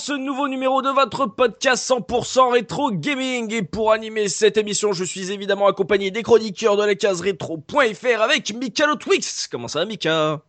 Ce nouveau numéro de votre podcast 100% rétro gaming et pour animer cette émission je suis évidemment accompagné des chroniqueurs de la case rétro.fr avec Mika Lotwix. Comment ça Mika?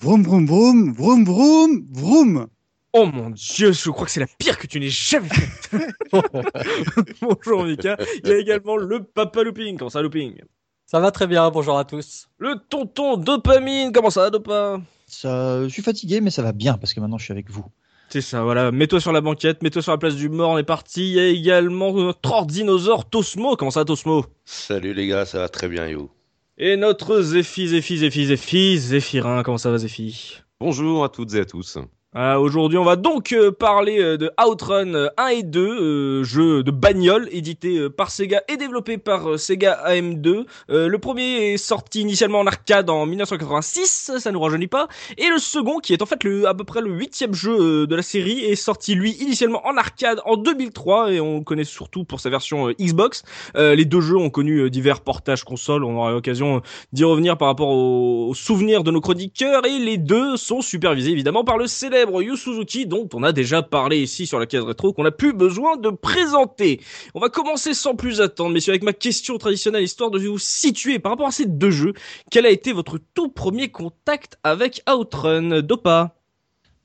Vroom vroom vroom, vroom vroom, vroom. Oh mon dieu, je crois que c'est la pire que tu n'aies jamais faite. Bonjour Mika. Il y a également le Papa Looping. Comment ça Looping? Ça va très bien, bonjour à tous. Le tonton Dopamine. Comment ça Dopa? Ça, je suis fatigué, mais ça va bien parce que maintenant je suis avec vous. C'est ça, voilà. Mets-toi sur la banquette, mets-toi sur la place du mort, on est parti. Il y a également notre ordinosaure Tosmo. Comment ça Tosmo? Salut les gars, ça va très bien yo. Et notre Zéphi, Zéphi, Zéphi, Zéphi, Zéphirin. Comment ça va Zéphi? Bonjour à toutes et à tous. Ah, Aujourd'hui, on va donc euh, parler euh, de Outrun euh, 1 et 2, euh, jeu de bagnole édité euh, par Sega et développé par euh, Sega AM2. Euh, le premier est sorti initialement en arcade en 1986, ça nous rajeunit pas. Et le second, qui est en fait le, à peu près le huitième jeu euh, de la série, est sorti lui initialement en arcade en 2003 et on le connaît surtout pour sa version euh, Xbox. Euh, les deux jeux ont connu euh, divers portages console, on aura l'occasion euh, d'y revenir par rapport aux, aux souvenirs de nos chroniqueurs et les deux sont supervisés évidemment par le célèbre Yu Suzuki dont on a déjà parlé ici sur la case rétro qu'on n'a plus besoin de présenter. On va commencer sans plus attendre messieurs avec ma question traditionnelle histoire de vous situer par rapport à ces deux jeux. Quel a été votre tout premier contact avec Outrun Dopa?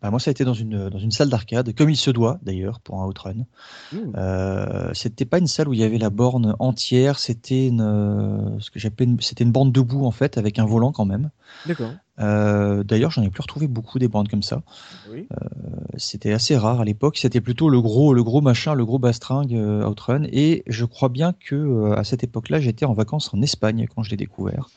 Bah, moi, ça a été dans une, dans une salle d'arcade, comme il se doit d'ailleurs pour un outrun. Euh, c'était pas une salle où il y avait la borne entière, c'était une, euh, ce que j'appelais, c'était une borne debout en fait, avec un volant quand même. D'accord. Euh, d'ailleurs, j'en ai plus retrouvé beaucoup des bornes comme ça. Oui. C'était assez rare à l'époque. C'était plutôt le gros, le gros machin, le gros bastringue euh, Outrun. Et je crois bien que euh, à cette époque-là, j'étais en vacances en Espagne quand je l'ai découvert.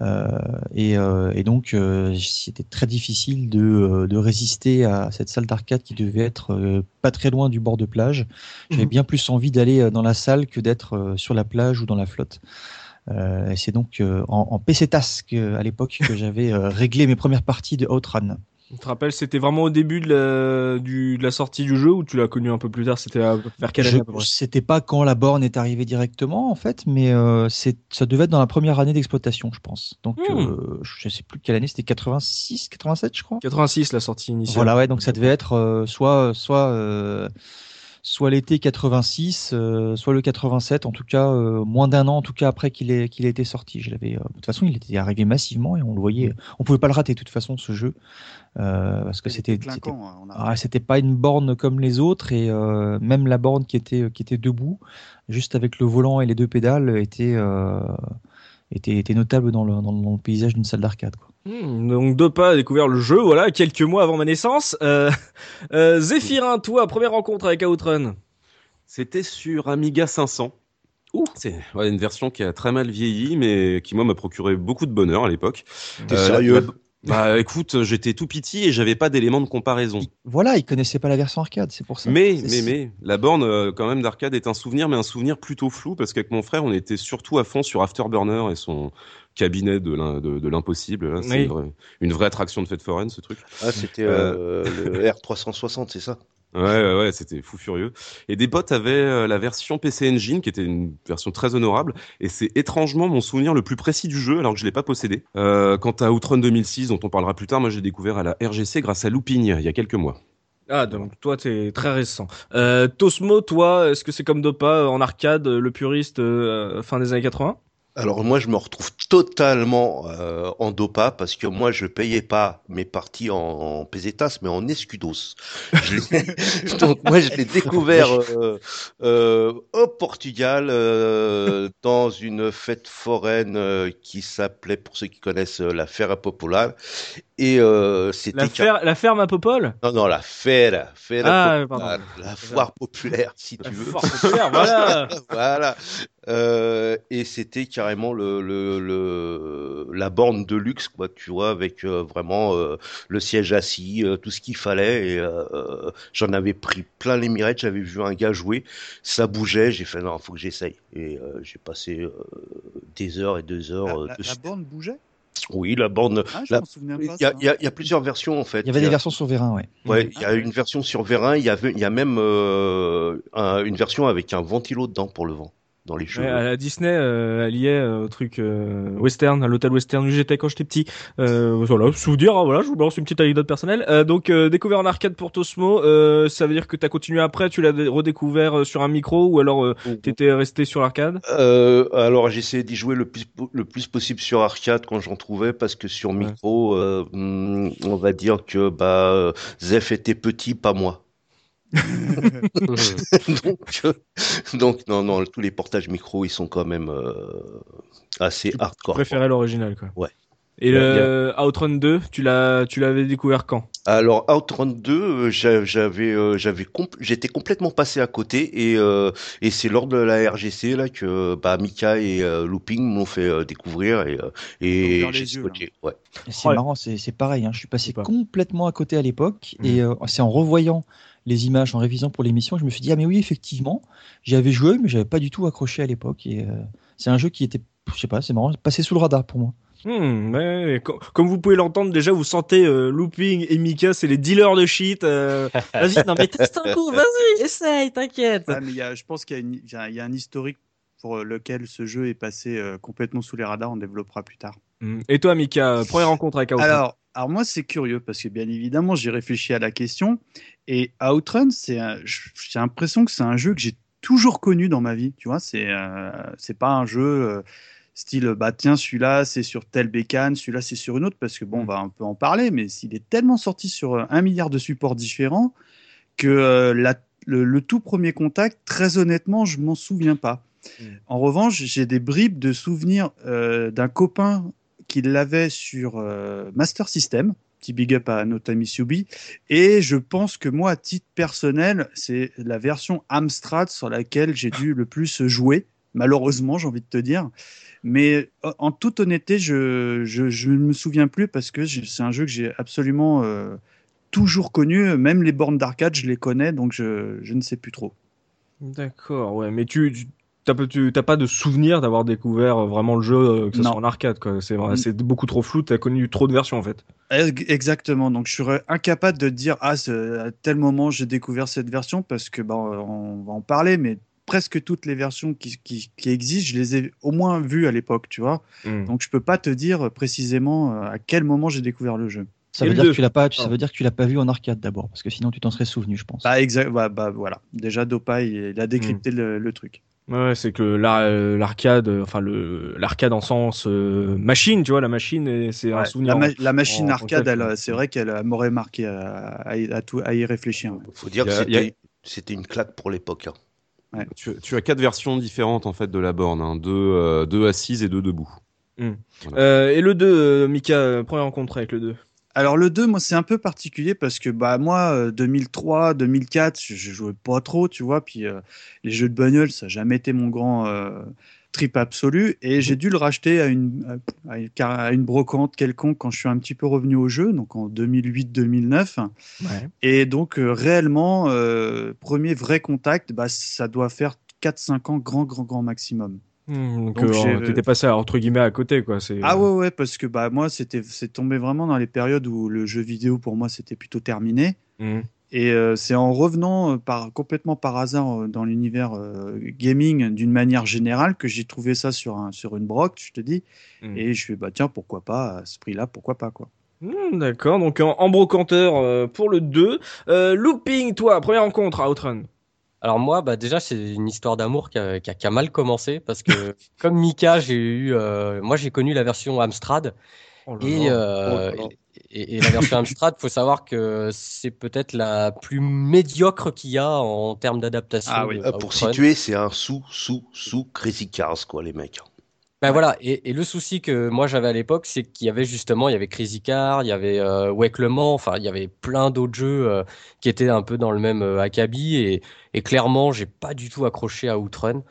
Euh, et, euh, et donc, euh, c'était très difficile de, de résister à cette salle d'arcade qui devait être euh, pas très loin du bord de plage. J'avais Mhm. bien plus envie d'aller dans la salle que d'être euh, sur la plage ou dans la flotte. Euh, et c'est donc euh, en, en PC Task euh, à l'époque que j'avais euh, réglé mes premières parties de Outrun. Tu te rappelles, c'était vraiment au début de la, du, de la sortie du jeu ou tu l'as connu un peu plus tard? C'était vers quelle année C'était pas quand la borne est arrivée directement en fait, mais euh, ça devait être dans la première année d'exploitation, je pense. Donc Hmm. euh, je sais plus quelle année, c'était 86, 87, je crois. 86 la sortie initiale. Voilà, ouais, donc ça devait être euh, soit soit euh, soit l'été 86, euh, soit le 87, en tout cas euh, moins d'un an en tout cas après qu'il ait qu'il ait été sorti. Je l'avais, euh, de toute façon, il était arrivé massivement et on le voyait. On pouvait pas le rater de toute façon ce jeu euh, parce que c'était c'était hein, a- ah, c'était pas une borne comme les autres et euh, même la borne qui était qui était debout, juste avec le volant et les deux pédales, était euh, était, était notable dans le, dans le, dans le paysage d'une salle d'arcade. quoi. Hmm, donc Dopa a découvert le jeu, voilà, quelques mois avant ma naissance. Euh, euh, Zéphirin, toi, première rencontre avec Outrun? C'était sur Amiga 500. C'est ouais, une version qui a très mal vieilli, mais qui moi m'a procuré beaucoup de bonheur à l'époque. T'es Euh, sérieux la- la- Bah écoute, j'étais tout petit et j'avais pas d'éléments de comparaison. Il- voilà, il connaissait pas la version arcade, c'est pour ça. Mais, mais, mais, la borne euh, quand même d'arcade est un souvenir, mais un souvenir plutôt flou parce qu'avec mon frère, on était surtout à fond sur Afterburner et son cabinet de l'im- de- de l'impossible. là. C'est Oui. une, vraie, une vraie attraction de fête foraine, ce truc. Ah, c'était euh, le R360, c'est ça? Ouais, ouais, ouais, c'était fou furieux. Et des potes avaient euh, la version PC Engine, qui était une version très honorable, et c'est étrangement mon souvenir le plus précis du jeu, alors que je l'ai pas possédé. Euh, quant à Outrun 2006, dont on parlera plus tard, moi j'ai découvert à la RGC grâce à Looping, il y a quelques mois. Ah, donc toi, t'es très récent. Euh, Tosmo, toi, est-ce que c'est comme Dopa en arcade, le puriste fin des années 80 Alors moi, je me retrouve totalement euh, en dopa parce que moi, je payais pas mes parties en, en pesetas, mais en escudos. Donc moi, je l'ai découvert euh, euh, au Portugal euh, dans une fête foraine euh, qui s'appelait, pour ceux qui connaissent, euh, la Feira Popular. Et euh, c'était La, fer- la ferme à Popol? Non non la Feira, Feira Ah, Popular, la foire populaire, si La tu veux. foire populaire, voilà. voilà. Euh, et c'était carrément le, le, le- la borne de luxe, quoi, tu vois, avec euh, vraiment euh, le siège assis, euh, tout ce qu'il fallait. Et euh, j'en avais pris plein les mirettes. J'avais vu un gars jouer, ça bougeait. J'ai fait non, faut que j'essaye. Et euh, j'ai passé euh, des heures et des La, heures euh, la- la borne bougeait? Oui, la borne. Ah, je La- Il pas. y a, y a- il y a plusieurs versions en fait. Il y avait des versions sur Vérin, ouais. Ouais, il y a ouais. une version sur vérin, il y avait, il y a même euh, un- une version avec un ventilo dedans pour le vent dans les cheveux. Ouais, à Disney, euh, elle y est euh, au truc euh, western, à l'hôtel western où j'étais quand j'étais petit. Euh, voilà, souvenir, hein, voilà, je vous balance une petite anecdote personnelle. Euh, donc euh, découvert en arcade pour Tosmo, euh, ça veut dire que t'as continué après, tu l'as dé- redécouvert sur un micro ou alors euh, t'étais resté sur l'arcade? Euh, alors j'essayais d'y jouer le plus, le plus possible sur arcade quand j'en trouvais parce que sur micro, euh, hmm, on va dire que bah Zef était petit, pas moi. donc, euh, donc non non tous les portages micro ils sont quand même euh, assez Tu hardcore. Préférais l'original quoi. Ouais. Et Ouais, le Outrun 2, tu l'as tu l'avais découvert quand? Alors Outrun 2, euh, j'a- j'avais j'avais compl- j'étais complètement passé à côté et euh, et c'est lors de la RGC là que bah Mika et euh, Looping m'ont fait euh, découvrir et j'ai scotché. Ouais. C'est Ouais. marrant, c'est c'est pareil. Hein. Je suis passé pas. complètement à côté à l'époque, Mhm. et euh, c'est en revoyant les images, en révisant pour l'émission, je me suis dit ah mais oui effectivement, j'y avais joué, mais j'avais pas du tout accroché à l'époque. Et euh, c'est un jeu qui était, je sais pas, c'est marrant, passé sous le radar pour moi. Hmm, ouais, ouais, co- comme vous pouvez l'entendre déjà, vous sentez euh, Looping et Mika, c'est les dealers de shit. euh, Vas-y, non mais teste un coup, vas-y, essaye, t'inquiète. Ah, je pense qu'il y, a y y un historique pour lequel ce jeu est passé euh, complètement sous les radars. On développera plus tard. Hmm. Et toi, Mika, première rencontre avec Outrun Alors, alors moi, c'est curieux parce que bien évidemment, j'ai réfléchi à la question et Outrun, c'est, j'ai l'impression que c'est un jeu que j'ai toujours connu dans ma vie. Tu vois, c'est, euh, c'est pas un jeu euh, style, bah tiens, celui-là, c'est sur telle bécane, celui-là, c'est sur une autre, parce que bon, on va un peu en parler, mais s'il est tellement sorti sur euh, un milliard de supports différents que euh, la- le, le tout premier contact, très honnêtement, je m'en souviens pas. Mm. En revanche, j'ai des bribes de souvenirs euh, d'un copain qui l'avait sur euh, Master System, petit big up à notre ami Subi, et je pense que moi, à titre personnel, c'est la version Amstrad sur laquelle j'ai dû le plus jouer, malheureusement, j'ai envie de te dire. Mais en- en toute honnêteté, je, je, ne me souviens plus parce que c'est un jeu que j'ai absolument euh, toujours connu. Même les bornes d'arcade, je les connais, donc je, je ne sais plus trop. D'accord, ouais, mais tu t'as, pas- tu- t'as pas de souvenir d'avoir découvert euh, vraiment le jeu, euh, que ce soit en arcade, quoi. C'est, vrai, Mm. c'est beaucoup trop flou, t'as connu trop de versions en fait. Ex- Exactement. Donc, je serais incapable de dire ah à tel moment j'ai découvert cette version parce que bah, on va en parler, mais presque toutes les versions qui, qui, qui existent, je les ai au moins vues à l'époque, tu vois. Hmm. Donc, je peux pas te dire précisément euh, à quel moment j'ai découvert le jeu. Ça veut dire que tu l'as pas, ça veut dire que tu l'as pas vu en arcade d'abord, parce que sinon tu t'en serais souvenu, je pense. Bah, exact. Bah, bah, voilà. Déjà, Dopa, il, il a décrypté le, le truc. Ouais, c'est que euh, l'arcade, euh, enfin le l'arcade en sens euh, machine, tu vois, la machine, et c'est un souvenir. la, ma- la machine en- arcade, c'est vrai qu'elle m'aurait marqué à, à y- à tout, à y réfléchir. ouais. Faut dire Il que il a- c'était une claque pour l'époque. hein. Tu, tu as quatre versions différentes en fait de la borne, hein. deux, euh, deux assises et deux debout. Euh, et le 2, euh, Mika, première rencontre avec le 2. Alors le 2, moi c'est un peu particulier parce que bah moi euh, 2003, 2004, je, je jouais pas trop, tu vois, puis euh, les jeux de bagnole, ça a jamais été mon grand euh, trip absolu et j'ai dû le racheter à une à une- à une brocante quelconque quand je suis un petit peu revenu au jeu, donc en 2008-2009 Ouais. et donc euh, réellement euh, premier vrai contact, bah ça doit faire 4-5 ans grand grand grand maximum. Hmm, donc, euh, t'étais passé entre guillemets à côté, quoi. C'est, Ah ouais ouais parce que bah moi c'était c'est tombé vraiment dans les périodes où le jeu vidéo pour moi c'était plutôt terminé. Hmm. Et euh, c'est en revenant euh, par, complètement par hasard dans l'univers gaming d'une manière générale que j'ai trouvé ça sur, un, sur une broc, je te dis. Mm. Et je fais, bah tiens, pourquoi pas, à ce prix-là, pourquoi pas, quoi. Hmm, D'accord, donc en, en brocanteur pour le 2. Euh, looping, toi, première rencontre à Outrun. Alors moi, bah déjà, c'est une histoire d'amour qui a, qui, a, qui a, mal commencé parce que comme Mika, j'ai eu, euh, moi j'ai connu la version Amstrad oh et, euh, oh et, et, la version Amstrad, faut savoir que c'est peut-être la plus médiocre qu'il y a en termes d'adaptation. Ah oui. Pour situer, c'est un sous sous sous Crazy Cars quoi, les mecs. Ben voilà, et, et, le souci que moi j'avais à l'époque, c'est qu'il y avait justement, il y avait Crazy Car, il y avait euh, Wake Le Mans, enfin il y avait plein d'autres jeux euh, qui étaient un peu dans le même euh, acabit, et, et clairement j'ai pas du tout accroché à Outrun.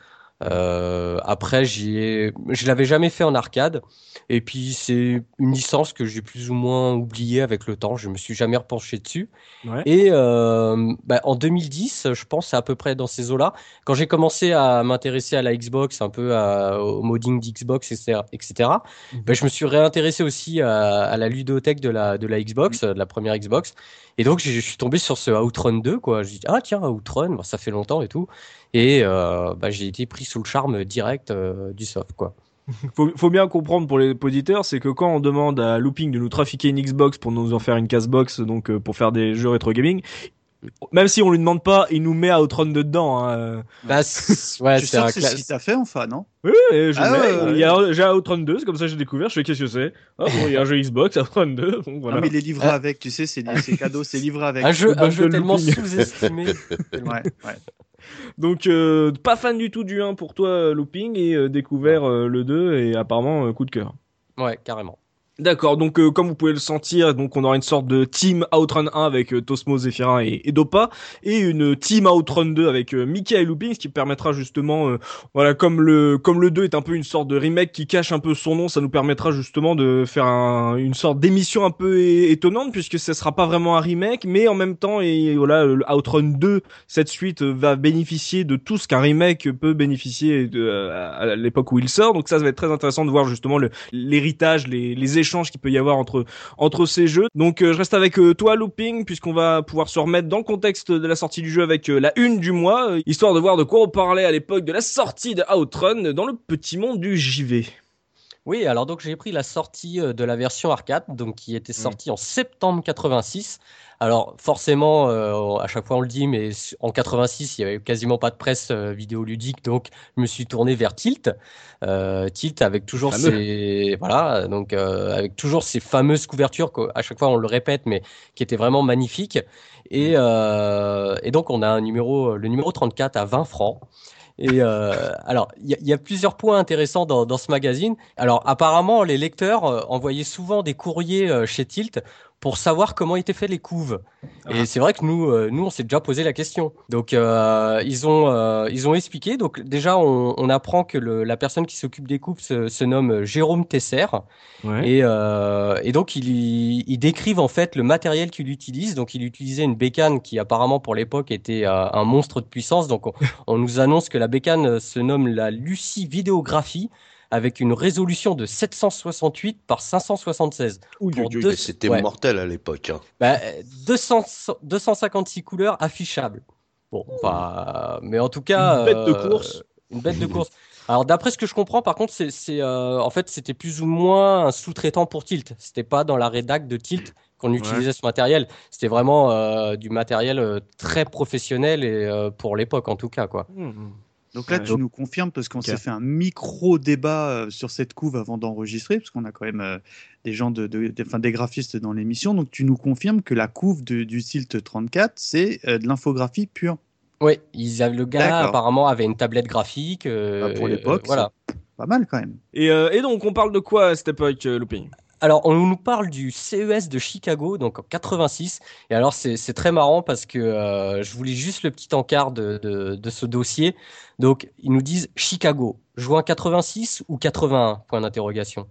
Euh, après, j'y ai, je l'avais jamais fait en arcade. Et puis c'est une licence que j'ai plus ou moins oubliée avec le temps. Je me suis jamais repenché dessus. Ouais. Et euh, bah, en 2010, je pense à peu près dans ces eaux-là, quand j'ai commencé à m'intéresser à la Xbox, un peu à, au modding d'Xbox, etc., etc. Mmh. Bah, je me suis réintéressé aussi à, à, la ludothèque de la de la Xbox, mmh. de la première Xbox. Et donc je suis tombé sur ce Outrun 2, quoi. Je dis ah tiens Outrun, ça fait longtemps et tout. Et euh, bah, j'ai été pris sous le charme direct euh, du soft, quoi. faut, faut bien comprendre pour les auditeurs, c'est que quand on demande à Looping de nous trafiquer une Xbox pour nous en faire une casebox, donc euh, pour faire des jeux rétro gaming, même si on lui demande pas, il nous met à Outrun dedans. Hein. Bah, ouais, c'est ce qu'il t'a fait enfin, non? Oui, oui je ah ouais, ouais. J'ai Outrun 2, c'est comme ça que j'ai découvert, je fais qu'est-ce que c'est? Oh, Il y a un jeu Xbox, Outrun 2, donc voilà. Non mais il est livré ah. avec, tu sais, c'est, c'est cadeau, c'est livré avec. Un jeu, un jeu tellement sous-estimé. ouais, ouais. Donc euh, pas fan du tout du 1 pour toi Looping et euh, découvert euh, le 2 et apparemment coup de cœur. Ouais, carrément. D'accord, donc euh, comme vous pouvez le sentir, donc on aura une sorte de team Outrun 1 avec euh, Tosmo, Zephyrin et, Dopa, et une team Outrun 2 avec euh, Mickey et Looping, ce qui permettra justement, euh, voilà, comme le comme le 2 est un peu une sorte de remake qui cache un peu son nom, ça nous permettra justement de faire un, une sorte d'émission un peu étonnante puisque ce sera pas vraiment un remake, mais en même temps, et voilà, Outrun 2, cette suite va bénéficier de tout ce qu'un remake peut bénéficier de, à l'époque où il sort, donc ça, ça va être très intéressant de voir justement l'héritage, les, les qu'il peut y avoir entre ces jeux. Donc euh, je reste avec euh, toi Looping puisqu'on va pouvoir se remettre dans le contexte de la sortie du jeu avec euh, la une du mois, histoire de voir de quoi on parlait à l'époque de la sortie de Outrun dans le petit monde du JV. Oui, alors donc j'ai pris la sortie de la version arcade, donc qui était sortie mmh. en septembre 86 alors forcément, euh, à chaque fois on le dit, mais en 86, il y avait quasiment pas de presse euh, vidéoludique, donc je me suis tourné vers Tilt. Euh, Tilt avec toujours ses voilà, donc euh, avec toujours ces fameuses couvertures qu'à chaque fois on le répète, mais qui étaient vraiment magnifiques. Et, mmh. euh, et donc on a un numéro, le numéro 34 à 20 francs. Et euh, alors, il y, a plusieurs points intéressants dans, dans, ce magazine. Alors, apparemment, les lecteurs euh, envoyaient souvent des courriers euh, chez Tilt pour savoir comment étaient faites les couves. Ah. Et c'est vrai que nous, euh, nous, on s'est déjà posé la question. Donc, euh, ils ont, euh, ils ont expliqué. Donc, déjà, on, on apprend que le, la personne qui s'occupe des couves se, se, nomme Jérôme Tesser. Ouais. Et, et, donc, ils, ils, décrivent en fait le matériel qu'il utilise. Donc, il utilisait une bécane qui, apparemment, pour l'époque, était un monstre de puissance. Donc, on, on, nous annonce que la bécane se nomme la Lucie Vidéographie avec une résolution de 768 par 576. Deux... C'était ouais. mortel à l'époque. Hein. Bah, 200, 256 couleurs affichables. Bon, bah, mais en tout cas, une bête de course. Euh, une bête de course. Alors d'après ce que je comprends, par contre, c'est euh, en fait c'était plus ou moins un sous-traitant pour Tilt. C'était pas dans la rédac de Tilt qu'on utilisait ouais. ce matériel. C'était vraiment euh, du matériel euh, très professionnel et euh, pour l'époque en tout cas quoi. Mmh. Donc là, ouais, tu nous confirmes parce qu'on okay. s'est fait un micro débat euh, sur cette couve avant d'enregistrer, parce qu'on a quand même euh, des gens, de, de, de, enfin, des graphistes dans l'émission. Donc tu nous confirmes que la couve de, du Tilt 34, c'est euh, de l'infographie pure. Oui, ils avaient, le gars apparemment avait une tablette graphique. Bah pour l'époque, voilà. Pas mal quand même. Et, et, donc on parle de quoi à cette époque, Loupé alors, on nous parle du CES de Chicago, donc en 86. Et alors, c'est très marrant parce que euh, je voulais juste le petit encart de, de, de, ce dossier. Donc, ils nous disent Chicago, juin 86 ou 81 Point d'interrogation.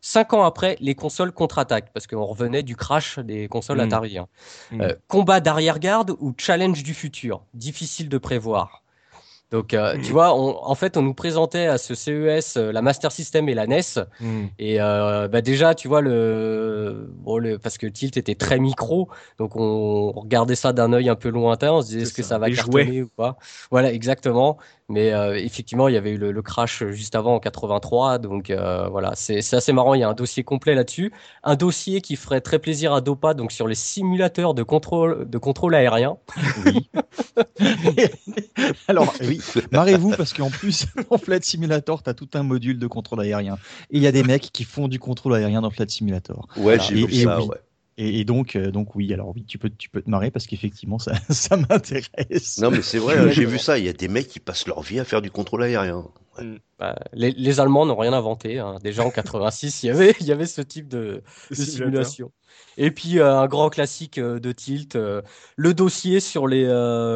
Cinq ans après, les consoles contre-attaquent, parce qu'on revenait du crash des consoles mmh. Atari. Hein. Mmh. Euh, combat d'arrière-garde ou challenge du futur? Difficile de prévoir. Donc, euh, mmh. tu vois, on, en fait, on nous présentait à ce CES euh, la Master System et la NES. Mmh. Et euh, bah déjà, tu vois, le, bon, le, parce que Tilt était très micro, donc on regardait ça d'un œil un peu lointain. On se disait, est-ce que ça va Les cartonner jouets. ou pas? Voilà, exactement. Mais euh, effectivement, il y avait eu le, le, crash juste avant en 83. Donc euh, voilà, c'est assez marrant. Il y a un dossier complet là-dessus. Un dossier qui ferait très plaisir à Dopa, donc sur les simulateurs de contrôle, de contrôle aérien. Oui. Alors oui, marrez-vous parce qu'en plus, en Flight Simulator, tu as tout un module de contrôle aérien. Et il y a des mecs qui font du contrôle aérien dans Flight Simulator. Ouais, j'ai vu et ça, oui. ouais. Et, et donc, euh, donc oui, alors oui, tu peux, tu peux te marrer parce qu'effectivement, ça, ça m'intéresse. Non, mais c'est vrai, j'ai vu ça. Il y a des mecs qui passent leur vie à faire du contrôle aérien. Bah, les, les Allemands n'ont rien inventé. hein. Déjà en 86, il y avait, il y avait ce type de, de simulation. Et puis euh, un grand classique euh, de Tilt, euh, le dossier sur les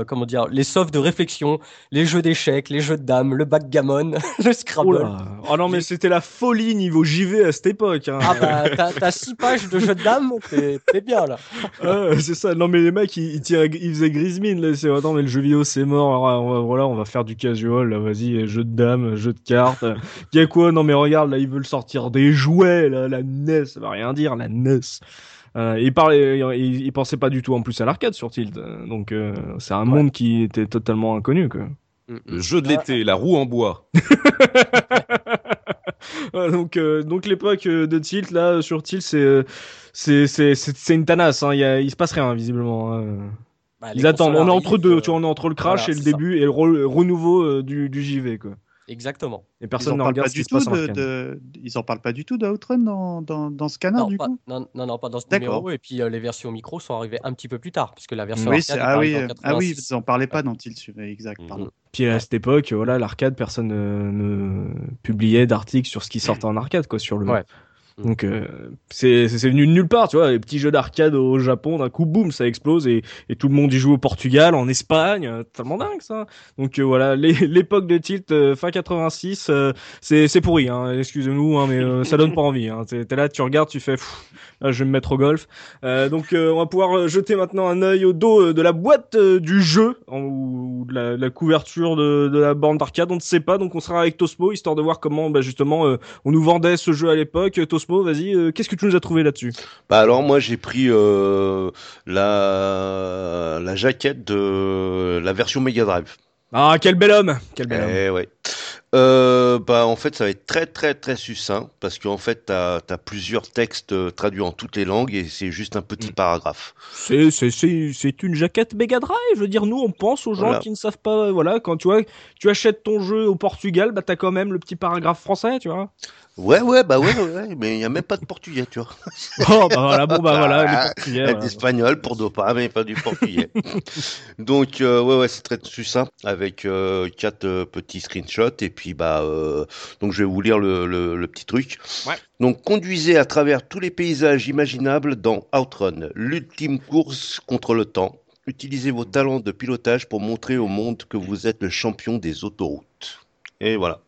comment dire, les softs de réflexion, les jeux d'échecs, les jeux de dames, le backgammon, le Oh Scrabble. là. Oh non, mais c'était la folie niveau JV à cette époque. Hein. Ah bah t'as six pages de jeux de dames, t'es bien là. C'est ça. Non, mais les mecs, ils, ils, tiraient- ils faisaient Grismine. Là. C'est, attends, mais le jeu vidéo, c'est mort. Alors, on va, voilà, on va faire du casual. Là, vas-y, jeu de dames, jeu de cartes. Il y a quoi Non, mais regarde, là, ils veulent sortir des jouets. Là, la NES, ça va rien dire, la NES. Euh, ils parlaient, ils, ils pensaient pas du tout en plus à l'arcade sur Tilt. Donc, euh, c'est un monde qui était totalement inconnu, quoi. Le jeu de l'été, la roue en bois. Donc, euh, donc l'époque euh, de Tilt là sur Tilt c'est c'est c'est une tanasse. Hein. Il, y a, il se passe rien visiblement. hein. Bah, Ils attendent. On est entre deux. euh, Tu vois, on est entre le crash voilà, et le ça. début et le re- renouveau euh, du, du JV quoi. Exactement. Et personne ne regarde pas du tout de, Ils en parlent pas du tout d'Outrun dans, dans, dans ce canard Non, du pas, coup. non, non, non, pas dans ce D'accord. numéro. Et puis euh, les versions micro sont arrivées un petit peu plus tard, puisque la version Oui, arcade c'est- est ah oui, en euh, ah oui, 86. vous en parlez pas dans Tilt, exact. Mm. Pardon. Puis à cette époque, voilà, l'arcade, personne ne, ne publiait d'articles sur ce qui sortait en arcade quoi sur le. Ouais. Donc euh, c'est venu de nulle part, tu vois, les petits jeux d'arcade au Japon, d'un coup, boum, ça explose et, et tout le monde y joue au Portugal, en Espagne, euh, tellement dingue ça. Donc euh, voilà, l'époque de Tilt, euh, fin 86, euh, c'est c'est pourri, hein, excusez-nous, hein, mais ça donne pas envie. Hein. T'es là, tu regardes, tu fais, pff, là, je vais me mettre au golf. Donc on va pouvoir jeter maintenant un œil au dos de la boîte du jeu en- ou de la, la couverture de, de la borne d'arcade, on ne sait pas, donc on sera avec Tosmo histoire de voir comment bah, justement on nous vendait ce jeu à l'époque. Vas-y, euh, qu'est-ce que tu nous as trouvé là-dessus? Bah alors moi j'ai pris euh, la la jaquette de la version Mega Drive. Ah, quel bel homme Quel bel homme Eh ouais. Euh, bah en fait ça va être très très très succinct parce qu'en fait t'as as plusieurs textes traduits en toutes les langues et c'est juste un petit paragraphe. C'est c'est c'est c'est une jaquette Mega Drive? Je veux dire, nous on pense aux gens Voilà. qui ne savent pas. Voilà, quand tu vois, tu achètes ton jeu au Portugal, bah t'as quand même le petit paragraphe français, tu vois. Ouais ouais bah ouais ouais, ouais, mais il y a même pas de portugais tu vois. Oh bah voilà, bon bah voilà, les Ah, voilà. espagnole pour Dopa, mais pas du portugais. Donc euh, ouais ouais c'est très succinct avec euh, quatre euh, petits screenshots et puis bah euh, donc je vais vous lire le, le, le petit truc. Ouais. Donc conduisez à travers tous les paysages imaginables dans Outrun, l'ultime course contre le temps. Utilisez vos talents de pilotage pour montrer au monde que vous êtes le champion des autoroutes. Et voilà.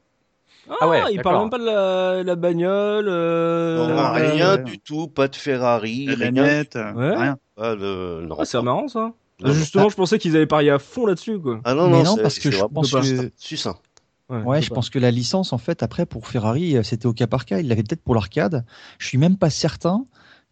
Ah, Ah ouais, il d'accord. parle même pas de la, la bagnole. Euh... Non, ouais, rien ouais. du tout, pas de Ferrari, La rien. manette, euh, Ouais. rien. Non, Ah, c'est marrant ça. Non, Justement, je pensais qu'ils avaient parié à fond là-dessus quoi. Ah non, Mais non, non, c'est- parce que je pense que- succinct. Ouais, je pense que la licence, en fait, après, pour Ferrari, euh, c'était au cas par cas. Il l'avait peut-être pour l'arcade. Je suis même pas certain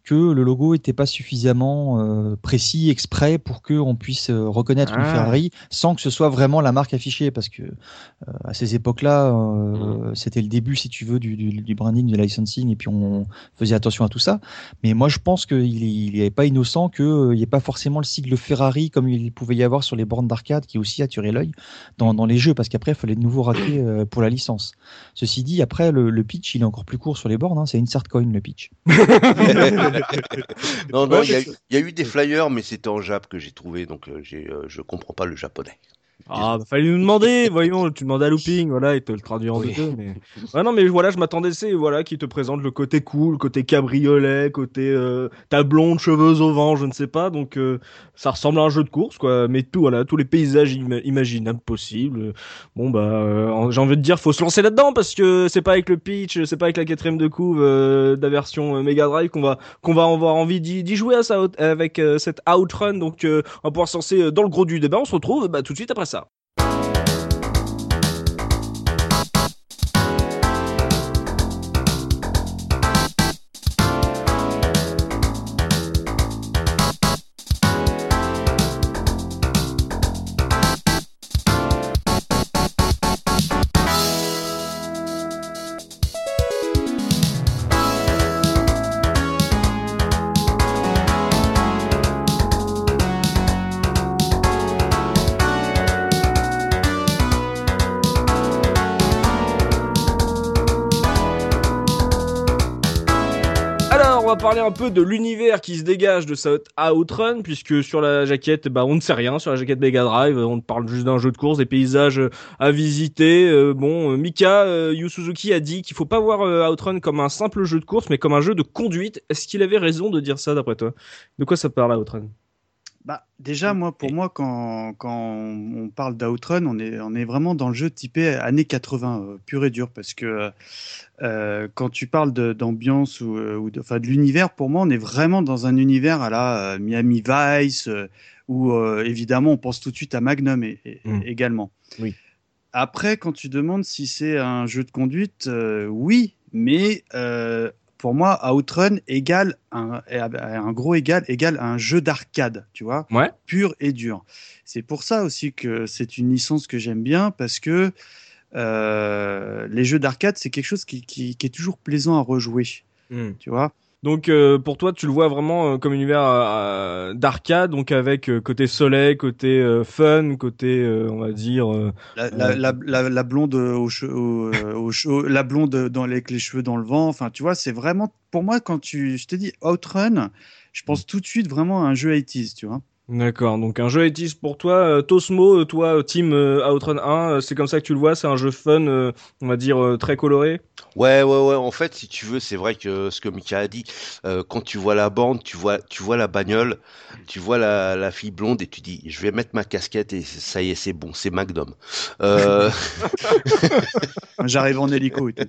que le logo était pas suffisamment euh, précis, exprès, pour qu'on puisse euh, reconnaître une Ah. Ferrari sans que ce soit vraiment la marque affichée. Parce que euh, à ces époques-là, euh, c'était le début, si tu veux, du, du, du branding, du licensing, et puis on faisait attention à tout ça. Mais moi, je pense qu'il n'est pas innocent qu'il n'y ait pas forcément le sigle Ferrari comme il pouvait y avoir sur les bornes d'arcade, qui aussi attirait l'œil dans, dans les jeux, parce qu'après, il fallait de nouveau raquer euh, pour la licence. Ceci dit, après, le, le pitch, il est encore plus court sur les bornes, hein, c'est Insert Coin le pitch. non, non, Ouais, il y, a- y eu des flyers, mais c'était en Jap que j'ai trouvé, donc euh, j'ai, euh, je comprends pas le japonais. Ah, bah, fallait nous demander, voyons, tu demandais à Looping, voilà, il te le traduit en Oui. deux, mais... Ouais, non, mais voilà, je m'attendais, c'est, voilà, qui te présente le côté cool, le côté cabriolet, côté, euh, ta blonde, cheveux au vent, je ne sais pas, donc, euh, ça ressemble à un jeu de course, quoi, mais tout, voilà, tous les paysages ima- imaginables possibles. Bon, bah, euh, j'ai envie de dire, faut se lancer là-dedans, parce que c'est pas avec le pitch, c'est pas avec la quatrième de couve, euh, de la version Mega Drive qu'on va, qu'on va avoir envie d'y jouer à ça, avec cette Outrun, donc, on va pouvoir se lancer dans le gros du débat, on se retrouve, bah, tout de suite après ça. parler un peu de l'univers qui se dégage de cette Outrun, puisque sur la jaquette, bah, on ne sait rien. Sur la jaquette Mega Drive, on parle juste d'un jeu de course, des paysages à visiter. Euh, bon, euh, Mika euh, Yu Suzuki a dit qu'il faut pas voir euh, Outrun comme un simple jeu de course, mais comme un jeu de conduite. Est-ce qu'il avait raison de dire ça, d'après toi? De quoi ça parle, Outrun? Bah, déjà, moi, pour moi, quand, quand on parle d'Outrun, on est, on est vraiment dans le jeu typé années 80, euh, pur et dur, parce que euh, quand tu parles d'ambiance ou, euh, ou de, enfin, de l'univers, pour moi, on est vraiment dans un univers à la euh, Miami Vice, où évidemment, on pense tout de suite à Magnum et- et- Mm. également. Oui. Après, quand tu demandes si c'est un jeu de conduite, oui, mais pour moi, Outrun égale un, un gros égal égale un jeu d'arcade, tu vois, Ouais. pur et dur. C'est pour ça aussi que c'est une licence que j'aime bien parce que euh, les jeux d'arcade, c'est quelque chose qui, qui- qui est toujours plaisant à rejouer, tu vois. Donc euh, pour toi, tu le vois vraiment euh, comme un univers euh, d'arcade, donc avec côté soleil, côté fun, côté on va dire La, la, la, blonde aux che- la blonde dans, avec les cheveux dans le vent. Enfin, tu vois, c'est vraiment pour moi quand tu, je te dis Outrun, je pense tout de suite vraiment à un jeu 80s, tu vois. D'accord, donc un jeu 80 pour toi. Euh, Tosmo, euh, toi, Team euh, Outrun 1, euh, c'est comme ça que tu le vois, c'est un jeu fun, on va dire très coloré? Ouais, ouais, ouais. En fait, si tu veux, c'est vrai que ce que Mika a dit, euh, quand tu vois la bande, tu vois, tu vois la bagnole, tu vois la, la fille blonde et tu dis, je vais mettre ma casquette et ça y est, c'est bon, c'est Magnum. Euh, J'arrive en hélico et tout.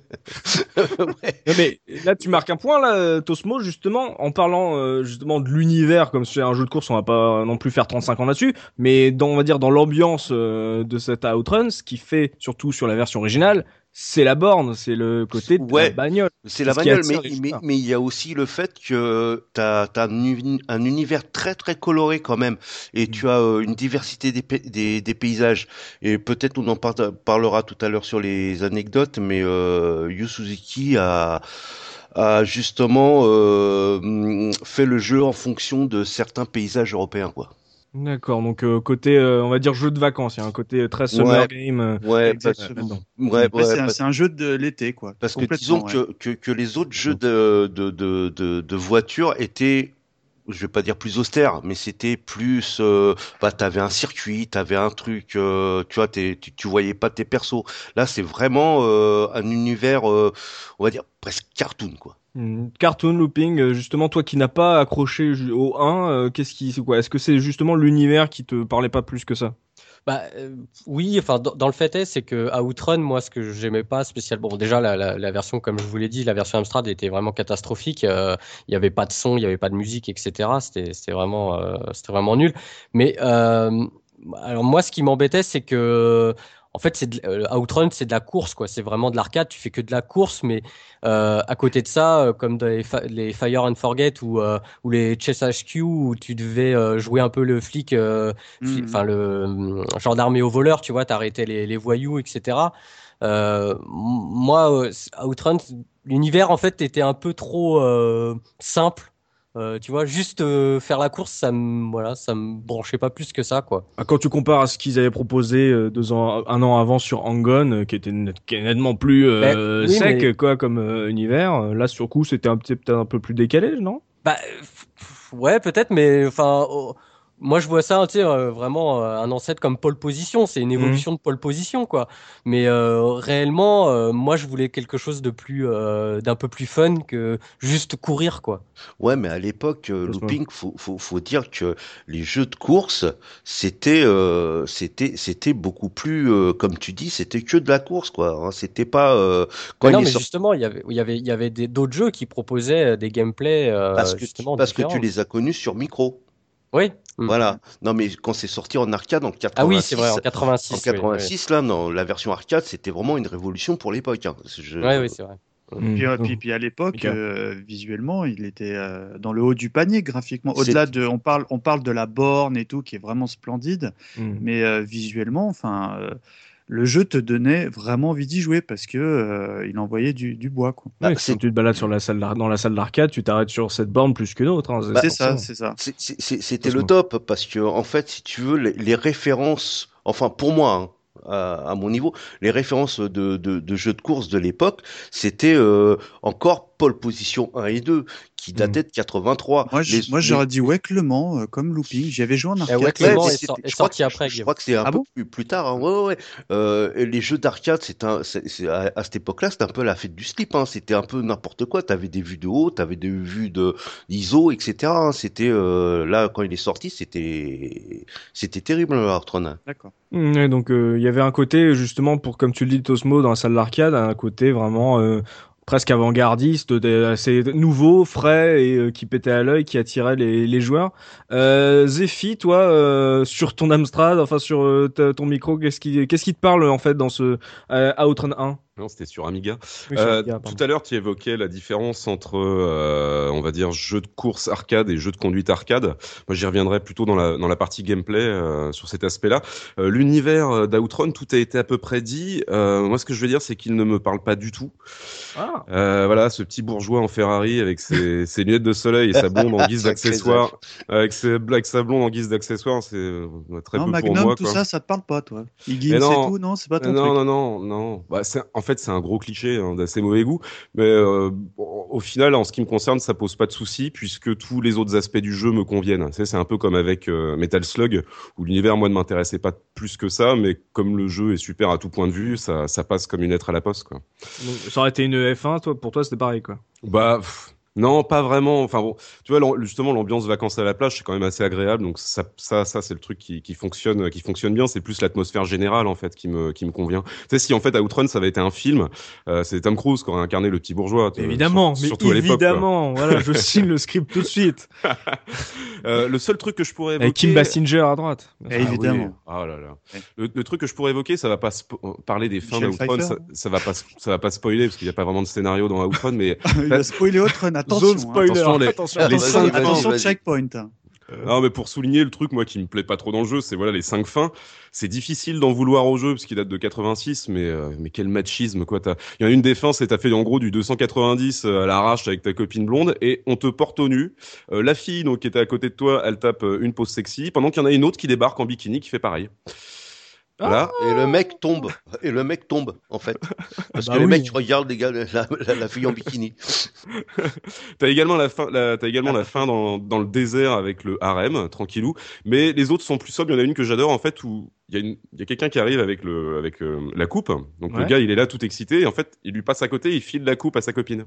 ouais. Non, mais là, tu marques un point, là, Tosmo, justement, en parlant euh, justement de l'univers, comme c'est un jeu de course, on va pas non plus faire 35 ans là-dessus, mais dans, on va dire dans l'ambiance euh, de cet Outrun, ce qui fait surtout sur la version originale, c'est la borne, c'est le côté de la Ouais. bagnole. C'est la ce bagnole, mais, mais, il y a aussi le fait que tu as, un, uni- un univers très très coloré quand même, et tu as euh, une diversité des, des, des paysages. Et peut-être on en par- parlera tout à l'heure sur les anecdotes, mais euh, Yu Suzuki a, a justement euh, fait le jeu en fonction de certains paysages européens, quoi. D'accord, donc euh, côté, euh, on va dire jeu de vacances, il y a un côté très summer game. euh, Ouais, Exactement. ouais, c'est un, jeu de l'été, quoi. Parce que disons ouais. que, que, que les autres jeux de, de, de, de, de voitures étaient, je vais pas dire plus austères, mais c'était plus, euh, bah, t'avais un circuit, t'avais un truc, euh, tu vois, tu, tu voyais pas tes persos. Là, c'est vraiment euh, un univers, on va dire presque cartoon, quoi. Hmm, Cartoon looping, justement, toi qui n'as pas accroché au 1, euh, qu'est-ce qui, c'est quoi? Est-ce que c'est justement l'univers qui te parlait pas plus que ça? Bah euh, oui, enfin dans, le fait est, c'est que Outrun, moi ce que j'aimais pas spécialement, bon déjà la, la, la version comme je vous l'ai dit, la version Amstrad était vraiment catastrophique. euh, Il y avait pas de son, il y avait pas de musique, etc. C'était c'était vraiment euh, c'était vraiment nul. Mais euh, alors moi ce qui m'embêtait, c'est que en fait, c'est de- euh, Outrun, c'est de la course, quoi. C'est vraiment de l'arcade. Tu fais que de la course, mais euh, à côté de ça, euh, comme dans les, Fire and Forget ou, euh, ou les Chess HQ, où tu devais euh, jouer un peu le flic, euh, fli- Mhm. enfin le euh, gendarme au voleur, tu vois, t'arrêtais les, les voyous, etc. Euh, moi, Outrun, l'univers en fait était un peu trop euh, simple. Euh, tu vois, juste euh, faire la course, ça me voilà, ça me branchait pas plus que ça, quoi. Ah, Quand tu compares à ce qu'ils avaient proposé euh, deux ans, un an avant sur Angon, qui était net- qui est nettement plus Ben, oui, sec, mais- quoi, comme univers, là sur coup c'était un petit peut-être un peu plus décalé, non? Bah, ouais, peut-être, mais enfin, oh, moi je vois ça, tu sais, euh, vraiment euh, un ancêtre comme pole position. C'est une évolution de pole position, quoi. Mais euh, réellement, euh, moi je voulais quelque chose de plus, euh, d'un peu plus fun que juste courir, quoi. Ouais, mais à l'époque, euh. Looping, faut, faut, faut dire que les jeux de course, c'était, euh, c'était, c'était beaucoup plus, euh, comme tu dis, c'était que de la course, quoi. hein. C'était pas euh, quand Mais non, mais justement, il y avait, il y avait, il y avait d'autres jeux qui proposaient des gameplays euh, parce que, tu- justement parce que tu différents. les as connus sur micro. Oui. Mm. Voilà. Non, mais quand c'est sorti en arcade en 86, Ah oui, c'est vrai, en 86. en oui, 86, là, non, la version arcade, c'était vraiment une révolution pour l'époque. Hein. Je- Oui, oui, c'est vrai. Puis, euh, Mm. puis, puis à l'époque, euh, visuellement, il était euh, dans le haut du panier graphiquement. Au-delà de, on parle, on parle de la borne et tout, qui est vraiment splendide, Mm. mais euh, visuellement, enfin, euh, le jeu te donnait vraiment envie d'y jouer parce que euh, il envoyait du, du bois, quoi. Bah, quand c'est- tu te balades sur la salle d'ar- dans la salle d'arcade, tu t'arrêtes sur cette borne plus qu'une autre. Hein, c'est ça, forcément. c'est ça. C'est- c'est- C'était le top parce que en fait, si tu veux, les, les références, enfin pour moi, hein, à, à mon niveau, les références de, de, de jeux de course de l'époque, c'était euh, encore pole position 1 et 2 qui dataient de 83. Moi, j'- Les- moi les- j'aurais dit ouais Clement, euh, comme looping. J'y avais joué en arcade. Ouais, Clément mais est c'était- sor- est je crois sorti que- après, Je crois que c'est un Ah peu bon plus, plus tard. hein. Ouais, ouais, ouais. Euh, les jeux d'arcade, c'est un, à, à cette époque-là, c'était un peu la fête du slip. Hein. C'était un peu n'importe quoi. T'avais des vues de haut, t'avais des vues de d'ISO, etc. hein. C'était euh, là quand il est sorti, c'était c'était terrible hein. D'accord. Mm, donc euh, il y avait un côté justement pour comme tu le dis Tosmo dans la salle d'arcade, un côté vraiment euh, presque avant-gardiste, assez nouveau, frais et euh, qui pétait à l'œil, qui attirait les, les joueurs. Euh, Zephy, toi, euh, sur ton Amstrad, enfin sur euh, ton micro, qu'est-ce qui qu'est-ce qui te parle en fait dans ce euh, Outrun 1 Non, c'était sur Amiga. Oui, sur Euh, Amiga, tout à l'heure, tu évoquais la différence entre, euh, on va dire, jeu de course arcade et jeu de conduite arcade. Moi, j'y reviendrai plutôt dans la, dans la partie gameplay euh, sur cet aspect-là. Euh, L'univers d'Outrun, tout a été à peu près dit. Euh, moi, ce que je veux dire, c'est qu'il ne me parle pas du tout. Ah. Euh, voilà, ce petit bourgeois en Ferrari avec ses, ses lunettes de soleil et sa blonde en guise d'accessoire, avec ses avec sa blonde en guise d'accessoire, c'est très non, peu Magnum, pour moi. tout quoi. ça, ça te parle pas, toi. Mais et non. tout, non, c'est pas ton non, truc. non, non, non, Bah, c'est- en fait, c'est un gros cliché hein, d'assez mauvais goût. Mais euh, au final, en ce qui me concerne, ça pose pas de souci puisque tous les autres aspects du jeu me conviennent. C'est un peu comme avec euh, Metal Slug où l'univers, moi, ne m'intéressait pas plus que ça, mais comme le jeu est super à tout point de vue, ça, ça passe comme une lettre à la poste, quoi. Donc, ça aurait été une F1, toi, pour toi c'était pareil quoi. Bah. pff, non, pas vraiment. Enfin bon, tu vois, justement, l'ambiance vacances à la plage, c'est quand même assez agréable. Donc ça, ça, ça, c'est le truc qui, qui fonctionne, qui fonctionne bien. C'est plus l'atmosphère générale en fait qui me, qui me convient. Tu sais, si en fait Outrun, ça avait été un film, euh, c'est Tom Cruise qui aurait incarné le petit bourgeois. évidemment, sur- mais surtout à évidemment. voilà, je signe le script tout de suite. Euh, le seul truc que je pourrais évoquer. Avec Kim Basinger à droite. Ah oui. évidemment. Ah là là. Le, le truc que je pourrais évoquer, ça va pas euh, parler des fins d'Outrun, ça, ça va pas, ça va pas spoiler parce qu'il n'y a pas vraiment de scénario dans Outrun, mais Il a spoilé autre, attention. Zone hein. spoiler. Attention, les- Attention, les Attention, cinq checkpoint. Non, mais pour souligner le truc, moi, qui me plaît pas trop dans le jeu, c'est voilà les cinq fins. C'est difficile d'en vouloir au jeu parce qu'il date de 86, mais euh, mais quel machisme quoi. T'as- Il y en a une des fins, c'est t'as fait en gros du 290 à l'arrache avec ta copine blonde et on te porte au nu. Euh, la fille donc qui était à côté de toi, elle tape euh, une pose sexy, pendant qu'il y en a une autre qui débarque en bikini qui fait pareil. Voilà. Et le mec tombe. Et le mec tombe, en fait. Parce bah que le oui. mec regarde les gars, la, la- la fille en bikini. T'as également la fin, la, t'as également la fin dans, dans le désert avec le harem, tranquillou. Mais les autres sont plus sobres. Il y en a une que j'adore en fait où il y a, une- il y a quelqu'un qui arrive avec le, avec euh, la coupe. Donc le gars, il est là tout excité. Et en fait, il lui passe à côté, il file la coupe à sa copine.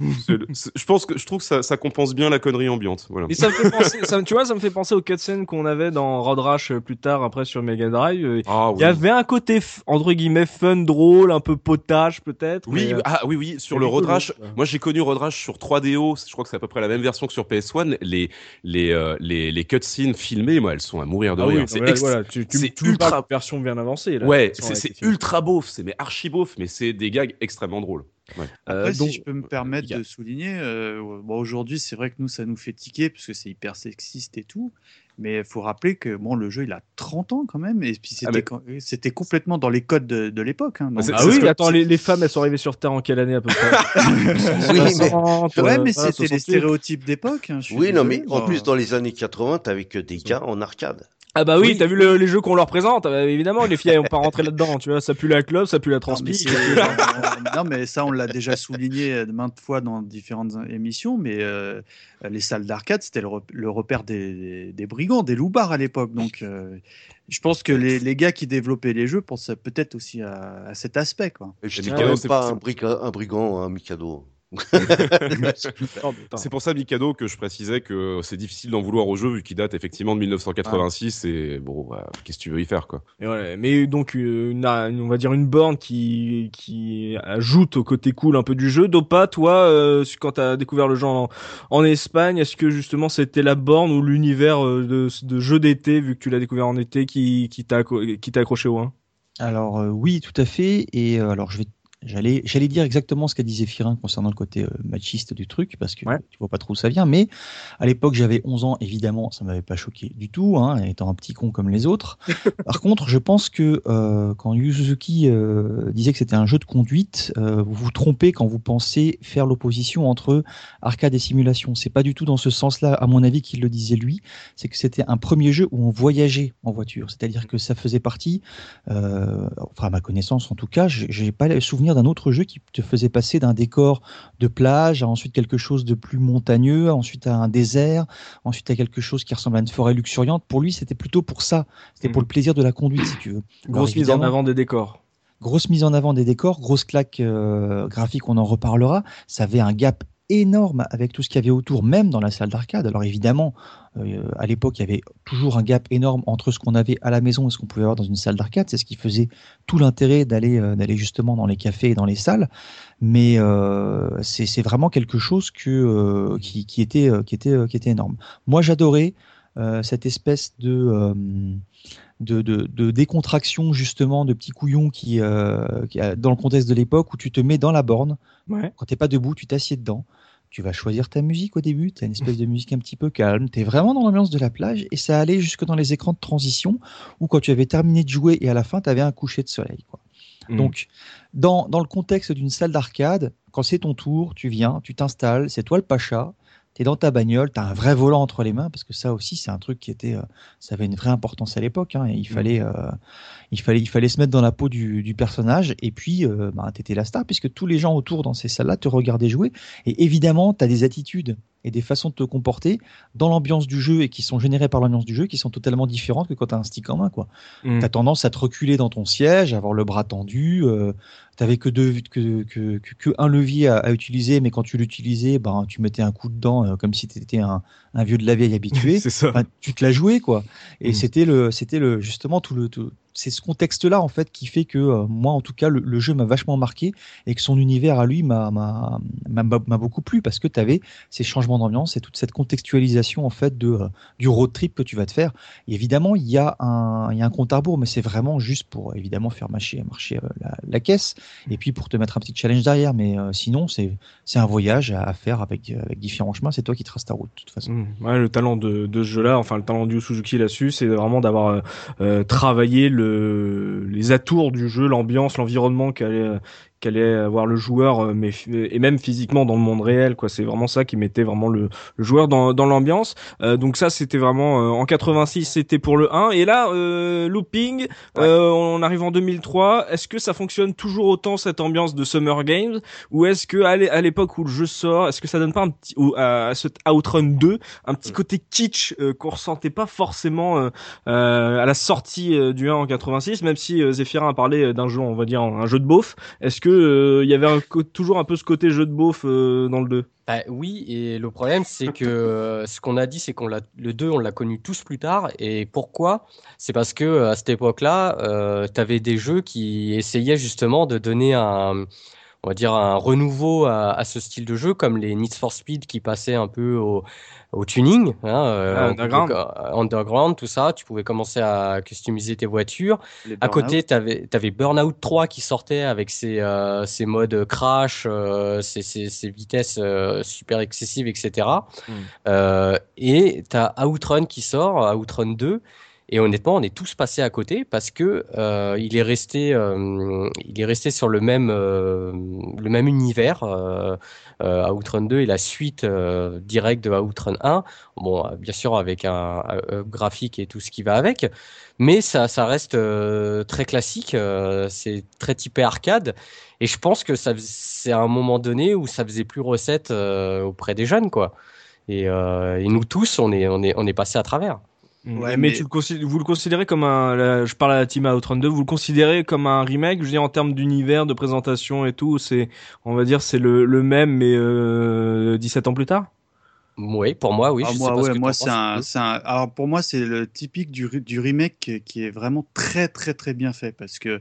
Je pense que je trouve que ça, ça compense bien la connerie ambiante. Voilà. Et ça me fait penser, ça, tu vois, ça me fait penser aux cutscenes qu'on avait dans Road Rash euh, plus tard, après sur Mega Drive. Euh, Ah Il oui. y avait un côté, entre guillemets, fun, drôle, un peu potage peut-être. Oui, mais, euh, ah oui, oui, sur le Road Rash. Moi, j'ai connu Road Rash sur 3DO. Je crois que c'est à peu près la même version que sur PS1. Les, les, euh, les, les cutscenes filmées, moi, elles sont à mourir de ah oui, rire. c'est voilà, tu, tu, c'est tu me ultra- version bien avancée. Là, Ouais, c'est ultra beauf, c'est mais archi beauf, mais c'est des gags extrêmement drôles. Ouais. Euh, Après, donc- si je peux me permettre de souligner, euh, bon, aujourd'hui, c'est vrai que nous, ça nous fait tiquer parce que c'est hyper sexiste et tout. Mais il faut rappeler que bon, le jeu, il a 30 ans quand même. Et puis, c'était Ah, mais- c'était complètement dans les codes de, de l'époque. hein. Ah oui, que- attends, les, les femmes, elles sont arrivées sur Terre en quelle année à peu près? Oui, mais- 60, Ouais, euh, mais voilà, c'était les 68. stéréotypes d'époque. hein, Oui, non, mais en plus, dans les années 80, t'avais que des gars en arcade. Ah bah oui, Oui. t'as vu le- les jeux qu'on leur présente ah bah, Évidemment, les filles, vont pas rentrer là-dedans. Tu vois, ça pue la clope, ça pue la transpi. on- non, mais ça, on l'a déjà souligné euh, maintes fois dans différentes émissions, mais euh, les salles d'arcade, c'était le, rep- le repère des, des brigands, des loupards à l'époque. Donc, euh, je pense que les, les gars qui développaient les jeux pensaient peut-être aussi à, à cet aspect. Quoi. Et je Et dis quand même pas un, un brigand, un Mikado. C'est pour ça, Mikado, que je précisais que c'est difficile d'en vouloir au jeu vu qu'il date effectivement de 1986 et bon, bah, qu'est-ce que tu veux y faire quoi. Et voilà. Mais donc, euh, une, une- on va dire une borne qui, qui ajoute au côté cool un peu du jeu. Dopa, toi, euh, quand t'as découvert le jeu en, en Espagne, est-ce que justement c'était la borne ou l'univers euh, de, de jeu d'été, vu que tu l'as découvert en été, qui, qui t'a acco- qui t'a accroché au 1 Alors euh, oui, tout à fait. Et euh, alors je vais, j'allais, j'allais dire exactement ce qu'a dit Zéphirin concernant le côté euh, machiste du truc, parce que Ouais. tu vois pas trop où ça vient. Mais à l'époque, j'avais 11 ans, évidemment, ça m'avait pas choqué du tout, hein, étant un petit con comme les autres. Par contre, je pense que euh, quand Yu Suzuki euh, disait que c'était un jeu de conduite, euh, vous vous trompez quand vous pensez faire l'opposition entre arcade et simulation. C'est pas du tout dans ce sens-là, à mon avis, qu'il le disait lui. C'est que c'était un premier jeu où on voyageait en voiture, c'est-à-dire que ça faisait partie enfin à ma connaissance en tout cas, j'ai pas le souvenir souvenir d'un autre jeu qui te faisait passer d'un décor de plage à ensuite quelque chose de plus montagneux, ensuite à un désert, ensuite à quelque chose qui ressemble à une forêt luxuriante. Pour lui, c'était plutôt pour ça. C'était pour Mhm. le plaisir de la conduite, si tu veux. Grosse mise en avant des décors. Grosse mise en avant des décors, grosse claque euh, graphique, on en reparlera. Ça avait un gap énorme avec tout ce qu'il y avait autour, même dans la salle d'arcade. Alors évidemment, euh, à l'époque, il y avait toujours un gap énorme entre ce qu'on avait à la maison et ce qu'on pouvait avoir dans une salle d'arcade. C'est ce qui faisait tout l'intérêt d'aller euh, d'aller justement dans les cafés et dans les salles. Mais euh, c'est vraiment quelque chose que, qui, qui était qui était qui était énorme. Moi, j'adorais cette espèce de de, de, de décontraction justement de petits couillons qui, euh, qui, dans le contexte de l'époque où tu te mets dans la borne Ouais. quand t'es pas debout tu t'assieds dedans tu vas choisir ta musique au début tu as une espèce de musique un petit peu calme tu es vraiment dans l'ambiance de la plage et ça allait jusque dans les écrans de transition où quand tu avais terminé de jouer et à la fin tu avais un coucher de soleil quoi. Mm. donc dans, dans le contexte d'une salle d'arcade quand c'est ton tour tu viens tu t'installes c'est toi le pacha T'es dans ta bagnole, t'as un vrai volant entre les mains parce que ça aussi c'est un truc qui était, euh, ça avait une vraie importance à l'époque. Hein, il fallait, euh, il fallait, il fallait se mettre dans la peau du, du personnage. Et puis, euh, bah, t'étais la star puisque tous les gens autour dans ces salles-là te regardaient jouer. Et évidemment, t'as des attitudes et des façons de te comporter dans l'ambiance du jeu et qui sont générées par l'ambiance du jeu qui sont totalement différentes que quand t'as un stick en main, quoi. Mm. T'as tendance à te reculer dans ton siège, à avoir le bras tendu. Euh, T'avais que deux, que, que, que, que un levier à, à utiliser, mais quand tu l'utilisais, ben tu mettais un coup dedans euh, comme si t'étais un, un vieux de la vieille habitué. C'est ça. Tu te l'as joué quoi. Et Mm. c'était le, c'était le justement tout le, tout- c'est ce contexte-là en fait qui fait que euh, moi en tout cas le, jeu m'a vachement marqué et que son univers à lui m'a beaucoup plu parce que tu avais ces changements d'ambiance et toute cette contextualisation en fait de euh, du road trip que tu vas te faire. Évidemment il y a un il y a un compte à rebours mais c'est vraiment juste pour évidemment faire marcher marcher euh, la, caisse et puis pour te mettre un petit challenge derrière. Mais sinon c'est c'est un voyage à, faire avec avec différents chemins. C'est toi qui traces ta route de toute façon. Mm. Ouais, le talent de, de ce jeu-là, enfin le talent du Suzuki là-dessus, c'est vraiment d'avoir travaillé le, les atours du jeu, l'ambiance, l'environnement qu'allait qu'allait avoir le joueur, euh, mais et même physiquement dans le monde réel, quoi. C'est vraiment ça qui mettait vraiment le, le joueur dans, dans l'ambiance. Euh, donc ça, c'était vraiment euh, en 86, c'était pour le 1. Et là, euh, looping, euh, on arrive en 2003. Est-ce que ça fonctionne toujours autant cette ambiance de Summer Games, ou est-ce que à l'é- à l'époque où le jeu sort, est-ce que ça donne pas un petit ou à, à ce Outrun 2 un petit côté kitsch euh, qu'on ressentait pas forcément à la sortie du 1 en 86, même si euh, Zephyrin a parlé d'un jeu, on va dire un jeu de beauf. Est-ce que euh, il y avait toujours un peu ce côté jeu de beauf euh, dans le 2 Bah oui, et le problème, c'est que euh, ce qu'on a dit, c'est qu'on le 2, on l'a connu tous plus tard. Et pourquoi? C'est parce que à cette époque-là, euh, tu avais des jeux qui essayaient justement de donner un, on va dire, un renouveau à, à ce style de jeu, comme les Need for Speed qui passaient un peu au, au tuning, hein, euh, Ah, on pouvait- underground. euh, underground, tout ça. Tu pouvais commencer à customiser tes voitures. À côté, tu avais, avais Burnout 3 qui sortait avec ses, euh, ses modes crash, euh, ses, ses, ses vitesses super excessives, etc. Mm. Et tu as Outrun qui sort, Outrun 2. Et honnêtement, on est tous passés à côté parce que euh, il est resté, euh, il est resté sur le même, euh, le même univers. Euh, Outrun 2 est la suite directe de Outrun 1. Bon, bien sûr avec un, graphique et tout ce qui va avec, mais ça, reste très classique. c'est très typé arcade. Et je pense que ça, c'est à un moment donné où ça faisait plus recette auprès des jeunes, quoi. Et, et nous tous, on est, on est, on est passé à travers. Ouais, mais, mais- tu le considères, vous le considérez comme un, là, je parle à la team Outrun 2, vous le considérez comme un remake, je veux dire en termes d'univers, de présentation et tout, c'est, on va dire, c'est le, le même mais euh, 17 ans plus tard? Oui, pour moi, oui. Ah, je moi, sais pas ce ouais, que moi, c'est un, c'est un- Alors, pour moi, c'est le typique du, du remake qui- qui est vraiment très, très, très bien fait parce que,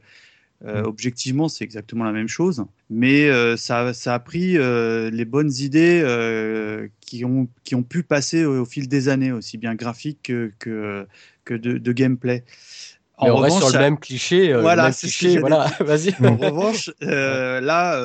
euh, Mm. objectivement, c'est exactement la même chose. Mais euh, ça, ça a pris euh, les bonnes idées euh, qui, ont, qui ont pu passer au, au fil des années, aussi bien graphique que, que, que de, de gameplay. Mais on reste sur le même cliché. Voilà, même cliché, voilà, vas-y. en revanche, là,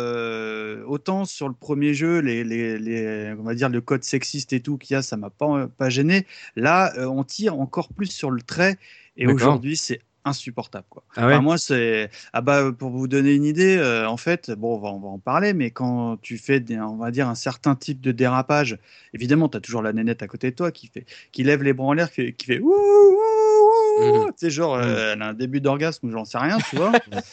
autant sur le premier jeu, les, les, les, on va dire le code sexiste et tout qu'il y a, ça m'a pas, pas gêné. Là, on tire encore plus sur le trait et aujourd'hui, c'est insupportable. Quoi. Ah ouais. Enfin, moi, c'est ah bah pour vous donner une idée, euh, en fait, bon, on va, on va en parler, mais quand tu fais, des, on va dire un certain type de dérapage, évidemment, tu as toujours la nénette à côté de toi qui fait, qui lève les bras en l'air, qui, qui fait ouh, ouh, ouh, Mhm. tu sais, genre, euh, elle a un début d'orgasme ou j'en sais rien, tu vois.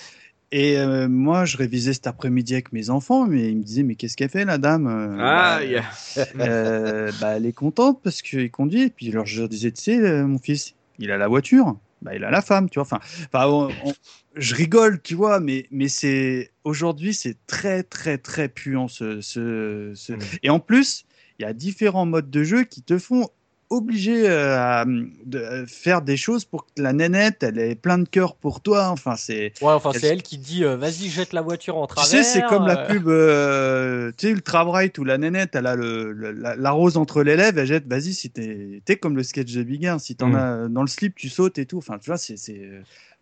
Et euh, moi, je révisais cet après-midi avec mes enfants, mais ils me disaient, mais qu'est-ce qu'elle fait, la dame Euh, Ah, bah, yeah. euh, bah, elle est contente parce qu'il conduit. Et puis, alors, je leur disais, tu sais, mon fils, il a la voiture, bah, il a la femme, tu vois. Enfin, enfin on- on- je rigole, tu vois, mais, mais c'est aujourd'hui, c'est très, très, très puant. Ce, ce, ce- Mm. Et en plus, il y a différents modes de jeu qui te font obligé euh, à, de faire des choses pour que la nénette, elle ait plein de cœur pour toi. Enfin, c'est Ouais, enfin, Elle- c'est elle qui dit euh, vas-y, jette la voiture en tu travers. sais, c'est comme la euh, pub, euh, tu sais, Ultra Bright où la nénette, elle a le, le- la, la rose entre les lèvres, elle jette, vas-y, si t'es, comme le sketch de Big Air, si t'en Mm. as dans le slip, tu sautes et tout. Enfin, tu vois, c'est,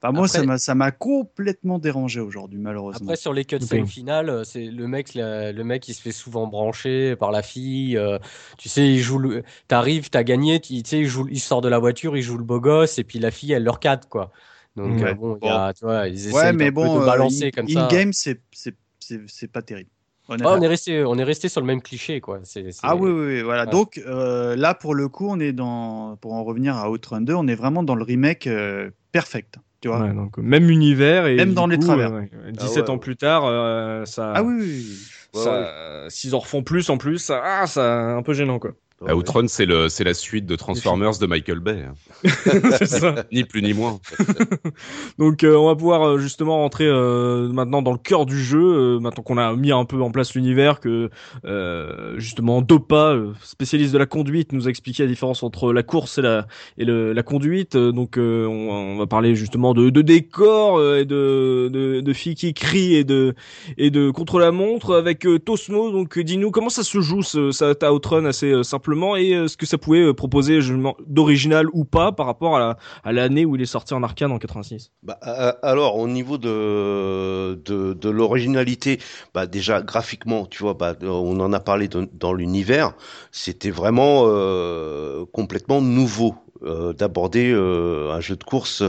enfin, moi, Après- ça m'a, complètement dérangé aujourd'hui, malheureusement. Après, sur les cutscenes finales, euh, c'est le mec, le, le mec, il se fait souvent brancher par la fille. euh, tu sais, il joue. le- T'arrives, t'as gagné. Tu sais, il, joue, il sort de la voiture, il joue le beau gosse, et puis la fille, elle le recadre, quoi. Donc Ouais. euh, bon, il y a, tu vois, ils essayent ouais, mais bon, de euh, balancer in, comme ça. game, c'est, c'est, c'est, c'est pas terrible. Ouais, on est resté, on est resté sur le même cliché, quoi. Ah oui, oui, oui, voilà. Ouais. Donc euh, là, pour le coup, on est dans, pour en revenir à Outrun 2, on est vraiment dans le remake euh, perfect. Tu vois Ouais, donc, même univers et Même dans les coup, travers. euh, ouais, Ah 17 ouais, ans plus tard, euh, ça, Ah oui, oui, oui. Ça, s'ils en refont plus en plus, ça, ah, ça un peu gênant quoi. Outrun, c'est le, c'est la suite de Transformers de Michael Bay. hein. C'est ça. Ni plus ni moins. Donc euh, on va pouvoir euh, justement rentrer euh, maintenant dans le cœur du jeu, euh, maintenant qu'on a mis un peu en place l'univers, que euh, justement Dopa, euh, spécialiste de la conduite, nous a expliqué la différence entre la course et la et le, la conduite. Donc euh, on, on va parler justement de, de décors et de, de, de filles qui crient et de et de contre la montre avec Tosmo. Donc dis-nous comment ça se joue ce, ça à Outrun assez euh, simplement et euh, ce que ça pouvait euh, proposer d'original ou pas par rapport à la- à l'année où il est sorti en arcade en 86. Bah, euh, alors, au niveau de, de, de l'originalité, bah, déjà graphiquement, tu vois, bah, on en a parlé dans, dans l'univers, c'était vraiment euh, complètement nouveau euh, d'aborder euh, un jeu de course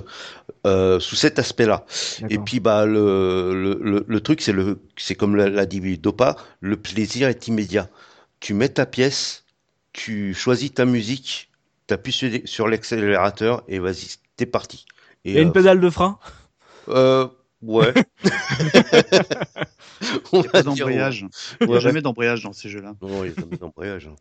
euh, sous cet aspect-là. Et puis, bah, le, le, le, le truc, c'est le, c'est comme l'a dit Dopa, le plaisir est immédiat. Tu mets ta pièce, tu choisis ta musique, t'appuies sur, sur l'accélérateur et vas-y, t'es parti. Et, une euh, pédale de frein? Euh, ouais. On Il n'y a pas d'embrayage. Il n'y a jamais d'embrayage dans ces jeux-là. Non, il y a jamais d'embrayage. hein.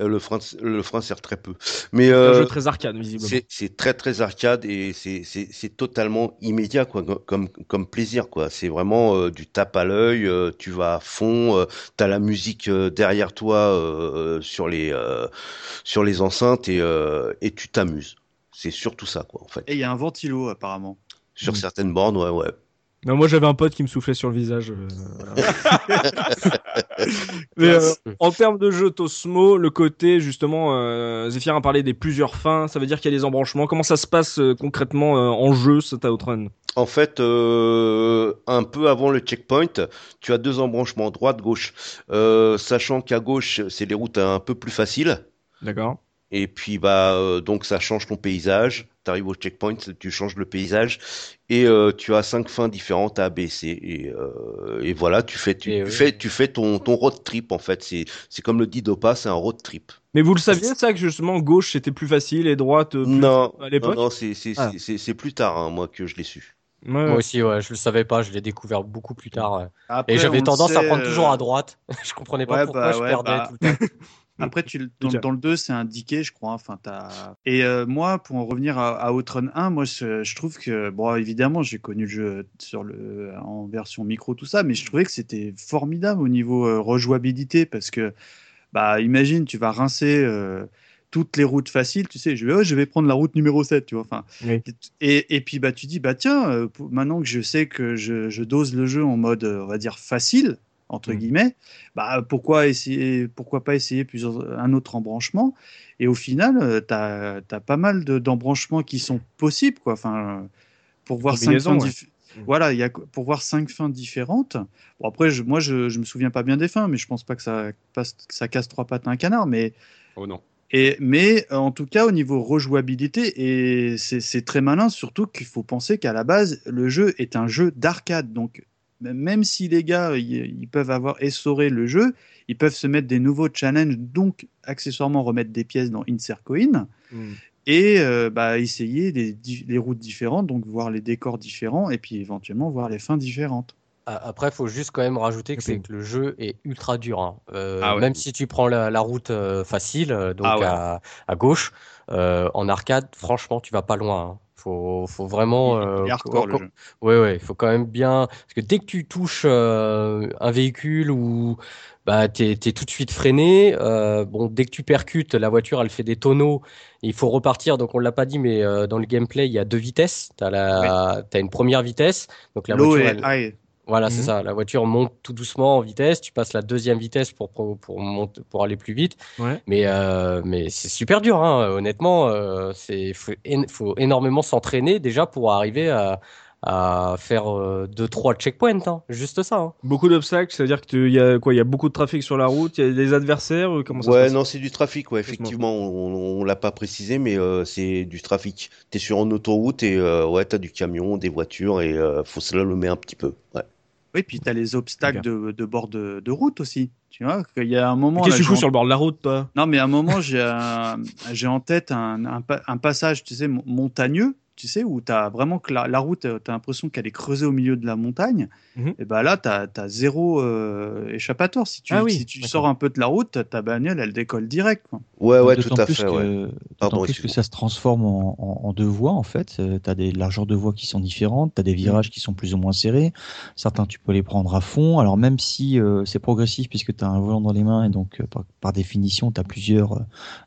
Euh, Le frein, le frein sert très peu. Mais C'est un euh, jeu très arcade, visiblement. c'est très très arcade et c'est totalement immédiat quoi comme comme plaisir quoi. C'est vraiment euh, du tape à l'œil. euh, tu vas à fond. Euh, T'as la musique euh, derrière toi euh, sur les euh, sur les enceintes et euh, et tu t'amuses. C'est surtout ça quoi en fait. Et il y a un ventilo, apparemment. Sur certaines bornes ouais ouais. Non, moi, j'avais un pote qui me soufflait sur le visage. euh, voilà. Mais euh, en termes de jeu Tosmo, le côté justement, euh, Zephyr a parlé des plusieurs fins. Ça veut dire qu'il y a des embranchements. Comment ça se passe euh, concrètement en jeu, cet Outrun En fait, un peu avant le checkpoint, tu as deux embranchements, droite, gauche. Sachant qu'à gauche, c'est les routes un peu plus faciles. D'accord. Et puis, bah, euh, donc ça change ton paysage. Tu arrives au checkpoint, tu changes le paysage. Et euh, tu as cinq fins différentes à abaisser. Et, euh, et voilà, tu fais, tu, Et tu oui. fais, tu fais ton, ton road trip, en fait. C'est, c'est comme le dit Dopa, c'est un road trip. Mais vous le saviez ça que justement gauche c'était plus facile et droite plus Non, à l'époque non, non, c'est, c'est, Ah. c'est, plus tard, hein, moi, que je l'ai su. Ouais, Moi ouais. aussi, ouais, je le savais pas, je l'ai découvert beaucoup plus tard. ouais. Après, Et j'avais tendance à prendre toujours à droite. je comprenais pas ouais, pourquoi bah, je ouais, perdais bah. tout le temps. Après, tu, dans, le 2, c'est indiqué, je crois. Enfin, t'as... Et euh, moi, pour en revenir à, à Outrun 1, moi, je, je trouve que, bon, évidemment, j'ai connu le jeu sur le, en version micro, tout ça, mais je trouvais que c'était formidable au niveau euh, rejouabilité parce que, bah, imagine, tu vas rincer euh, toutes les routes faciles, tu sais, je vais, oh, je vais prendre la route numéro 7, tu vois. Enfin, Oui. et, et puis, bah, tu dis, bah, tiens, euh, maintenant que je sais que je, je dose le jeu en mode, on va dire, facile, entre Mhm. guillemets, bah, pourquoi, essayer, pourquoi pas essayer plusieurs, un autre embranchement? Et au final, tu as, pas mal de- d'embranchements qui sont possibles, quoi. Enfin, euh, pour voir cinq fins ouais. dif- Voilà, il y a pour voir cinq fins différentes. Bon après, je, moi, je, je me souviens pas bien des fins, mais je pense pas que ça, passe, que ça casse trois pattes à un canard. Mais Oh non. et, mais euh, en tout cas, au niveau rejouabilité, et c'est très malin, surtout qu'il faut penser qu'à la base, le jeu est un jeu d'arcade. Donc, même si les gars, ils, peuvent avoir essoré le jeu, ils peuvent se mettre des nouveaux challenges, donc accessoirement remettre des pièces dans Insert Coin. Mm. et euh, bah, essayer des, des routes différentes, donc voir les décors différents et puis éventuellement voir les fins différentes. Après, il faut juste quand même rajouter que c'est que le jeu est ultra dur. hein. Euh, Ah ouais. Même si tu prends la, la route euh, facile, donc Ah ouais. à, à gauche, euh, en arcade, franchement, tu vas pas loin. hein. Faut, faut vraiment. Il euh, hardcore, le co- jeu. Ouais, ouais, il faut quand même bien. Parce que dès que tu touches euh, un véhicule ou bah, t'es, t'es tout de suite freiné, euh, bon, dès que tu percutes, la voiture, elle fait des tonneaux. Il faut repartir. Donc, on l'a pas dit, mais euh, dans le gameplay, il y a deux vitesses. T'as la, t'as une première vitesse. Donc, la Low voiture, et elle- voilà, c'est Mhm. ça. La voiture monte tout doucement en vitesse. Tu passes la deuxième vitesse pour, pour, pour, monter- pour aller plus vite. Ouais. Mais, euh, mais c'est super dur, hein. Honnêtement, euh, c'est faut, én- faut énormément s'entraîner déjà pour arriver à, à faire euh, deux trois checkpoints, hein. Juste ça. hein. Beaucoup d'obstacles, c'est-à-dire que tu- il y a quoi? Il y a beaucoup de trafic sur la route, il y a des adversaires, euh, comment ça Ouais, se passe? non, c'est du trafic, ouais, effectivement, on, on l'a pas précisé, mais euh, c'est du trafic. T'es sur une autoroute et euh, ouais, t'as du camion, des voitures et euh, faut slalomer un petit peu. Ouais. Oui, puis tu as les obstacles de, de bord de, de route aussi. Tu vois, qu'il y a un moment. Qu'est-ce que tu j'ai sur le bord de la route, toi? Non, mais à un moment, j'ai en tête un, un, pa- un passage, tu sais, mon- montagneux, tu sais, où tu as vraiment que la, la route, tu as l'impression qu'elle est creusée au milieu de la montagne. Mhm. Et ben là, tu as, zéro euh, échappatoire. Si tu, Ah oui, si tu sors un peu de la route, ta bagnole, elle décolle direct. quoi. Ouais, ouais, tout à plus fait, que, ouais. Pardon, plus que ça se transforme en, en- en deux voies en fait. tu as des largeurs de voies qui sont différentes, tu as des Mm. virages qui sont plus ou moins serrés. Certains tu peux les prendre à fond. Alors même si euh, c'est progressif puisque tu as un volant dans les mains et donc euh, par, par définition tu as plusieurs euh,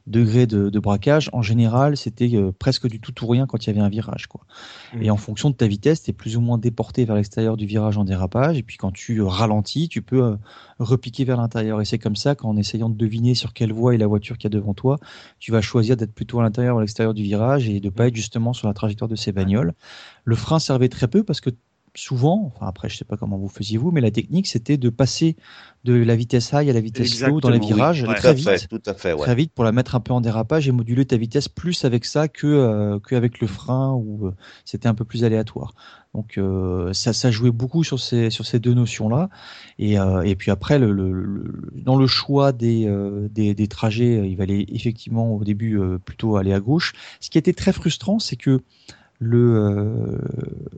degrés de, de braquage, en général c'était euh, presque du tout ou rien quand il y avait un virage. Quoi. Mm. Et en fonction de ta vitesse, tu es plus ou moins déporté vers l'extérieur du virage en dérapage. Et puis quand tu euh, ralentis, tu peux euh, repiquer vers l'intérieur. Et c'est comme ça qu'en essayant de deviner sur quelle voie est la voiture qu'il y a devant toi, tu vas choisir d'être plutôt à l'intérieur ou à l'extérieur du virage et de pas être justement sur la trajectoire de ces bagnoles. Le frein servait très peu parce que souvent, enfin après je sais pas comment vous faisiez vous, mais la technique c'était de passer de la vitesse high à la vitesse slow dans les oui. virages Ouais. Très vite fait, tout à fait, ouais. très vite pour la mettre un peu en dérapage et moduler ta vitesse plus avec ça que euh, qu'avec le frein où euh, c'était un peu plus aléatoire. Donc euh, ça, ça jouait beaucoup sur ces sur ces deux notions là et, et puis après le, le- le- dans le choix des, des des trajets il fallait effectivement au début plutôt aller à gauche. Ce qui était très frustrant c'est que le euh,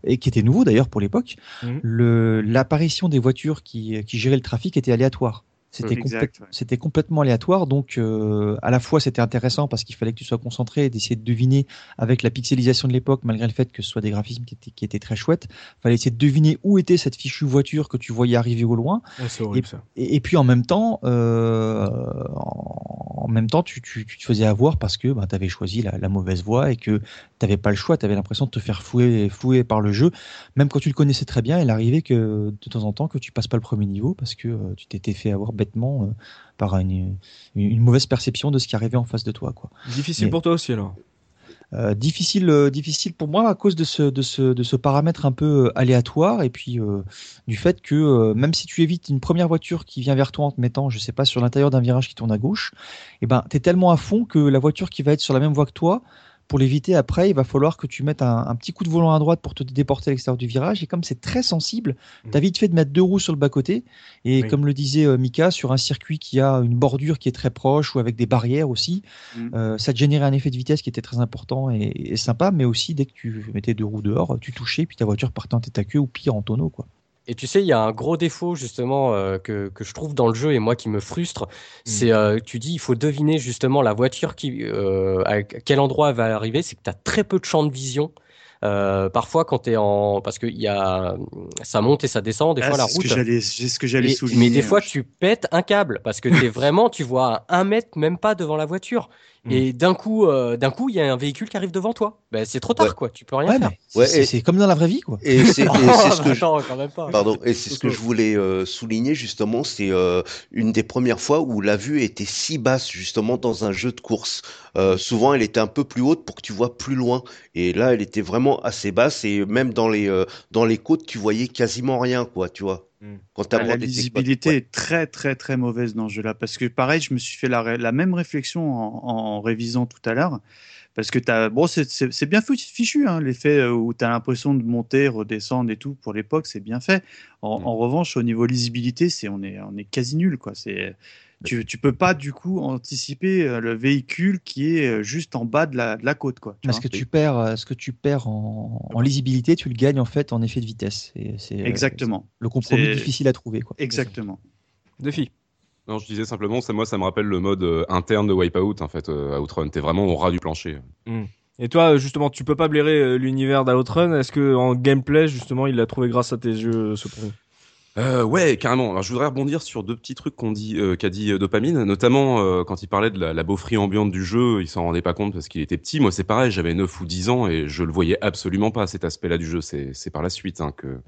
et qui était nouveau d'ailleurs pour l'époque, Mhm. le l'apparition des voitures qui qui géraient le trafic était aléatoire. C'était ouais. c'était complètement aléatoire, donc euh, à la fois c'était intéressant parce qu'il fallait que tu sois concentré et d'essayer de deviner avec la pixelisation de l'époque, malgré le fait que ce soit des graphismes qui étaient, qui étaient très chouettes, fallait essayer de deviner où était cette fichue voiture que tu voyais arriver au loin. Ouais, C'est horrible ça. Et, et puis en même temps, euh, en, en même temps, tu, tu, tu te faisais avoir parce que bah, tu avais choisi la, la mauvaise voie et que tu n'avais pas le choix. Tu avais l'impression de te faire fouer, fouer par le jeu. Même quand tu le connaissais très bien, il arrivait que de temps en temps que tu passes pas le premier niveau parce que euh, tu t'étais fait avoir euh, par une, une mauvaise perception de ce qui arrivait en face de toi. Quoi. Difficile Mais- pour toi aussi alors? Euh, difficile, euh, difficile pour moi à cause de ce, de ce, de ce paramètre un peu aléatoire et puis euh, du fait que même si tu évites une première voiture qui vient vers toi en te mettant, je sais pas, sur l'intérieur d'un virage qui tourne à gauche, et ben t'es tellement à fond que la voiture qui va être sur la même voie que toi, pour l'éviter après, il va falloir que tu mettes un, un petit coup de volant à droite pour te déporter à l'extérieur du virage. Et comme c'est très sensible, t'as vite fait de mettre deux roues sur le bas côté. Et Oui. comme le disait euh, Mika, sur un circuit qui a une bordure qui est très proche ou avec des barrières aussi, Mm. euh, ça te générait un effet de vitesse qui était très important et, et sympa, mais aussi dès que tu mettais deux roues dehors, tu touchais, puis ta voiture partait en tête à queue ou pire en tonneau. Quoi. Et tu sais, il y a un gros défaut justement euh, que, que je trouve dans le jeu et moi qui me frustre, c'est euh, tu dis il faut deviner justement la voiture qui euh, à quel endroit elle va arriver, c'est que tu as très peu de champ de vision. Euh, parfois quand tu es en parce que y a ça monte et ça descend des Ah, fois la route. C'est ce que j'allais souligner. mais des fois, ouais. tu pètes un câble parce que t'es vraiment, tu vois à un mètre, même pas devant la voiture. Et d'un coup, euh, d'un coup, il y a un véhicule qui arrive devant toi. Ben, c'est trop tard, Ouais. quoi. Tu peux rien Ouais, faire. mais c'est- Ouais, c'est et- c'est comme dans la vraie vie. Quoi. Et c'est et c'est ce que je, Attends, quand même pas. Pardon, et c'est ce que je voulais euh, souligner justement, c'est euh, une des premières fois où la vue était si basse justement dans un jeu de course. Euh, souvent, elle était un peu plus haute pour que tu vois plus loin, et là, elle était vraiment assez basse et même dans les euh, dans les côtes, tu voyais quasiment rien, quoi, tu vois. Mm. Quand Ah, la lisibilité ouais. est très très très mauvaise dans ce jeu-là parce que pareil, je me suis fait la, ré- la même réflexion en, en révisant tout à l'heure parce que t'as bon c'est- bien fichu hein, l'effet euh, où tu as l'impression de monter, redescendre et tout pour l'époque c'est bien fait. En, Mm. en revanche au niveau lisibilité c'est on est on est quasi nul quoi c'est tu, tu peux pas du coup anticiper euh, le véhicule qui est euh, juste en bas de la, de la côte. Quoi, tu Parce vois. que tu perds, euh, ce que tu perds en, en lisibilité, tu le gagnes en fait en effet de vitesse. Et c'est Exactement. le compromis difficile à trouver. Quoi. Exactement. Défi. Non, je disais simplement, ça, moi, ça me rappelle le mode euh, interne de Wipeout, en fait, euh, Outrun. T'es vraiment au ras du plancher. Et toi, justement, tu peux pas blairer euh, l'univers d'Outrun. Est-ce que en gameplay, justement, il l'a trouvé grâce à tes yeux, ce pro Euh, ouais, carrément. Alors, je voudrais rebondir sur deux petits trucs qu'on dit, euh, qu'a dit euh, Dopamine, notamment euh, quand il parlait de la, la beaufrie ambiante du jeu, il s'en rendait pas compte parce qu'il était petit. Moi, c'est pareil, j'avais 9 ou 10 ans et je le voyais absolument pas cet aspect-là du jeu. C'est, c'est par la suite hein, que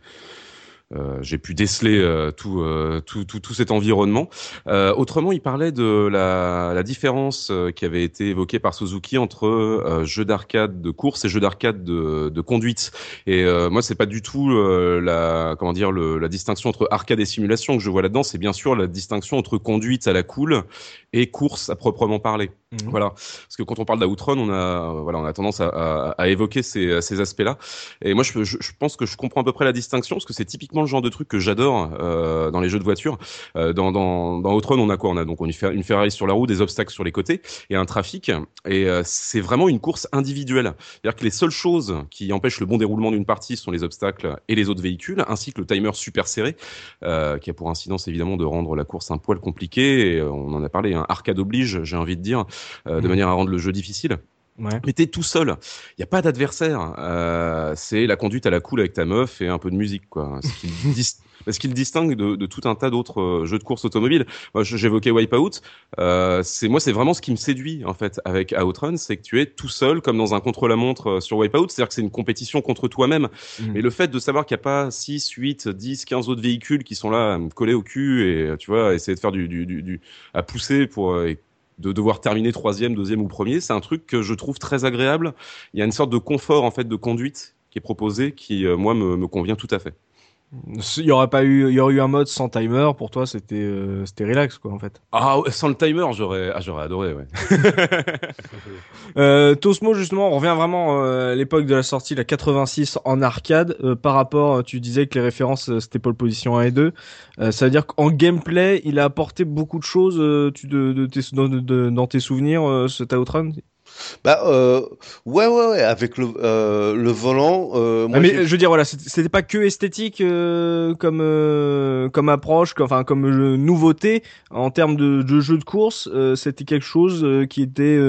j'ai pu déceler euh, tout, euh, tout, tout, tout cet environnement. Euh, autrement, il parlait de la, la différence euh, qui avait été évoquée par Suzuki entre euh, jeu d'arcade de course et jeu d'arcade de, de conduite. Et euh, moi, c'est pas du tout euh, la comment dire le, la distinction entre arcade et simulation que je vois là-dedans. C'est bien sûr la distinction entre conduite à la cool et course à proprement parler. Mhm. Voilà, parce que quand on parle d'Outrun, on a voilà, on a tendance à, à, à évoquer ces, ces aspects-là. Et moi, je, je, je pense que je comprends à peu près la distinction, parce que c'est typiquement le genre de truc que j'adore euh, dans les jeux de voiture. Euh, dans dans dans Outrun, on a quoi? On a donc on fait une Ferrari sur la roue, des obstacles sur les côtés et un trafic. Et euh, c'est vraiment une course individuelle. C'est-à-dire que les seules choses qui empêchent le bon déroulement d'une partie sont les obstacles et les autres véhicules, ainsi que le timer super serré, qui a pour incidence évidemment de rendre la course un poil compliquée. Et, on en a parlé, hein, arcade oblige, j'ai envie de dire, de Mhm. manière à rendre le jeu difficile. Ouais. Mais t'es tout seul. Il n'y a pas d'adversaire. Euh, c'est la conduite à la cool avec ta meuf et un peu de musique, quoi. Ce qui le, dis- distingue de, de tout un tas d'autres euh, jeux de course automobile. J'évoquais Wipeout. Euh, c'est moi, c'est vraiment ce qui me séduit en fait avec Outrun, c'est que tu es tout seul, comme dans un contre-la-montre euh, sur Wipeout. C'est-à-dire que c'est une compétition contre toi-même. Mais le fait de savoir qu'il n'y a pas 6, 8, 10, 15 autres véhicules qui sont là à me coller au cul et euh, tu vois, essayer de faire du, du, du, du- à pousser pour et de devoir terminer troisième, deuxième ou premier, c'est un truc que je trouve très agréable. Il y a une sorte de confort en fait de conduite qui est proposé, qui euh, moi me, me convient tout à fait. Il y aurait pas eu, il y aurait eu un mode sans timer. Pour toi, c'était, euh, c'était relax, quoi, en fait. Ah, sans le timer, j'aurais, ah, j'aurais adoré, ouais. Euh, Tosmo, justement, on revient vraiment euh, à l'époque de la sortie, la 86 en arcade. euh, par rapport, tu disais que les références c'était pole position 1 et 2. Euh, ça veut dire qu'en gameplay, il a apporté beaucoup de choses euh, tu, de, dans, de- dans tes souvenirs, euh, ce Outrun. Bah euh, ouais ouais ouais avec le euh, le volant. Euh, moi, Ah, mais j'ai- euh, je veux dire, voilà, c'était pas que esthétique comme comme approche, comme- enfin comme nouveauté en termes de, de jeu de course. c'était quelque chose qui était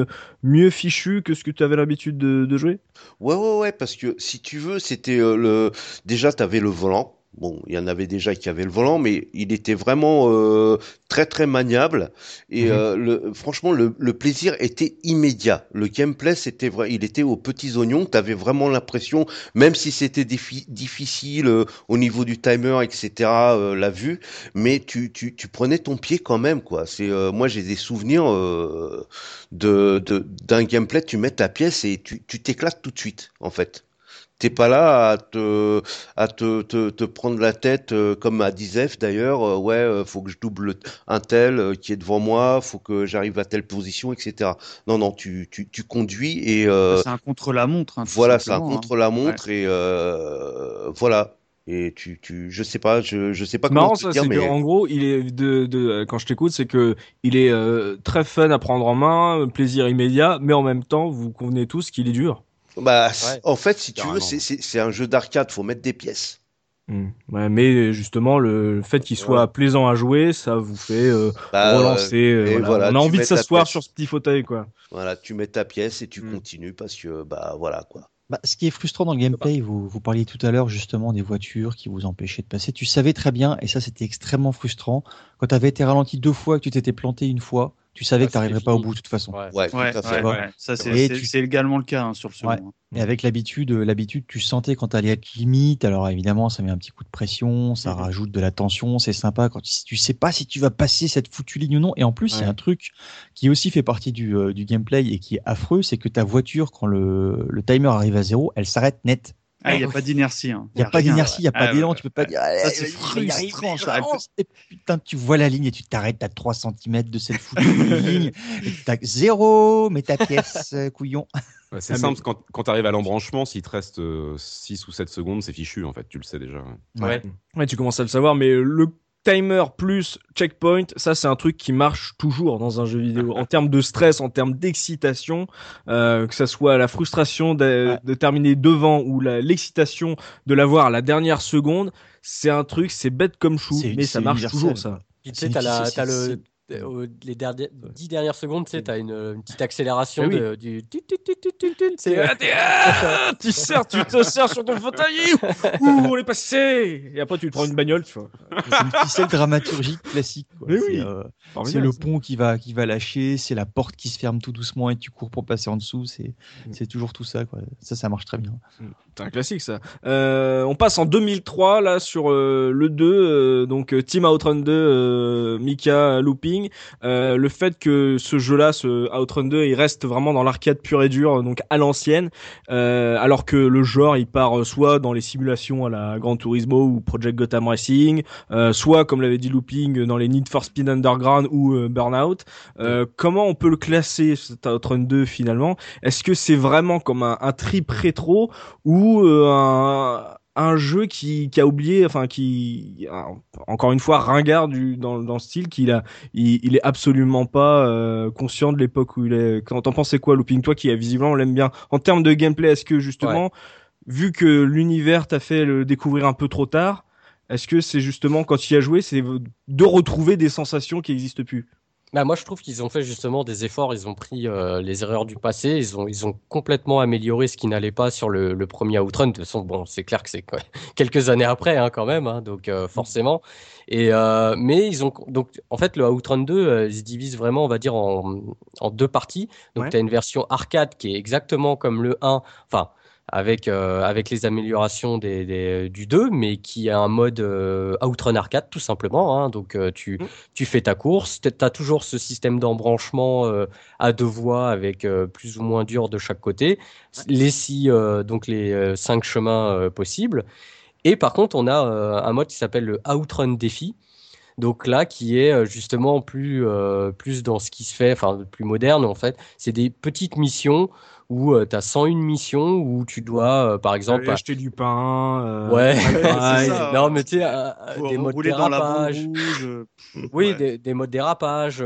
mieux fichu que ce que tu avais l'habitude de, de jouer? Ouais, ouais, ouais, parce que si tu veux, c'était le. Déjà, tu avais le volant. Bon, il y en avait déjà qui avaient le volant, mais il était vraiment euh, très très maniable. Et Mhm. euh, le, franchement, le, le plaisir était immédiat. Le gameplay, c'était vrai, il était aux petits oignons. Tu avais vraiment l'impression, même si c'était diffi- difficile euh, au niveau du timer, etc., euh, la vue, mais tu, tu, tu prenais ton pied quand même, quoi. C'est euh, moi, j'ai des souvenirs euh, de de- d'un gameplay. Tu mets ta pièce et tu tu t'éclates tout de suite, en fait. T'es pas là à te à te, te, te prendre la tête euh, comme à Dizef d'ailleurs. euh, ouais, euh, faut que je double un tel euh, qui est devant moi, faut que j'arrive à telle position, etc. Non, non, tu tu, tu conduis et euh, C'est un contre-la-montre. hein, tout voilà, c'est un hein. contre-la-montre et euh, voilà. Et tu tu je sais pas, je je sais pas C'est comment marrant te ça, dire, mais que, en gros, il est de, de quand je t'écoute, c'est que il est euh, très fun à prendre en main, plaisir immédiat, mais en même temps, vous convenez tous qu'il est dur. Bah Ouais. en fait, si tu veux, c'est un jeu d'arcade, faut mettre des pièces. Hmm. Ouais, mais justement, le fait qu'il soit plaisant à jouer, ça vous fait euh, Bah, relancer. euh, et voilà. voilà, On a envie de s'asseoir sur ce petit fauteuil, quoi. Voilà, tu mets ta pièce et tu Mm. continues parce que bah voilà quoi. Bah, ce qui est frustrant dans le gameplay, vous, vous parliez tout à l'heure justement des voitures qui vous empêchaient de passer. Tu savais très bien, et ça c'était extrêmement frustrant, quand tu avais été ralenti deux fois, que tu t'étais planté une fois, tu savais Ah, que tu n'arriverais pas au bout de toute façon. Ouais. Tout à fait. ouais, Ouais. ouais. Ça, c'est tu- également le cas hein, sur le second. Ouais. hein. Et avec l'habitude, euh, l'habitude, tu sentais quand tu allais être limite. Alors évidemment, ça met un petit coup de pression, ça Mhm. rajoute de la tension, c'est sympa quand tu, tu sais pas si tu vas passer cette foutue ligne ou non. Et en plus, il y a un truc qui aussi fait partie du, euh, du gameplay et qui est affreux, c'est que ta voiture, quand le, le timer arrive à zéro, elle s'arrête net. Ah, il n'y a pas d'inertie. hein. Il n'y a, pas rien. d'inertie, il n'y a pas Ah, d'élan, ouais. tu peux pas dire. Ça, allez, c'est frustrant, ça. avance. Et putain, tu vois la ligne et tu t'arrêtes à 3 cm de cette foutue ligne. T'as zéro, mais ta pièce, euh, couillon. Ouais, c'est Ah, simple, mais- quand, quand tu arrives à l'embranchement, s'il te reste 6 ou 7 secondes, c'est fichu en fait, tu le sais déjà. ouais. Ouais. Ouais, tu commences à le savoir, mais le timer plus checkpoint, ça c'est un truc qui marche toujours dans un jeu vidéo. En termes de stress, en termes d'excitation, euh, que ça soit la frustration de, de terminer devant ou la- l'excitation de l'avoir à la dernière seconde, c'est un truc, c'est bête comme chou, mais ça marche universel, toujours ça. tu C'est sais, t'as le, les dernières, dix dernières secondes, tu sais, t'as une, une petite accélération Ah oui. de, du, tu, tu, tu, tu, tu, tu, c'est- Ah, ah, tu serres, tu te serres sur ton fauteuil. Ouh, on est passé. Et après tu te prends une bagnole, tu vois. C'est une ficelle dramaturgique classique. quoi. Mais C'est, oui. euh, c'est Formidable, le pont qui va, qui va lâcher, c'est la porte qui se ferme tout doucement et tu cours pour passer en dessous. C'est, Mm. toujours tout ça. Quoi. Ça, ça marche très bien. C'est un classique ça. Euh, on passe en 2003 là sur euh, le 2, euh, donc euh, Team Outrun 2, euh, Mika Euh, le fait que ce jeu-là, ce Outrun 2, il reste vraiment dans l'arcade pure et dure, donc à l'ancienne, euh, alors que le genre il part euh, soit dans les simulations à la Gran Turismo ou Project Gotham Racing, euh, soit comme l'avait dit Looping dans les Need for Speed Underground ou euh, Burnout. Euh, Comment on peut le classer cet Outrun 2 finalement? Est-ce que c'est vraiment comme un, un trip rétro ou euh, un, un jeu qui, qui a oublié, enfin qui, encore une fois, ringard du, dans, dans le style, qu'il a, il, il est absolument pas euh, conscient de l'époque où il est. Quand t'en pensais quoi, Looping, toi qui a visiblement on l'aime bien. En termes de gameplay, est-ce que justement, vu que l'univers t'a fait le découvrir un peu trop tard, est-ce que c'est justement quand tu y as joué, c'est de retrouver des sensations qui n'existent plus? Bah, moi, je trouve qu'ils ont fait justement des efforts. Ils ont pris euh, les erreurs du passé. Ils ont, ils ont complètement amélioré ce qui n'allait pas sur le, le premier Outrun. De toute façon, bon, c'est clair que c'est quelques années après, hein, quand même. hein, donc, euh, forcément. Et euh, mais ils ont donc en fait le Outrun 2 euh, il se divise vraiment, on va dire en, en deux parties. Donc, Ouais. tu as une version arcade qui est exactement comme le 1. Enfin. Avec, euh, avec les améliorations des, des- du 2, mais qui a un mode euh, Outrun arcade tout simplement. hein. donc euh, tu, Mm. tu fais ta course, tu as toujours ce système d'embranchement à deux voies avec plus ou moins dur de chaque côté, les six, donc les cinq chemins possibles. Et par contre, on a un mode qui s'appelle le Outrun défi. Donc là, qui est justement plus, plus dans ce qui se fait, enfin plus moderne en fait. C'est des petites missions où tu as 101 missions où tu dois, euh, par exemple, Aller acheter du pain. euh, Ouais. ça. non mais tu sais, euh, des modes dérapage. Oui, Ouais. des, des modes dérapage,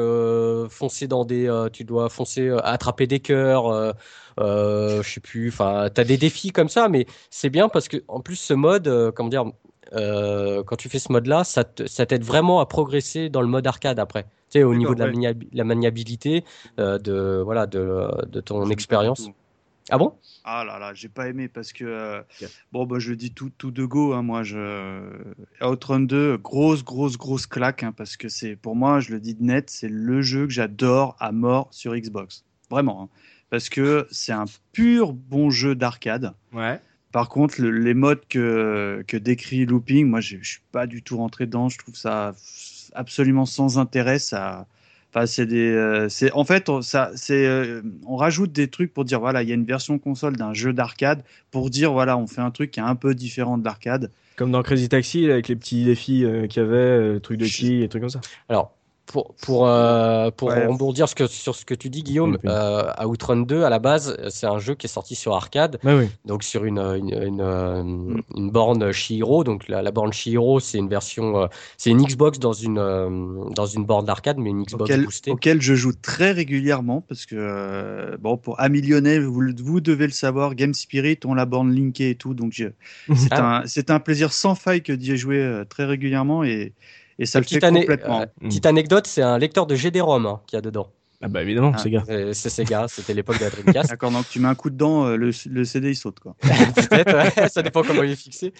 foncer dans des, tu dois foncer, attraper des cœurs, euh, euh, je sais plus. Enfin, t'as des défis comme ça, mais c'est bien parce que en plus ce mode, euh, comment dire, euh, quand tu fais ce mode-là, ça t'aide vraiment à progresser dans le mode arcade après. Tu sais, au niveau de la, ouais. mania- la maniabilité, euh, de voilà, de, de ton expérience. Ah bon? Ah là là, j'ai pas aimé parce que euh, bon bah je le dis tout tout de go hein, moi je Outrun 2 grosse grosse grosse claque hein, parce que c'est pour moi je le dis de net c'est le jeu que j'adore à mort sur Xbox vraiment hein. parce que c'est un pur bon jeu d'arcade. Ouais. Par contre le- les modes que que décrit Looping moi je je suis pas du tout rentré dedans je trouve ça absolument sans intérêt ça Enfin, c'est des, euh, c'est en fait, on, ça, c'est, euh, on rajoute des trucs pour dire voilà, il y a une version console d'un jeu d'arcade pour dire voilà, on fait un truc qui est un peu différent de l'arcade. Comme dans Crazy Taxi, avec les petits défis euh, qu'il y avait, euh, trucs de Je- qui, et trucs comme ça. Alors, pour, pour, euh, pour Ouais. rebondir ce que, sur ce que tu dis, Guillaume, Oui, oui. euh, Outrun 2, à la base, c'est un jeu qui est sorti sur arcade, oui. donc sur une, une, une, euh, une borne Shihiro. Donc la, la borne Shihiro, c'est une version, euh, c'est une Xbox dans une, euh, dans une borne d'arcade, mais une Xbox Auquel, boostée. auquel je joue très régulièrement parce que euh, bon, pour Amillionner, vous, vous devez le savoir, Game Spirit, on la borne linkée et tout, donc je- c'est Ah. un, c'est un plaisir sans faille que d'y jouer euh, très régulièrement et, et ça le fait Petite, complètement. euh, Mm. petite anecdote, c'est un lecteur de GD-ROM hein, qu'il y a dedans. Ah bah évidemment, Ah. Euh, C'est Sega, c'était l'époque de la Dreamcast. D'accord, donc tu mets un coup dedans, euh, le, le CD il saute quoi. Peut-être, ouais, ça dépend comment il est fixé.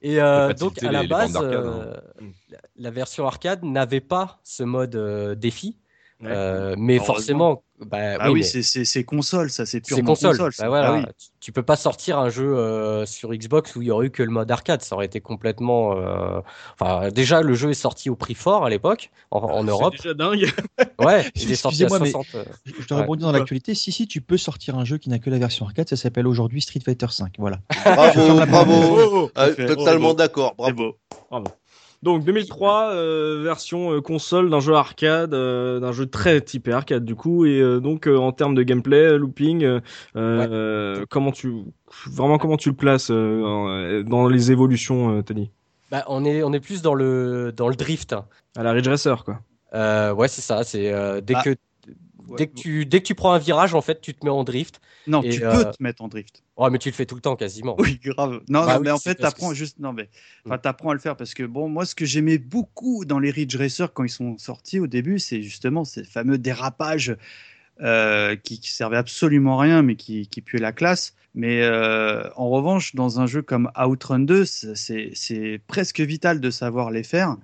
Et euh, donc à la les- base, d'arcade, euh, hein. la, la version arcade n'avait pas ce mode euh, défi, Ouais. Euh, mais forcément, bah, Ah oui, mais c'est- console, ça c'est c'est purement console. console. Bah voilà, Ah oui. tu, tu peux pas sortir un jeu euh, sur Xbox où il y aurait eu que le mode arcade, ça aurait été complètement. euh, Enfin, déjà le jeu est sorti au prix fort à l'époque en, en Europe. C'est déjà dingue. Ouais, il est sorti à Excusez-moi, mais 60. euh, Je dois Ouais. dans l'actualité. Si, si, tu peux sortir un jeu qui n'a que la version arcade. Ça s'appelle aujourd'hui Street Fighter 5. Voilà. Bravo, bravo. Ah, totalement d'accord. C'est Bravo. Donc 2003, euh, version euh, console d'un jeu arcade, euh, d'un jeu très typé arcade du coup, et euh, donc euh, en termes de gameplay, looping, euh, euh, comment tu vraiment comment tu le places euh, dans les évolutions, euh, Tony? Bah, on est on est plus dans le dans le drift. À la Ridge Racer, quoi. Euh, ouais, c'est ça. C'est euh, dès Ah. que dès que tu dès que tu prends un virage, en fait, tu te mets en drift. Non, Et, tu euh, peux te mettre en drift. Ouais, mais tu le fais tout le temps quasiment. Oui, grave. Non, Bah non, oui, mais en fait, t'apprends juste. Non, mais. Mm. Enfin, t'apprends à le faire parce que, bon, moi, ce que j'aimais beaucoup dans les Ridge Racers quand ils sont sortis au début, c'est justement ces fameux dérapages euh, qui, qui servaient absolument à rien, mais qui, qui puaient la classe. Mais euh, en revanche, dans un jeu comme Outrun 2, c'est- c'est c'est presque vital de savoir les faire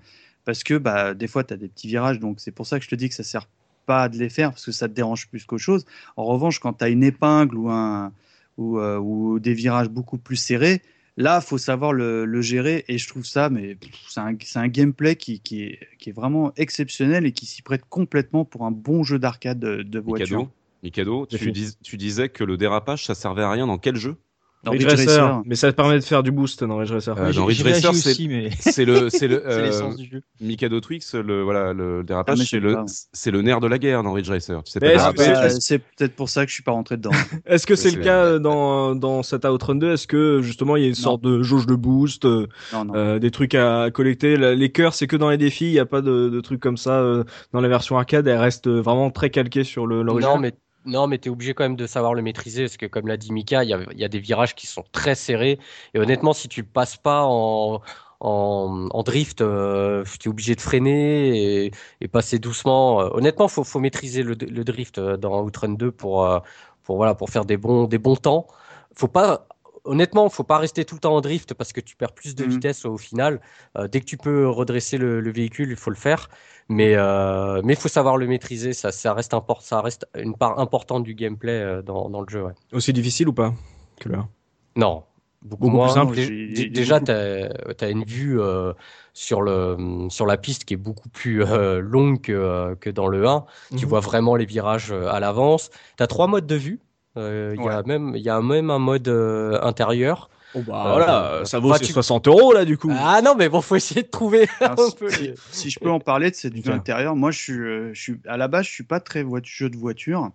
parce que bah, des fois, tu as des petits virages, donc c'est pour ça que je te dis que ça sert pas de les faire parce que ça te dérange plus qu'autre chose. En revanche, quand tu as une épingle ou, un, ou, euh, ou des virages beaucoup plus serrés, là, faut savoir le, le gérer et je trouve ça, mais c'est un, c'est un gameplay qui, qui, est, qui est vraiment exceptionnel et qui s'y prête complètement pour un bon jeu d'arcade de, de voiture. Mikado, Mikado tu, dis- tu disais que le dérapage, ça servait à rien dans quel jeu? Dans Ridge Ridge Racer. Racer. Mais ça te permet de faire du boost dans Ridge Racer. Euh, Ouais, dans Ridge Racer, c'est- aussi, mais C'est le, c'est le, euh, l'essence du jeu. Mikado Twix, le, voilà, le Ah, dérapage, mais c'est le, c'est le nerf de la guerre dans Ridge Racer. Tu sais pas c'est peut-être pour ça que je suis pas rentré dedans. Est-ce que c'est le cas euh, dans, dans cet Outrun 2 Est-ce que justement il y a une sorte de jauge de boost, euh, Non, non. euh, des trucs à collecter? Les cœurs, c'est que dans les défis, il n'y a pas de, de trucs comme ça euh, dans la version arcade. Elle reste vraiment très calquée sur le l'original. Non, mais non, mais t'es obligé quand même de savoir le maîtriser parce que comme l'a dit Mika, il y y a des virages qui sont très serrés et honnêtement, si tu passes pas en en, en drift, euh, tu es obligé de freiner et, et passer doucement. Euh, Honnêtement, faut faut maîtriser le, le drift euh, dans Outrun 2 pour euh, pour voilà pour faire des bons des bons temps. Faut pas Honnêtement, faut pas rester tout le temps en drift parce que tu perds plus de Mhm. vitesse au final. Euh, dès que tu peux redresser le, le véhicule, il faut le faire. Mais euh, mais faut savoir le maîtriser. Ça ça reste import, ça reste une part importante du gameplay euh, dans dans le jeu. Ouais. Aussi difficile ou pas que le Non, beaucoup, Beaucoup moins. plus simple. Dé- déjà, tu as, une vue euh, sur, le, sur la piste qui est beaucoup plus euh, longue que, que dans le 1. Tu Mhm. vois vraiment les virages à l'avance. Tu as trois modes de vue. Euh, Il y, a même- il y a même un mode euh, intérieur. Oh bah Euh, voilà, ça vaut bah, ses tu- 60 euros là du coup. Ah non, mais bon, faut essayer de trouver Ah, un peu. les- si je peux en parler de cette vue intérieure, moi je suis, je suis à la base je suis pas très jeu de voiture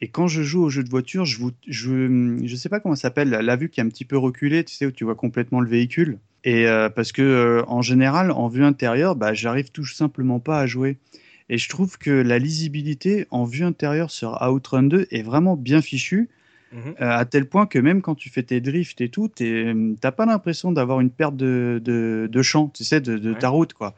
et quand je joue au jeu de voiture, je vous, je, je sais pas comment ça s'appelle la vue qui est un petit peu reculée, tu sais où tu vois complètement le véhicule et euh, parce que euh, en général en vue intérieure, bah j'arrive tout simplement pas à jouer et je trouve que la lisibilité en vue intérieure sur Outrun 2 est vraiment bien fichue. Mhm. Euh, à tel point que même quand tu fais tes drifts et tout, t'es- t'as pas l'impression d'avoir une perte de, de, de champ, tu sais, de, de ta route, quoi.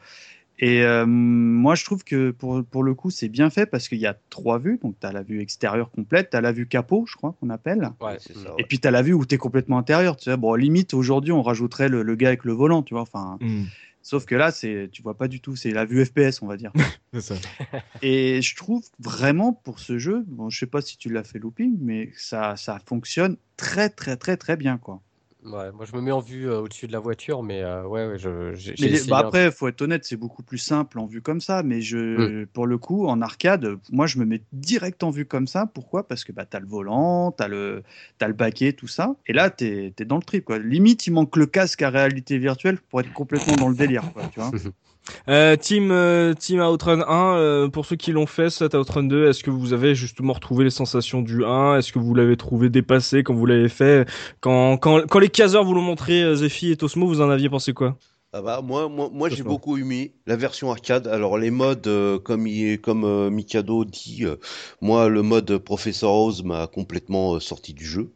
Et euh, moi, je trouve que pour, pour le coup, c'est bien fait parce qu'il y a trois vues. Donc, tu as la vue extérieure complète, tu as la vue capot, je crois qu'on appelle. Ouais. C'est ça, Et puis, tu as la vue où tu es complètement intérieur. Tu sais, bon, limite, aujourd'hui, on rajouterait le, le gars avec le volant, tu vois. Enfin, Mhm. Sauf que là, c'est, tu vois pas du tout. C'est la vue FPS, on va dire. C'est ça. Et je trouve vraiment pour ce jeu, bon, je sais pas si tu l'as fait looping, mais ça, ça fonctionne très, très, très, très bien, quoi. Ouais, moi, je me mets en vue euh, au-dessus de la voiture, mais euh, ouais, ouais, je, j'ai Mais essayé bah après, faut être honnête, c'est beaucoup plus simple en vue comme ça. Mais je, pour le coup, en arcade, moi, je me mets direct en vue comme ça. Pourquoi? Parce que bah, tu as le volant, tu as le, t'as le baquet, tout ça. Et là, tu es, dans le trip. Quoi. Limite, il manque le casque à réalité virtuelle pour être complètement dans le délire. Quoi, tu vois Euh, team, euh, team Outrun 1, euh, pour ceux qui l'ont fait, cet Outrun 2, est-ce que vous avez justement retrouvé les sensations du 1 Est-ce que vous l'avez trouvé dépassé quand vous l'avez fait? Quand, quand, quand les caseurs vous l'ont montré, Zephy et Tosmo, vous en aviez pensé quoi? Ah bah, moi, moi, moi j'ai beaucoup aimé la version arcade. Alors les modes, euh, comme il, comme euh, Mikado dit, euh, moi le mode Professor Oz m'a complètement sorti du jeu.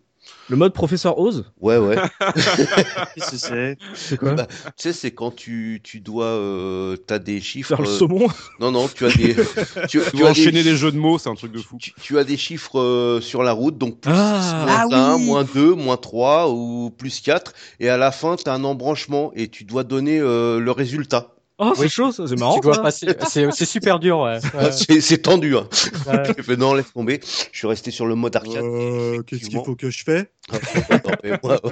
Le mode Professeur Oz Ouais, ouais. Qu'est-ce que c'est? C'est quoi? Bah, tu sais, c'est quand tu, tu dois, euh, t'as des chiffres. Faire le euh, saumon? Non, non, tu as des, tu, Tu tu as enchaîner des, des jeux de mots, c'est un truc de fou. tu, tu as des chiffres euh, sur la route, donc plus Ah. moins Ah 1, oui. moins 2, moins 3 ou plus 4. Et à la fin, tu as un embranchement et tu dois donner euh, le résultat. Oh, c'est Oui. chaud ça, c'est marrant. C'est super dur, ouais. Ouais. C'est tendu. Hein. Ouais. J'ai fait, non, laisse tomber. Je suis resté sur le mode arcade. Euh, Qu'est-ce qu'il faut que je fais? Moi, euh,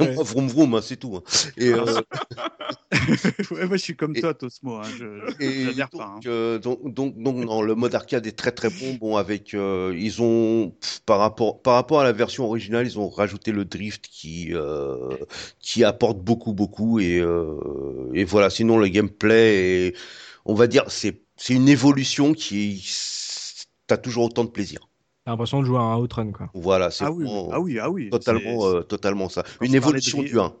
moi, vroom vroom, hein, c'est tout. hein. Et, euh, Ouais, moi, je suis comme Et- toi, Tosmo. Hein, je et j'adhère donc, pas. hein. euh, donc, donc, donc, non, le mode arcade est très très bon. Bon, avec, euh, ils ont pff, par rapport par rapport à la version originale, ils ont rajouté le drift qui euh, qui apporte beaucoup beaucoup et euh, et voilà. Sinon, le gameplay, est, on va dire, c'est c'est une évolution qui t'as toujours autant de plaisir. T'as l'impression de jouer à un Outrun quoi. Voilà, c'est Ah oui, ah oui, ah oui. totalement euh, totalement ça. Quand Une évolution du 1.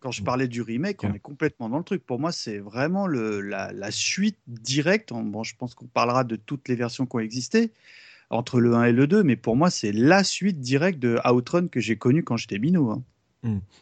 Quand je parlais du remake, on est complètement dans le truc. Pour moi, c'est vraiment le, la, la suite directe. Bon, je pense qu'on parlera de toutes les versions qui ont existé entre le 1 et le 2, mais pour moi, c'est la suite directe de Outrun que j'ai connue quand j'étais minot. hein.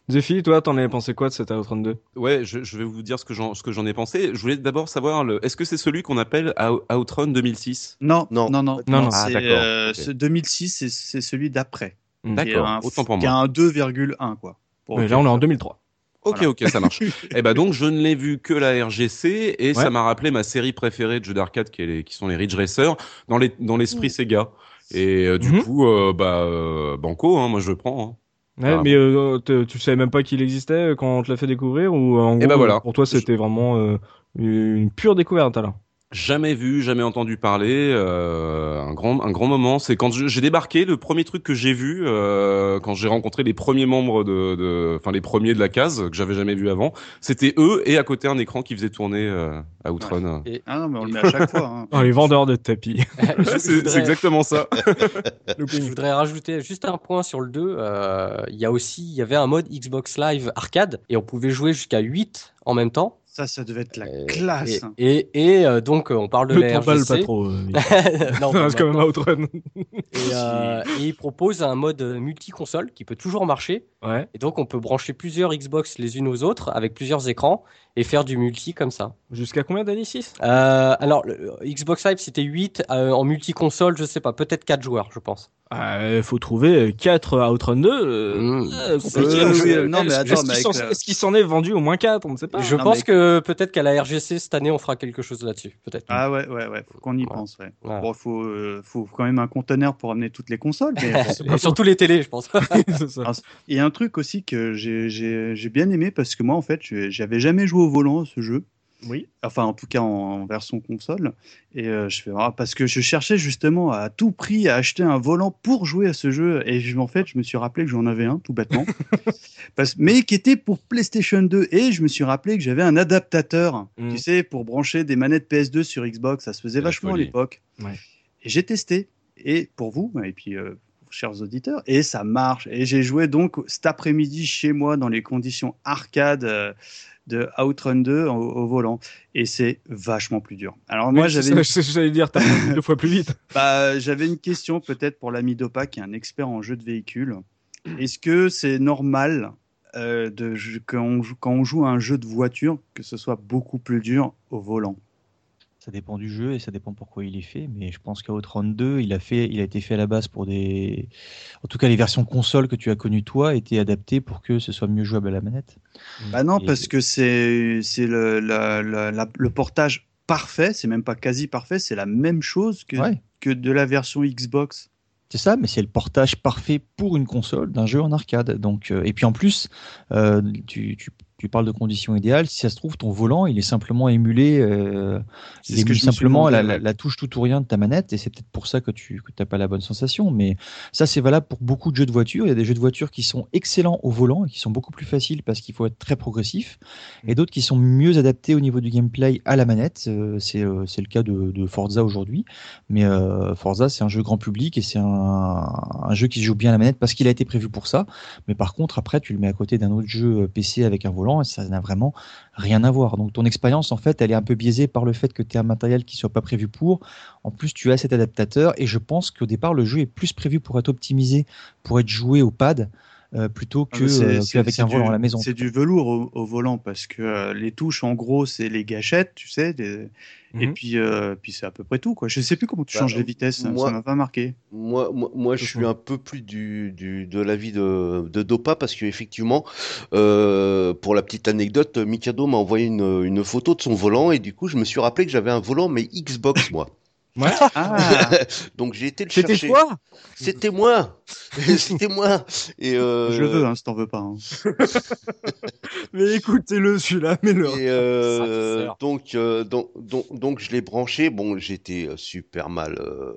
Zephy, toi, t'en avais pensé quoi de cet Outrun 2 Ouais, je, je vais vous dire ce que j'en ce que j'en ai pensé. Je voulais d'abord savoir, le, est-ce que c'est celui qu'on appelle Out- Outrun 2006 Non, Non. non, non, Non, non. Ah, c'est, d'accord, euh, ok. ce 2006, c'est- c'est celui d'après. Mm. est D'accord, un- autant pour qui a moi. un 2,1 quoi. Pour- Ouais, Là, on est en 2003. Ok, Voilà. ok, ça marche. Eh ben donc, je ne l'ai vu que la RGC et ça m'a rappelé ma série préférée de jeux d'arcade qui, est les- qui sont les Ridge Racer dans les dans l'esprit Sega. Et euh, du Mhm. coup, euh, bah euh, banco, hein, moi je le prends. hein. Ouais, Ah, mais euh, tu savais même pas qu'il existait quand on te l'a fait découvrir ou euh, en Eh gros, ben voilà. pour toi c'était vraiment euh, une pure découverte alors? Jamais vu, jamais entendu parler. euh, un grand, un grand moment. C'est quand j'ai débarqué, le premier truc que j'ai vu euh, quand j'ai rencontré les premiers membres de, de- enfin les premiers de la case que j'avais jamais vu avant. C'était eux et à côté un écran qui faisait tourner euh, à Outrun. Ah non, mais on le met à chaque fois. hein. Oh, les vendeurs de tapis. C'est voudrais- exactement ça. Je voudrais rajouter juste un point sur le 2. euh, Il y a aussi, il y avait un mode Xbox Live arcade et on pouvait jouer jusqu'à 8 en même temps. Ça, ça devait être la Et- classe. Et, et, et, euh, donc, euh, on parle de Ne la RGC. pas trop. euh, non, c'est quand même. Outrun. et, euh, et il propose un mode multi-console qui peut toujours marcher. Ouais. Et donc, on peut brancher plusieurs Xbox les unes aux autres avec plusieurs écrans et faire du multi comme ça. Jusqu'à combien d'années 6 Euh, alors, le Xbox Live, c'était 8. euh, en multi-console, je sais pas, peut-être 4 joueurs, je pense. Il faut trouver 4 Outrun 2. euh, Mmh. euh, compliqué. Euh, euh, non, mais attends, est-ce mais qu'il s'en- avec la- Est-ce qu'il s'en est vendu au moins 4 On ne sait pas. je non, pense mais- que peut-être qu'à la RGC, cette année, on fera quelque chose là-dessus. Peut-être. Ah ouais, ouais, ouais, faut qu'on y Ouais. pense. Ouais. Ouais. Bon, faut, euh, faut quand même un conteneur pour amener toutes les consoles. Mais. Et surtout les télés, je pense. C'est ça. Et un truc aussi que j'ai- j'ai j'ai bien aimé parce que moi, en fait, j'avais jamais joué au volant à ce jeu. Oui. Enfin, en tout cas en, en version console. Et euh, je fais ah, parce que je cherchais justement à tout prix à acheter un volant pour jouer à ce jeu. Et je, en fait, je me suis rappelé que j'en avais un, tout bêtement. parce, mais qui était pour PlayStation 2. Et je me suis rappelé que j'avais un adaptateur, Mm. tu sais, pour brancher des manettes PS2 sur Xbox. Ça se faisait vachement à l'époque. Ouais. Et j'ai testé. Et pour vous, et puis euh, chers auditeurs, et ça marche. Et j'ai joué donc cet après-midi chez moi dans les conditions arcade euh, de Outrun 2 au, au volant. Et c'est vachement plus dur. Alors moi, Oui, j'avais j'allais dire, t'as deux fois plus vite. bah, j'avais une question peut-être pour l'ami Dopa, qui est un expert en jeu de véhicule. Est-ce que c'est normal euh, de, quand, on quand on joue à un jeu de voiture que ce soit beaucoup plus dur au volant? Ça dépend du jeu et ça dépend pourquoi il est fait, mais je pense qu'Outrun 2, il a, fait, il a été fait à la base pour des. En tout cas, les versions console que tu as connues toi étaient adaptées pour que ce soit mieux jouable à la manette. Bah non, Et- parce que c'est c'est le, la- la- la- le portage parfait, c'est même pas quasi parfait, c'est la même chose que, Ouais. que de la version Xbox. C'est ça, mais c'est le portage parfait pour une console d'un jeu en arcade. Donc, euh, et puis en plus, euh, tu, tu, tu parles de conditions idéales. Si ça se trouve, ton volant, il est simplement émulé. euh, C'est il que émule suis simplement la, ouais. la- la touche tout ou rien de ta manette, et c'est peut-être pour ça que tu n'as pas la bonne sensation. Mais ça, c'est valable pour beaucoup de jeux de voiture. Il y a des jeux de voiture qui sont excellents au volant et qui sont beaucoup plus faciles parce qu'il faut être très progressif, et d'autres qui sont mieux adaptés au niveau du gameplay à la manette. Euh, c'est euh, c'est le cas de, de Forza aujourd'hui. Mais euh, Forza, c'est un jeu grand public et c'est un, un jeu qui se joue bien à la manette parce qu'il a été prévu pour ça. Mais par contre, après, tu le mets à côté d'un autre jeu PC avec un volant et ça n'a vraiment rien à voir. Donc ton expérience, en fait, elle est un peu biaisée par le fait que tu as un matériel qui soit pas prévu pour. En plus, tu as cet adaptateur et je pense qu'au départ, le jeu est plus prévu pour être optimisé, pour être joué au pad. euh, plutôt que Ah, c'est- euh, qu'avec un du- volant à la maison. C'est du velours au, au volant parce que euh, les touches, en gros, c'est les gâchettes, tu sais, des- et Mhm. puis, euh, puis c'est à peu près tout. Quoi. Je sais plus comment tu Bah, changes les vitesses, ça- moi- ça m'a pas marqué. Moi, moi, moi, je suis un peu plus du, du de l'avis de, de Dopa parce que effectivement, euh, pour la petite anecdote, Mikado m'a envoyé une, une photo de son volant et du coup, je me suis rappelé que j'avais un volant mais Xbox moi. Ah, Donc j'ai été le C'était chercher. toi? C'était moi. C'était moi. Et euh, je le veux, hein, si t'en veux pas. hein. Mais écoutez-le celui-là, mais le. Et euh, donc, euh, donc, donc, donc, je l'ai branché. Bon, j'étais super mal, euh,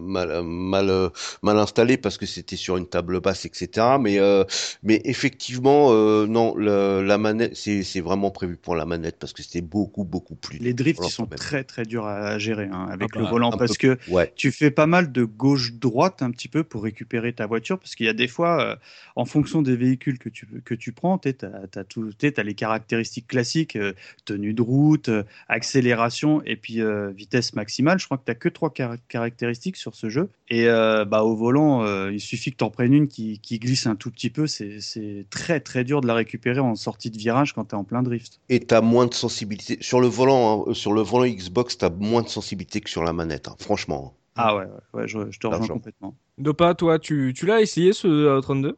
mal, mal, mal installé parce que c'était sur une table basse, etc. Mais, euh, mais effectivement, euh, non, le- la manette, c'est, c'est vraiment prévu pour la manette parce que c'était beaucoup, beaucoup plus. Les drifts, ils sont même. très très durs à gérer hein, avec Ah le bah, volant un parce peu- que Ouais. tu fais pas mal de gauche-droite un petit peu pour récupérer ta voiture parce qu'il y a des fois, euh, en fonction des véhicules que tu, que tu prends, tu as, as tout, t'as les caractéristiques classiques, euh, tenue de route, euh, accélération et puis vitesse maximale. Je crois que tu que trois car- caractéristiques sur ce jeu. Et bah, au volant, il suffit que tu en prennes une qui, qui glisse un tout petit peu. C'est très très dur de la récupérer en sortie de virage quand tu es en plein drift. Et t'as moins de sensibilité. Sur le volant, hein, sur le volant Xbox, t'as moins de sensibilité que sur la manette, hein, franchement. Ah ouais, ouais, ouais, je, je te rejoins complètement. Dopa, toi, tu, tu l'as essayé ce Outrun 2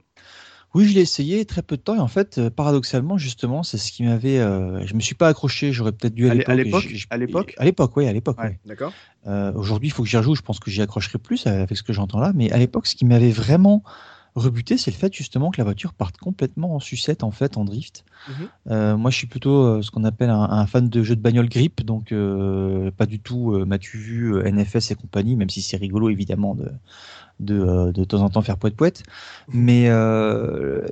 Oui, je l'ai essayé très peu de temps et en fait, euh, paradoxalement, justement, c'est ce qui m'avait. euh, je me suis pas accroché. J'aurais peut-être dû à À l'é- à l'époque. À l'époque? À l'époque, oui, à l'époque. Ouais. ouais. D'accord. Euh, Aujourd'hui, il faut que j'y rejoue. Je pense que j'y accrocherai plus avec ce que j'entends là. Mais à l'époque, ce qui m'avait vraiment rebuté, c'est le fait justement que la voiture parte complètement en sucette, en fait, en drift. Mhm. Euh, moi, je suis plutôt euh, ce qu'on appelle un, un fan de jeux de bagnole grip, donc euh, pas du tout m'as-tu vu NFS et compagnie, même si c'est rigolo évidemment de de, euh, de temps en temps faire poète poète. Mais euh,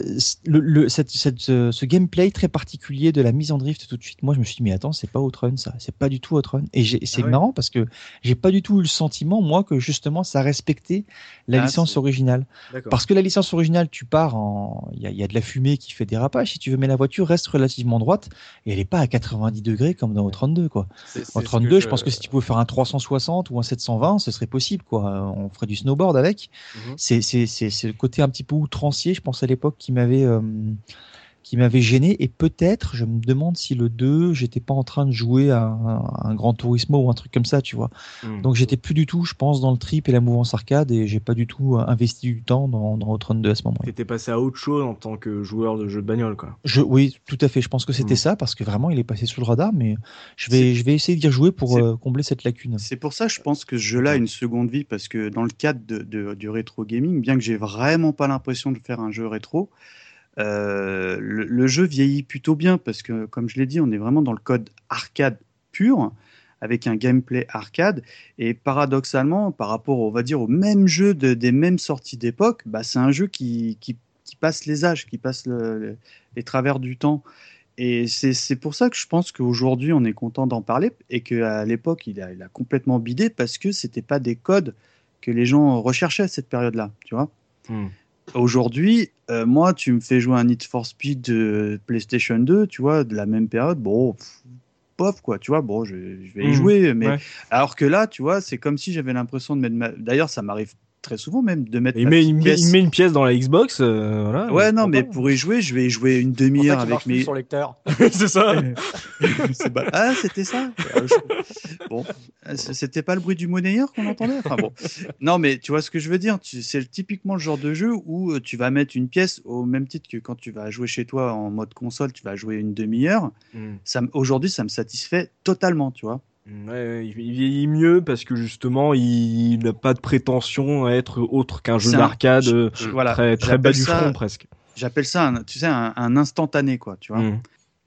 le, le- cette, cette, ce, gameplay très particulier de la mise en drift tout de suite, moi je me suis dit mais attends c'est pas Outrun ça, c'est pas du tout Outrun. Et c'est Ah ouais. marrant parce que j'ai pas du tout eu le sentiment moi que justement ça respectait la Ah, licence originale. Parce que la licence originale, tu pars en, il y a, y a de la fumée qui fait dérapage si tu veux, mais la voiture reste relativement droite et elle est pas à 90 degrés comme dans Outrun 2 quoi. C'est- c'est En ce 32, que je pense que si tu pouvais faire un 360 ou un 720, ce serait possible, quoi. On ferait du snowboard avec. Mhm. C'est c'est c'est c'est le côté un petit peu outrancier, je pense à l'époque, qui m'avait euh, qui m'avait gêné. Et peut-être, je me demande si le 2, j'étais pas en train de jouer à un, à un Grand Turismo ou un truc comme ça, tu vois. Mhm. Donc j'étais plus du tout, je pense, dans le trip et la mouvance arcade, et j'ai pas du tout euh, investi du temps dans dans Outrun 2 à ce moment-là. T'étais passé à autre chose en tant que joueur de jeux de bagnole, quoi. Je, oui, tout à fait. Je pense que c'était Mhm. ça parce que vraiment, il est passé sous le radar, mais je vais je vais essayer d'y rejouer pour euh, combler cette lacune. C'est pour ça, je pense que ce jeu-là a une seconde vie, parce que dans le cadre de, de- du rétro gaming, bien que j'ai vraiment pas l'impression de faire un jeu rétro, euh, le, jeu vieillit plutôt bien, parce que, comme je l'ai dit, on est vraiment dans le code arcade pur, avec un gameplay arcade, et paradoxalement, par rapport, on va dire, au même jeu de- des mêmes sorties d'époque, bah, c'est un jeu qui, qui, passe les âges, qui passe le- le- les travers du temps. Et c'est pour ça que je pense qu'aujourd'hui, on est content d'en parler et qu'à l'époque, il a, il a complètement bidé parce que c'était pas des codes que les gens recherchaient à cette période-là, tu vois. Hmm. Aujourd'hui, euh, moi, tu me fais jouer un Need for Speed de PlayStation 2, tu vois, de la même période, bon, pff, bof, quoi, tu vois, bon, je, je vais y Mhm. jouer, mais Ouais. alors que là, tu vois, c'est comme si j'avais l'impression de mettre ma... D'ailleurs, ça m'arrive très souvent même de mettre Il met, il, met, pièce- il met une pièce dans la Xbox, euh, voilà. Ouais, non, mais pour y jouer, je vais y jouer une demi-heure avec mes... son lecteur. c'est ça. Ah, c'était ça Euh, Bon, euh, c'était pas le bruit du monnayeur qu'on entendait? Enfin, bon. Non, mais tu vois ce que je veux dire tu- C'est typiquement le genre de jeu où tu vas mettre une pièce au même titre que quand tu vas jouer chez toi en mode console, tu vas jouer une demi-heure. Hmm. Ça Aujourd'hui, ça me satisfait totalement, tu vois. Ouais, ouais, il il vieillit mieux parce que justement, il n'a pas de prétention à être autre qu'un jeu un- d'arcade euh, voilà, très, très bas du front presque. J'appelle ça, un, tu sais, un, un instantané, quoi, tu vois. Mm.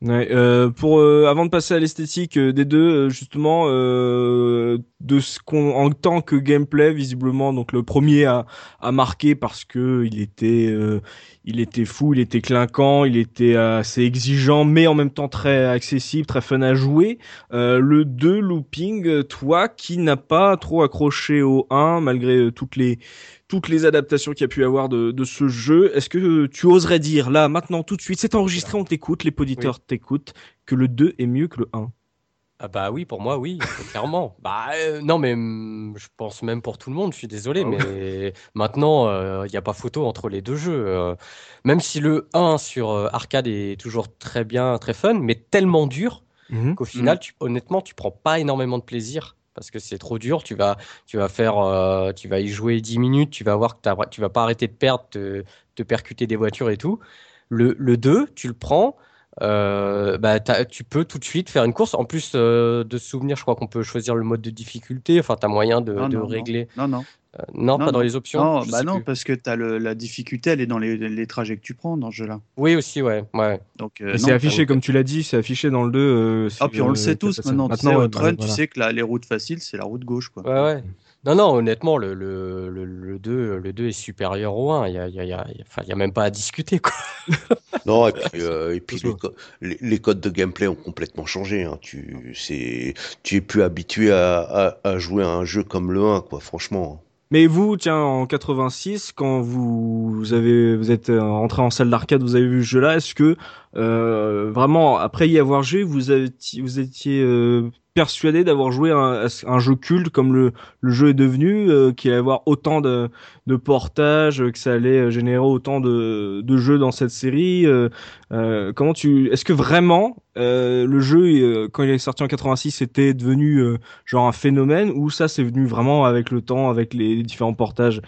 Ouais, euh, pour euh, avant de passer à l'esthétique euh, des deux, euh, justement, euh, de ce qu'on en tant que gameplay, visiblement, donc le premier a, a marqué parce que il était, il était fou, il était clinquant, il était assez exigeant, mais en même temps très accessible, très fun à jouer. Le 2 looping, toi qui n'as pas trop accroché au 1 malgré toutes les toutes les adaptations qu'il y a pu avoir de, de ce jeu, est-ce que tu oserais dire là, maintenant, tout de suite, c'est enregistré, on t'écoute, les auditeurs t'écoutent, que le 2 est mieux que le 1 Ah bah oui, pour moi, oui, clairement. Bah euh, non, mais hum, je pense même pour tout le monde, je suis désolé, Ah mais maintenant, il n'y a pas photo entre les deux jeux. euh. même si le 1 sur euh, arcade est toujours très bien, très fun, mais tellement dur qu'au final, tu, honnêtement, tu prends pas énormément de plaisir. Parce que c'est trop dur, tu vas, tu vas faire, euh, tu vas y jouer 10 minutes, tu vas voir que tu vas pas arrêter de perdre, te percuter des voitures et tout. Le, le 2, tu le prends, euh, bah, tu peux tout de suite faire une course. En plus euh, de souvenir, je crois qu'on peut choisir le mode de difficulté. Enfin, tu as moyen de, Non, de non, non. régler. Non, non. Euh, non, Non, pas dans les options. Non, bah non, plus. parce que as le, la difficulté, elle est dans les, les trajets que tu prends dans ce jeu-là. Oui, aussi, ouais. ouais. Donc, euh, c'est affiché, comme tu l'as dit, c'est affiché dans le 2. euh, Ah, puis on le sait tous ça. maintenant. Tu sais, ouais, bah, tu voilà. sais que la- les routes faciles, c'est la route gauche. Quoi. Ouais, ouais. Non, non, honnêtement, le, le, le, le 2, le 2 est supérieur au 1. Il n'y a, y a, il y a, enfin, il y a même pas à discuter. Quoi. Non, et puis, euh, et puis les, co- les- les codes de gameplay ont complètement changé. Hein. Tu, c'est, tu es plus habitué à, à, à jouer à un jeu comme le 1, quoi, franchement. Mais vous, tiens, en 86, quand vous, vous avez, vous êtes rentré en salle d'arcade, vous avez vu ce jeu-là, est-ce que euh, vraiment après y avoir joué, vous étiez, vous étiez euh, persuadé d'avoir joué un, jeu culte comme le, jeu est devenu, euh, qu'il allait avoir autant de, portages, que ça allait générer autant de, jeux dans cette série. Euh, euh comment tu, est-ce que vraiment euh, le jeu quand il est sorti en 86 était devenu genre un phénomène ou ça c'est venu vraiment avec le temps, avec les différents portages?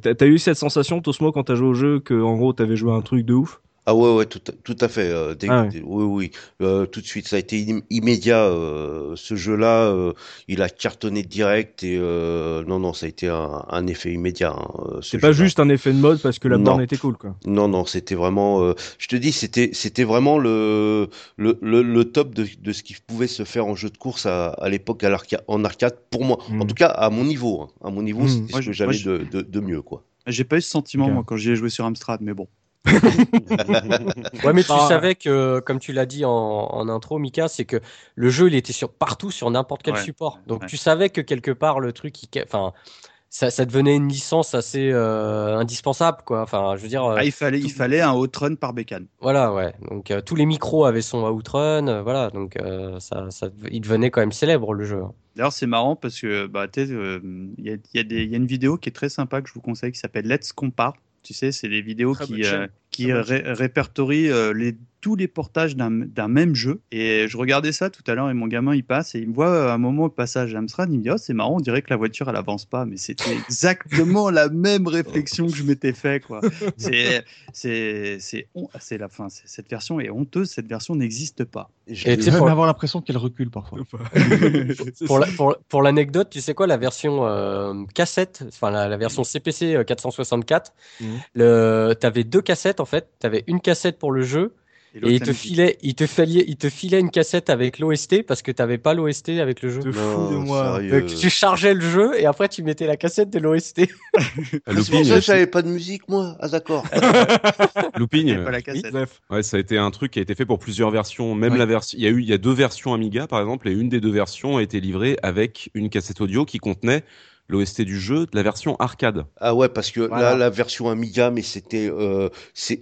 T'as as eu cette sensation, Tosmo, quand t'as joué au jeu, que en gros t'avais joué un truc de ouf? Ah ouais, ouais, tout, tout à fait. Euh, ah oui, oui, euh, tout de suite. Ça a été immédiat. Euh, ce jeu-là, euh, il a cartonné direct et euh, non, non, ça a été un, un effet immédiat. Hein, c'est pas juste un effet de mode parce que la borne était cool, quoi. Non, non, c'était vraiment. je te dis, c'était, c'était vraiment le, le, le, top de, de ce qui pouvait se faire en jeu de course à, à l'époque à en arcade pour moi. En hmm. tout cas, à mon niveau. Hein. À mon niveau, hmm. c'était ce que j'avais de, de, de, mieux, quoi. J'ai pas eu ce sentiment moi quand j'y ai joué sur Amstrad, mais bon. ouais, mais tu bah, savais que, comme tu l'as dit en, en, intro, Mika, c'est que le jeu, il était sur partout, sur n'importe quel support. Donc tu savais que quelque part, le truc, enfin, ça, ça, devenait une licence assez euh, indispensable, quoi. Enfin, je veux dire. Ah, il fallait, il fallait un outrun par bécane. Voilà, ouais. Donc euh, tous les micros avaient son outrun, euh, voilà. Donc ça, ça, il devenait quand même célèbre le jeu. D'ailleurs, c'est marrant parce que bah, il y, a, y, y, a, une vidéo qui est très sympa que je vous conseille qui s'appelle Let's Compare tu sais, c'est des vidéos qui, euh, qui répertorient euh, les, tous les portages d'un même jeu. Et je regardais ça tout à l'heure et mon gamin il passe et il me voit à euh, un moment le passage Amstrad, il me dit oh c'est marrant, on dirait que la voiture elle avance pas, mais c'était exactement la même réflexion que je m'étais fait quoi. C'est c'est c'est la fin, cette version est honteuse, cette version n'existe pas. Et tu pour... avoir l'impression qu'elle recule parfois. pour l'anecdote, tu sais quoi, la version cassette, enfin la, version CPC 464. Le, t'avais deux cassettes en fait. T'avais une cassette pour le jeu et, il te filait, il te fallait, il te filait une cassette avec l'OST parce que t'avais pas l'OST avec le jeu. De fou de moi. tu chargeais le jeu et après tu mettais la cassette de l'OST. Looping. Ça, j'avais pas de musique moi. Ah d'accord. Looping. Pas la cassette. Ouais, ça a été un truc qui a été fait pour plusieurs versions. Même la version, il y a eu, il y a deux versions Amiga par exemple et une des deux versions a été livrée avec une cassette audio qui contenait l'OST du jeu de la version arcade. Ah ouais, parce que là, la version Amiga, mais c'était, euh, c'est,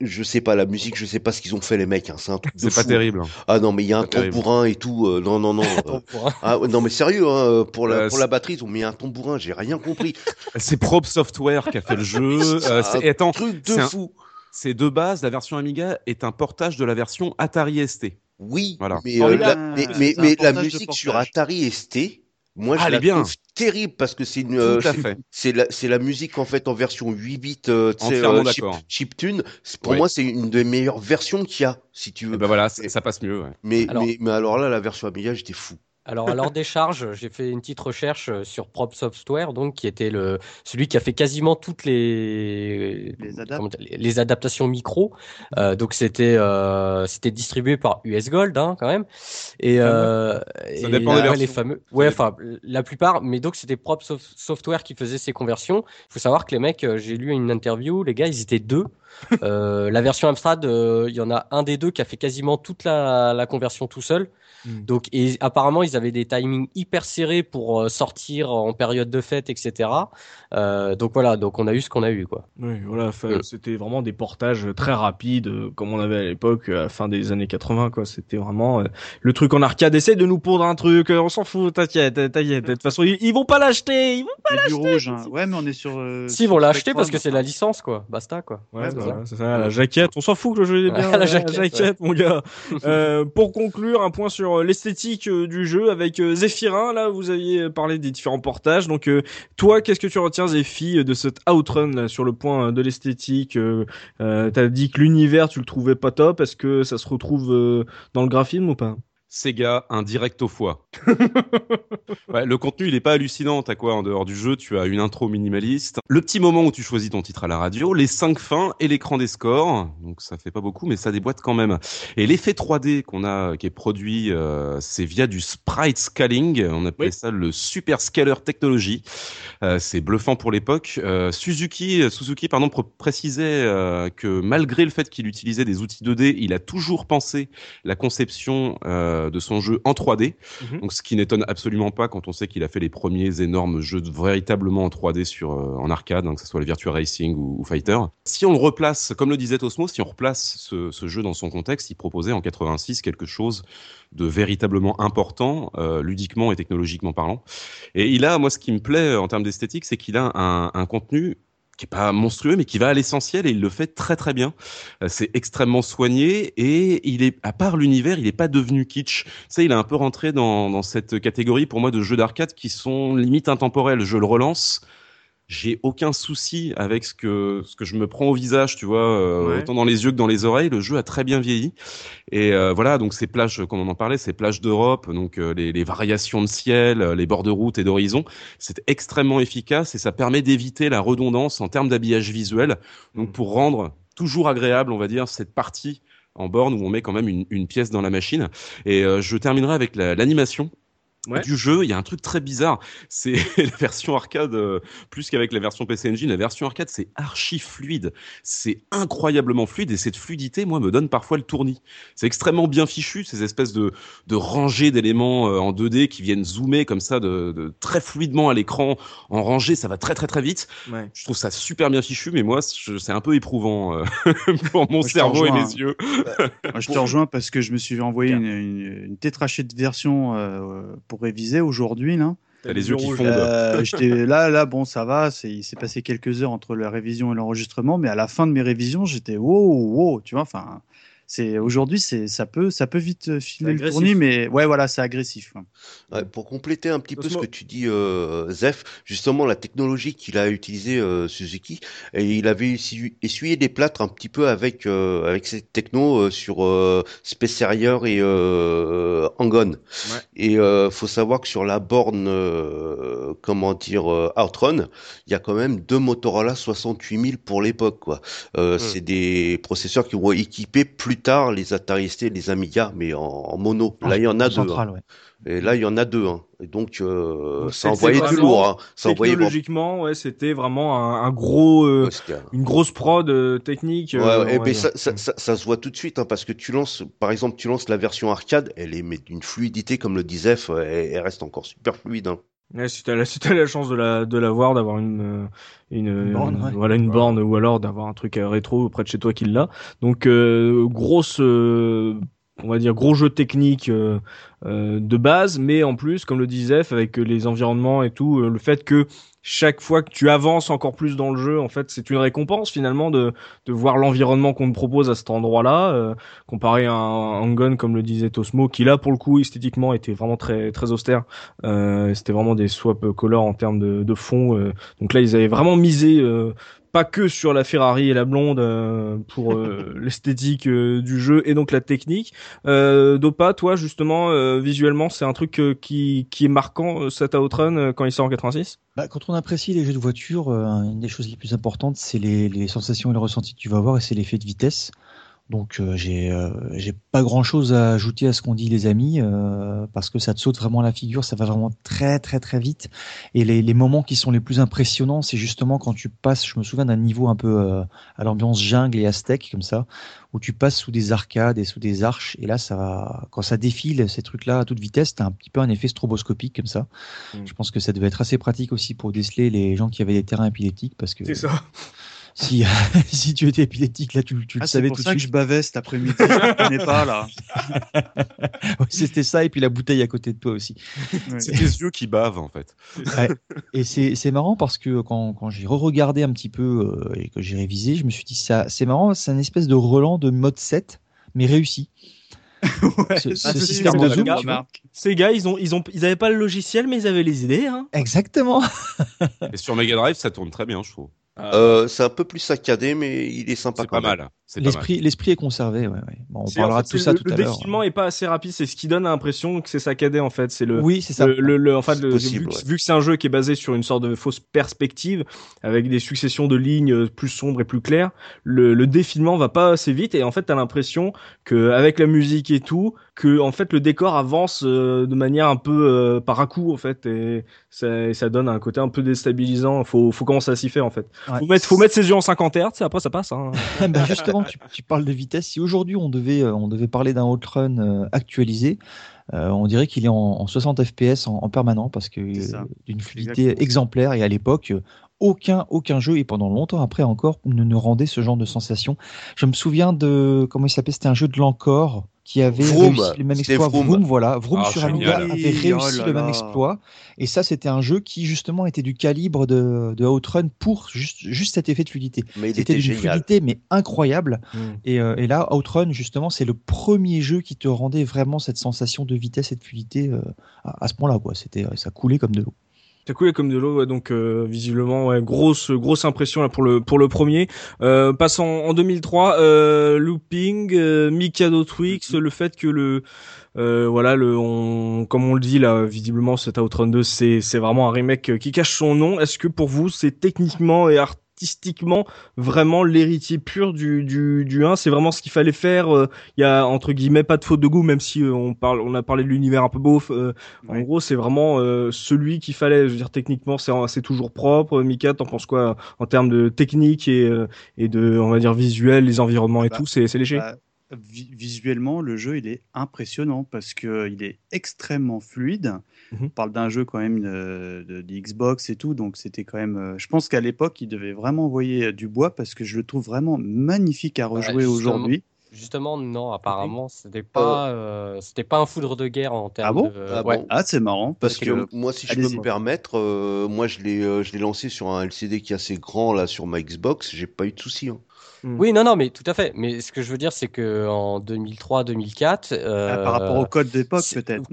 je sais pas, la musique, je sais pas ce qu'ils ont fait les mecs, hein, c'est un truc C'est pas terrible. Ah non, mais il y a un tambourin et tout, euh, non, non, non. Euh, ah non, mais sérieux, hein, pour la, pour la batterie, ils ont mis un tambourin, j'ai rien compris. c'est Probe Software qui a fait le jeu. c'est un truc de fou. C'est de base, la version Amiga est un portage de la version Atari ST. Oui, voilà. mais, la, mais, mais, mais la musique sur Atari ST, moi, je ah, la bien. trouve terrible parce que c'est une, euh, c'est la, c'est la musique en fait en version 8 bits, euh, euh chip, chiptune. Pour moi, c'est une des meilleures versions qu'il y a, si tu veux. Ben voilà, ça passe mieux. Ouais. Mais, mais, mais alors là, la version Amiga, j'étais fou. Alors à leur décharge, j'ai fait une petite recherche euh, sur Prop Software, donc qui était le celui qui a fait quasiment toutes les les, adaptations micro. Euh, donc c'était euh, c'était distribué par US Gold hein, quand même. Et, euh, ça dépend des les fameux. Ouais, enfin la plupart, mais donc c'était Prop Software qui faisait ces conversions. Il faut savoir que les mecs, euh, j'ai lu une interview, les gars, ils étaient deux. Euh, la version Amstrad, il y en a un des deux qui a fait quasiment toute la, la conversion tout seul. Hmm. Donc, et apparemment, ils avaient des timings hyper serrés pour euh, sortir en période de fête, etc. Euh, donc voilà, donc on a eu ce qu'on a eu, quoi. Oui, voilà, hmm. c'était vraiment des portages très rapides, euh, comme on avait à l'époque, à la fin des années 80, quoi. C'était vraiment le truc en arcade. Essaye de nous pondre un truc, on s'en fout, t'inquiète, t'inquiète. De toute façon, ils, vont pas l'acheter, ils vont pas l'acheter. hein. Ouais, mais on est sur. si, ils vont l'acheter parce que c'est la licence, quoi. Basta, quoi. Ouais, c'est ça. La jaquette, on s'en fout que le jeu est bien. la, jaquette, mon gars. pour conclure, un point sur l'esthétique euh, du jeu avec euh, Zéphirin. Là, vous aviez parlé des différents portages. Donc, euh, toi, qu'est-ce que tu retiens, Zéphi, de cette Outrun sur le point de l'esthétique T'as dit que l'univers, tu le trouvais pas top. Est-ce que ça se retrouve dans le graphisme ou pas? Sega, un direct au foie. ouais, le contenu, il est pas hallucinant. T'as quoi en dehors du jeu Tu as une intro minimaliste, le petit moment où tu choisis ton titre à la radio, les cinq fins et l'écran des scores. Donc ça fait pas beaucoup, mais ça déboîte quand même. Et l'effet 3D qu'on a, qui est produit, euh, c'est via du sprite scaling. On appelait ça le super scaler technology. Euh, c'est bluffant pour l'époque. Euh, Suzuki, Suzuki, pardon, précisait que malgré le fait qu'il utilisait des outils 2D, il a toujours pensé la conception de son jeu en 3D. Mhm. Donc, ce qui n'étonne absolument pas quand on sait qu'il a fait les premiers énormes jeux véritablement en 3D sur, euh, en arcade, hein, que ce soit le Virtua Racing ou, ou Fighter. Si on le replace, comme le disait Osmo, si on replace ce, ce jeu dans son contexte, il proposait en 86 quelque chose de véritablement important, euh, ludiquement et technologiquement parlant. Et il a, moi, ce qui me plaît euh, en termes d'esthétique, c'est qu'il a un, un contenu qui est pas monstrueux, mais qui va à l'essentiel et il le fait très très bien. Euh, C'est extrêmement soigné et il est, à part l'univers, il n'est pas devenu kitsch. Sais, il a un peu rentré dans, dans cette catégorie pour moi de jeux d'arcade qui sont limite intemporels. Je le relance. J'ai aucun souci avec ce que ce que je me prends au visage, tu vois, euh, Ouais. autant dans les yeux que dans les oreilles. Le jeu a très bien vieilli. Et euh, voilà, donc ces plages, comme on en parlait, ces plages d'Europe, donc euh, les, les variations de ciel, euh, les bords de route et d'horizon, c'est extrêmement efficace et ça permet d'éviter la redondance en termes d'habillage visuel. Donc pour rendre toujours agréable, on va dire, cette partie en borne où on met quand même une, une pièce dans la machine. Et euh, je terminerai avec la- l'animation. Ouais. du jeu, il y a un truc très bizarre. C'est la version arcade, euh, plus qu'avec la version PC Engine, la version arcade, c'est archi fluide. C'est incroyablement fluide et cette fluidité, moi, me donne parfois le tournis. C'est extrêmement bien fichu, ces espèces de, de rangées d'éléments euh, en 2D qui viennent zoomer comme ça de, de très fluidement à l'écran. En rangée, ça va très très très vite. Ouais. Je trouve ça super bien fichu, mais moi, c'est un peu éprouvant euh, pour mon cerveau et mes yeux. Moi, je te rejoins parce que je me suis envoyé une, une, une tétrachée de version euh, pour réviser aujourd'hui. Là. T'as les yeux qui rouges. fondent. Euh, j'étais- là, là, bon, ça va. c'est- Il s'est passé quelques heures entre la révision et l'enregistrement, mais à la fin de mes révisions, j'étais wow, wow, tu vois. Enfin, c'est aujourd'hui, c'est ça peut, ça peut vite euh, filmer le tournis, mais ouais, voilà, c'est agressif. ouais. Pour compléter un petit peu ce que tu dis, euh, Zef, justement la technologie qu'il a utilisée euh, Suzuki, et il avait essu- essuyé des plâtres un petit peu avec euh, avec cette techno euh, sur euh, Space Harrier et euh, Hang-On. Ouais. Et euh, faut savoir que sur la borne, euh, comment dire, euh, Outrun, il y a quand même deux Motorola 68000 pour l'époque, quoi. Euh, C'est des processeurs qui vont équiper plus tard les Atari ST, les Amiga, mais en, en mono. Là, il y en a deux. hein. Ouais. Et là, il y en a deux. Hein. Et donc, euh, Donc, ça envoyait du lourd. Hein. Ça Technologiquement, ouais, c'était vraiment un, un gros, euh, Ouais, une grosse prod euh, technique. Ouais, euh, dire. ça, ça, ça, ça se voit tout de suite, hein, parce que tu lances, par exemple, tu lances la version arcade, elle est mais d'une fluidité, comme le disait, F, elle, elle reste encore super fluide. Ouais, si t'as la, si t'as la chance de la, de l'avoir, d'avoir une, euh, une, Une borne, ouais. voilà, une borne, ou alors d'avoir un truc euh, rétro près de chez toi qui l'a. Donc, euh, grosse, euh, on va dire, gros jeu technique euh, euh, de base, mais en plus, comme le disait, F, avec les environnements et tout, euh, le fait que chaque fois que tu avances encore plus dans le jeu, en fait, c'est une récompense finalement de, de voir l'environnement qu'on te propose à cet endroit-là, euh, comparé à un Hang-On, comme le disait Tosmo, qui là, pour le coup, esthétiquement, était vraiment très, très austère. Euh, C'était vraiment des swap color en termes de, de fond. euh. donc là, ils avaient vraiment misé euh, pas que sur la Ferrari et la blonde euh, pour euh, l'esthétique euh, du jeu et donc la technique. Euh, Dopa, toi justement, euh, visuellement, c'est un truc euh, qui, qui est marquant cet Outrun euh, quand il sort en 86 Bah, quand on apprécie les jeux de voiture, euh, une des choses les plus importantes, c'est les, les sensations et les ressentis que tu vas avoir, et c'est l'effet de vitesse. Donc euh, j'ai euh, j'ai pas grand chose à ajouter à ce qu'ont dit les amis euh, parce que ça te saute vraiment à la figure, ça va vraiment très très très vite et les, les moments qui sont les plus impressionnants, c'est justement quand tu passes. Je me souviens d'un niveau un peu euh, à l'ambiance jungle et aztèque comme ça, où tu passes sous des arcades et sous des arches et là ça va quand ça défile ces trucs-là à toute vitesse, t'as un petit peu un effet stroboscopique comme ça. Mm. Je pense que ça devait être assez pratique aussi pour déceler les gens qui avaient des terrains épileptiques parce que ça. Si si tu étais épileptique là tu, tu Ah, le c'est savais tout de ça que suite. je bavais cet après-midi. Je ne connais pas là. Ouais, C'était ça, et puis la bouteille à côté de toi aussi. Ouais. C'est tes yeux qui bavent, en fait. Et c'est c'est marrant parce que quand, quand j'ai re-regardé un petit peu euh, et que j'ai révisé, je me suis dit, ça c'est marrant, c'est une espèce de relan de mode 7, mais réussi. Ouais, Ce- système de zoom. Ces gars, ils ont, ils ont, ils avaient pas le logiciel, mais ils avaient les idées. Hein. Exactement. Et sur Mega Drive, ça tourne très bien, je trouve. Euh, c'est un peu plus saccadé, mais il est sympa C'est quand pas même. mal. L'esprit l'esprit est conservé, ouais, ouais. Bon, on parlera en de fait, tout ça le, tout le à l'heure. défilement est pas assez rapide, c'est ce qui donne l'impression que c'est saccadé en fait. C'est le, Oui, c'est ça. Le, le, le- en fait, le- possible, vu, que, ouais. vu que c'est un jeu qui est basé sur une sorte de fausse perspective, avec des successions de lignes euh, plus sombres et plus claires, le, le défilement va pas assez vite et en fait t'as l'impression que avec la musique et tout, que en fait le décor avance euh, de manière un peu euh, par à coup en fait et ça, ça donne un côté un peu déstabilisant. Faut, faut commencer à s'y faire en fait. Ouais. Faut mettre, faut mettre ses yeux en 50 Hz, après ça passe. Hein. bah justement, tu, tu parles de vitesse. Si aujourd'hui on devait, euh, on devait parler d'un Outrun euh, actualisé, euh, on dirait qu'il est en, en 60 FPS en, en permanent parce que d'une fluidité Exactement. exemplaire. Et à l'époque, aucun, aucun jeu et pendant longtemps après encore ne, ne rendait ce genre de sensation. Je me souviens de comment il s'appelait? C'était un jeu de l'encore qui avait Vroom. réussi le même exploit. Vroom. Vroom, voilà. Vroom Ah, sur. Amiga avait oh réussi là le même exploit. Et ça, c'était un jeu qui justement était du calibre de, de Outrun pour juste, juste cet effet de fluidité. C'était génial. fluidité mais incroyable. Mm. Et, euh, et là, Outrun, justement, c'est le premier jeu qui te rendait vraiment cette sensation de vitesse et de fluidité euh, à, à ce point-là. C'était, ça coulait comme de l'eau. Ça coulait comme de l'eau, donc euh, visiblement, ouais, grosse grosse impression pour le premier. Euh, passant en 2003, euh, Looping, euh, Mikado Twix, le fait que le voilà le on comme on le dit là visiblement cet Outrun 2 c'est c'est vraiment un remake qui cache son nom. Est-ce que pour vous c'est techniquement et artistiquement vraiment l'héritier pur du du du 1, c'est vraiment ce qu'il fallait faire. euh, Il y a entre guillemets pas de faute de goût même si euh, on parle on a parlé de l'univers un peu beauf euh, en Ouais. gros, c'est vraiment euh, celui qu'il fallait. Je veux dire, techniquement, c'est c'est toujours propre. Mika, t'en penses quoi en termes de technique et euh, et de, on va dire, visuel, les environnements et Bah, tout C'est c'est léger? Bah, vi- visuellement, le jeu il est impressionnant parce que euh, il est extrêmement fluide. Mhm. On parle d'un jeu quand même de, de- de Xbox et tout, donc c'était quand même. euh, je pense qu'à l'époque, il devait vraiment envoyer euh, du bois parce que je le trouve vraiment magnifique à rejouer justement. aujourd'hui. Justement, non, apparemment, c'était pas, euh, c'était pas un foudre de guerre en termes Ah bon de. Ah ouais. bon Ah, c'est marrant parce Parce que que moi, si je peux me permettre, euh, moi je l'ai, euh, je l'ai lancé sur un LCD qui est assez grand là sur ma Xbox. J'ai pas eu de soucis. hein. Oui, non, non, mais tout à fait. Mais ce que je veux dire, c'est que en 2003-2004, ah, par rapport au code d'époque peut-être.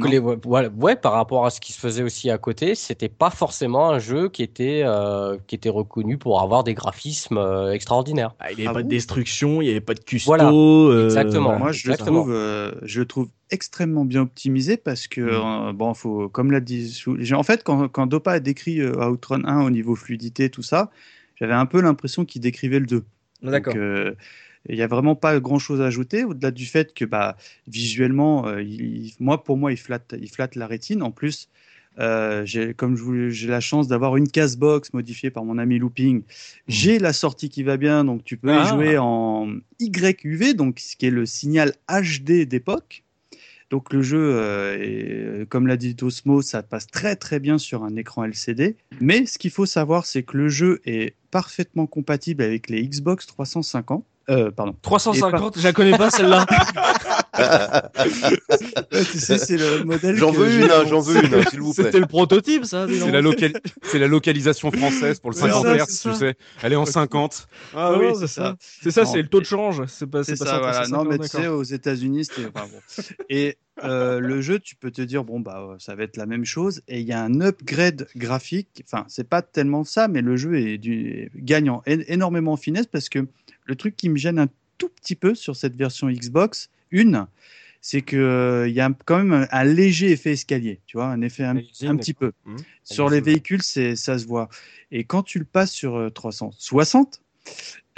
ouais, par rapport à ce qui se faisait aussi à côté, c'était pas forcément un jeu qui était, euh, qui était reconnu pour avoir des graphismes euh, extraordinaires. Ah, il n'y avait Ah pas de destruction, il n'y avait pas de custo. Voilà, euh, exactement. Moi, je le Exactement. trouve, euh, je le trouve extrêmement bien optimisé parce que, Mm. euh, bon, faut, comme l'a dit, en fait, quand, quand Dopa a décrit euh, Outrun 1 au niveau fluidité, tout ça, j'avais un peu l'impression qu'il décrivait le 2. D'accord. Euh, il n'y a vraiment pas grand chose à ajouter au-delà du fait que, bah, visuellement, euh, il- moi, pour moi, il flatte, il flatte la rétine. En plus, euh, j'ai, comme j'ai la chance d'avoir une case box modifiée par mon ami Looping, j'ai la sortie qui va bien, donc tu peux Ah. y jouer en YUV, donc ce qui est le signal HD d'époque. Donc le jeu, euh, est- comme l'a dit Osmo, ça passe très très bien sur un écran LCD. Mais ce qu'il faut savoir, c'est que le jeu est parfaitement compatible avec les Xbox 350. Euh, pardon. 350, je la connais pas celle-là. tu sais, c'est le modèle. J'en veux une, hein, j'en veux une, hein, s'il vous plaît. C'était le prototype, ça. C'est la, local- c'est la localisation française pour le C'est 50 ça, Hz, ça. tu sais. Elle est en 50. Ah oui, oui, c'est ça. ça. C'est ça, c'est le taux de change. C'est pas, ça, pas voilà. 350, Non, mais tu sais, aux États-Unis, c'était. enfin, bon. Et euh, le jeu, tu peux te dire, bon, bah, ça va être la même chose. Et il y a un upgrade graphique. Enfin, c'est pas tellement ça, mais le jeu est du... gagne en- énormément en finesse parce que le truc qui me gêne un tout petit peu sur cette version Xbox, une, c'est que euh, y a quand même un, un léger effet escalier, tu vois, un effet un, petit peu. Mmh. Sur les véhicules, c'est ça se voit. Et quand tu le passes sur euh, 360,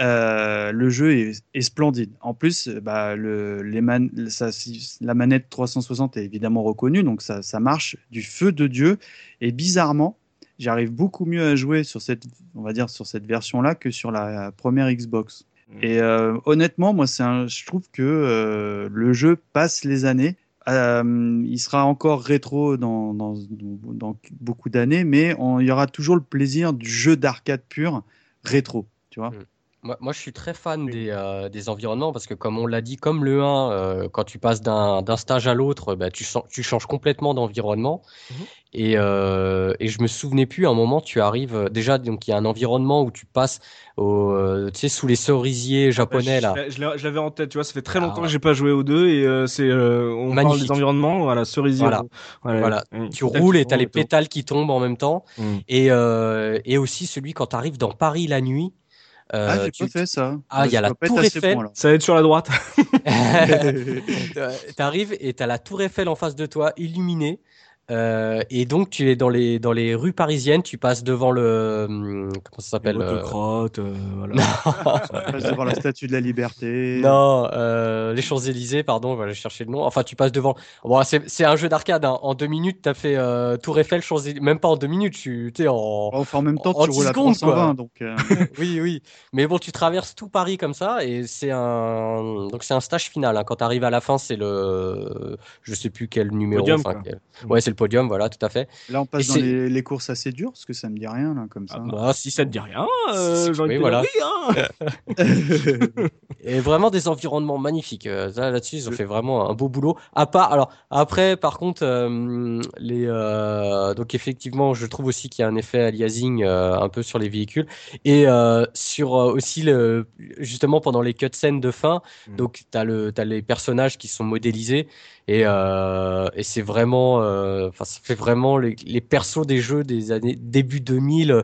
euh, le jeu est, est splendide. En plus, euh, bah, le, les man- ça, si- la manette 360 est évidemment reconnue, donc ça, ça marche du feu de Dieu. Et bizarrement, j'arrive beaucoup mieux à jouer sur cette, on va dire, sur cette version-là que sur la première Xbox. Et euh, honnêtement, moi, c'est je trouve que euh, le jeu passe les années. Euh, il sera encore rétro dans, dans, dans beaucoup d'années, mais on- il y aura toujours le plaisir du jeu d'arcade pur rétro. Tu vois Moi, moi, je suis très fan des, euh, des environnements parce que, comme on l'a dit, comme le 1, euh, quand tu passes d'un stage à l'autre, bah, tu, tu changes complètement d'environnement. Mhm. Et, euh, et je me souvenais plus, à un moment, tu arrives. euh, Déjà, donc il y a un environnement où tu passes au, tu sais, sous les cerisiers japonais là. Je, je je l'avais en tête, tu vois, ça fait très Ah, longtemps ouais. que j'ai pas joué aux deux et c'est on parle Magnifique. des environnements, voilà, cerisier. Voilà. Ouais, Voilà. ouais. Tu roules et les tombent et tout. pétales qui tombent en même temps. Mm. Et, et aussi celui quand tu arrives dans Paris la nuit. Euh, Ah, j'ai tu- pas fait ça. Ah, il y a la Tour Eiffel. Ça va être sur la droite. T'arrives et t'as la tour Eiffel en face de toi, illuminée. Euh, et donc tu es dans les dans les rues parisiennes, tu passes devant le hum, comment ça s'appelle euh, L'autocrate, euh, voilà. Tu passes devant la statue de la liberté. Non, euh, les Champs Élysées, pardon, on va aller chercher le nom. Enfin, tu passes devant. Bon, c'est c'est un jeu d'arcade. hein. En deux minutes, t'as fait euh, Tour Eiffel, Champs Élysées. Même pas en deux minutes, tu sais en. Enfin, en même temps, En tu 10 roules à secondes, 320, donc. euh, oui, oui. Mais bon, tu traverses tout Paris comme ça, et c'est un donc c'est un stage final. hein. Quand tu arrives à la fin, c'est le je sais plus quel numéro. Podium, quel- Ouais, c'est le podium, voilà, tout à fait. Là, on Et passe dans les, les courses assez dures, parce que ça me dit rien, là, comme ça. Ah bah, si ça te dit rien, euh, oui, voilà. hein. Et vraiment des environnements magnifiques. Euh, Là, là-dessus, ils ont fait vraiment un beau boulot. À part, alors après, par contre, euh, les euh, donc effectivement, je trouve aussi qu'il y a un effet aliasing euh, un peu sur les véhicules et euh, sur euh, aussi le justement pendant les cutscenes de fin. Mm. Donc t'as le t'as les personnages qui sont modélisés et euh, et c'est vraiment, euh, enfin ça fait vraiment les, les persos des jeux des années début 2000. euh,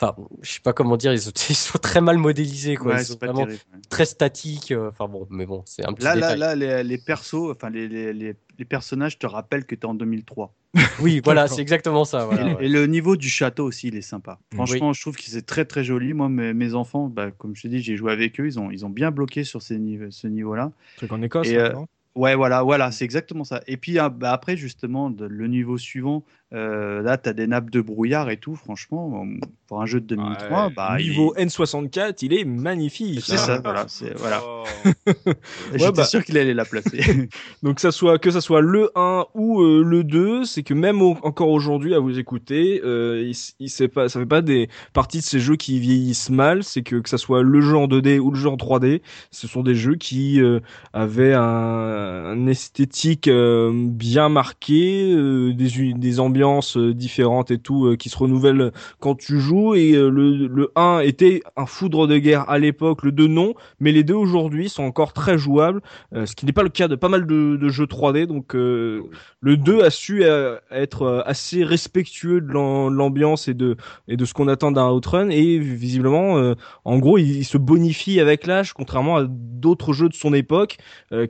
Enfin, je sais pas comment dire, ils sont, ils sont très mal modélisés, quoi. Ouais, ils sont vraiment terrible. ouais. très statique. euh, Enfin bon, mais bon, c'est un petit Là, là, détail. là, les, les persos, enfin, les, les, les, les personnages te rappellent que tu es en 2003. Oui, voilà, c'est exactement ça. Voilà, et, ouais. et le niveau du château aussi, il est sympa. Franchement, je trouve que c'est très très joli. Moi, mes, mes enfants, bah, comme je te dis, j'ai joué avec eux, ils ont, ils ont bien bloqué sur ces niveaux, ce niveau-là. Truc en Écosse, Et, là, euh, non? Ouais, voilà, voilà, c'est exactement ça. Et puis ah, bah, après, justement, le niveau suivant, euh, là, tu as des nappes de brouillard et tout. Franchement, pour un jeu de 2003, Ouais, bah, il- Niveau N64, il est magnifique. C'est hein. ça, voilà. c'est- voilà. Oh. J'étais bah. sûr qu'il allait la placer. Donc ça soit que ça soit le 1 ou euh, le 2, c'est que même au- encore aujourd'hui à vous écouter, euh, il, il sait pas, ça fait pas des parties de ces jeux qui vieillissent mal, c'est que que ça soit le jeu en 2D ou le jeu en 3D, ce sont des jeux qui euh, avaient un, un esthétique bien marqué, des des ambiances euh, différentes et tout euh, qui se renouvellent quand tu joues et euh, le le 1 était un foudre de guerre à l'époque, le 2 non, mais les deux aujourd'hui sont encore très jouables. Ce qui n'est pas le cas de pas mal de, jeux 3D. Donc le 2 a su être assez respectueux de l'am- l'ambiance et de et de ce qu'on attend d'un Outrun et visiblement en gros il, se bonifie avec l'âge contrairement à d'autres jeux de son époque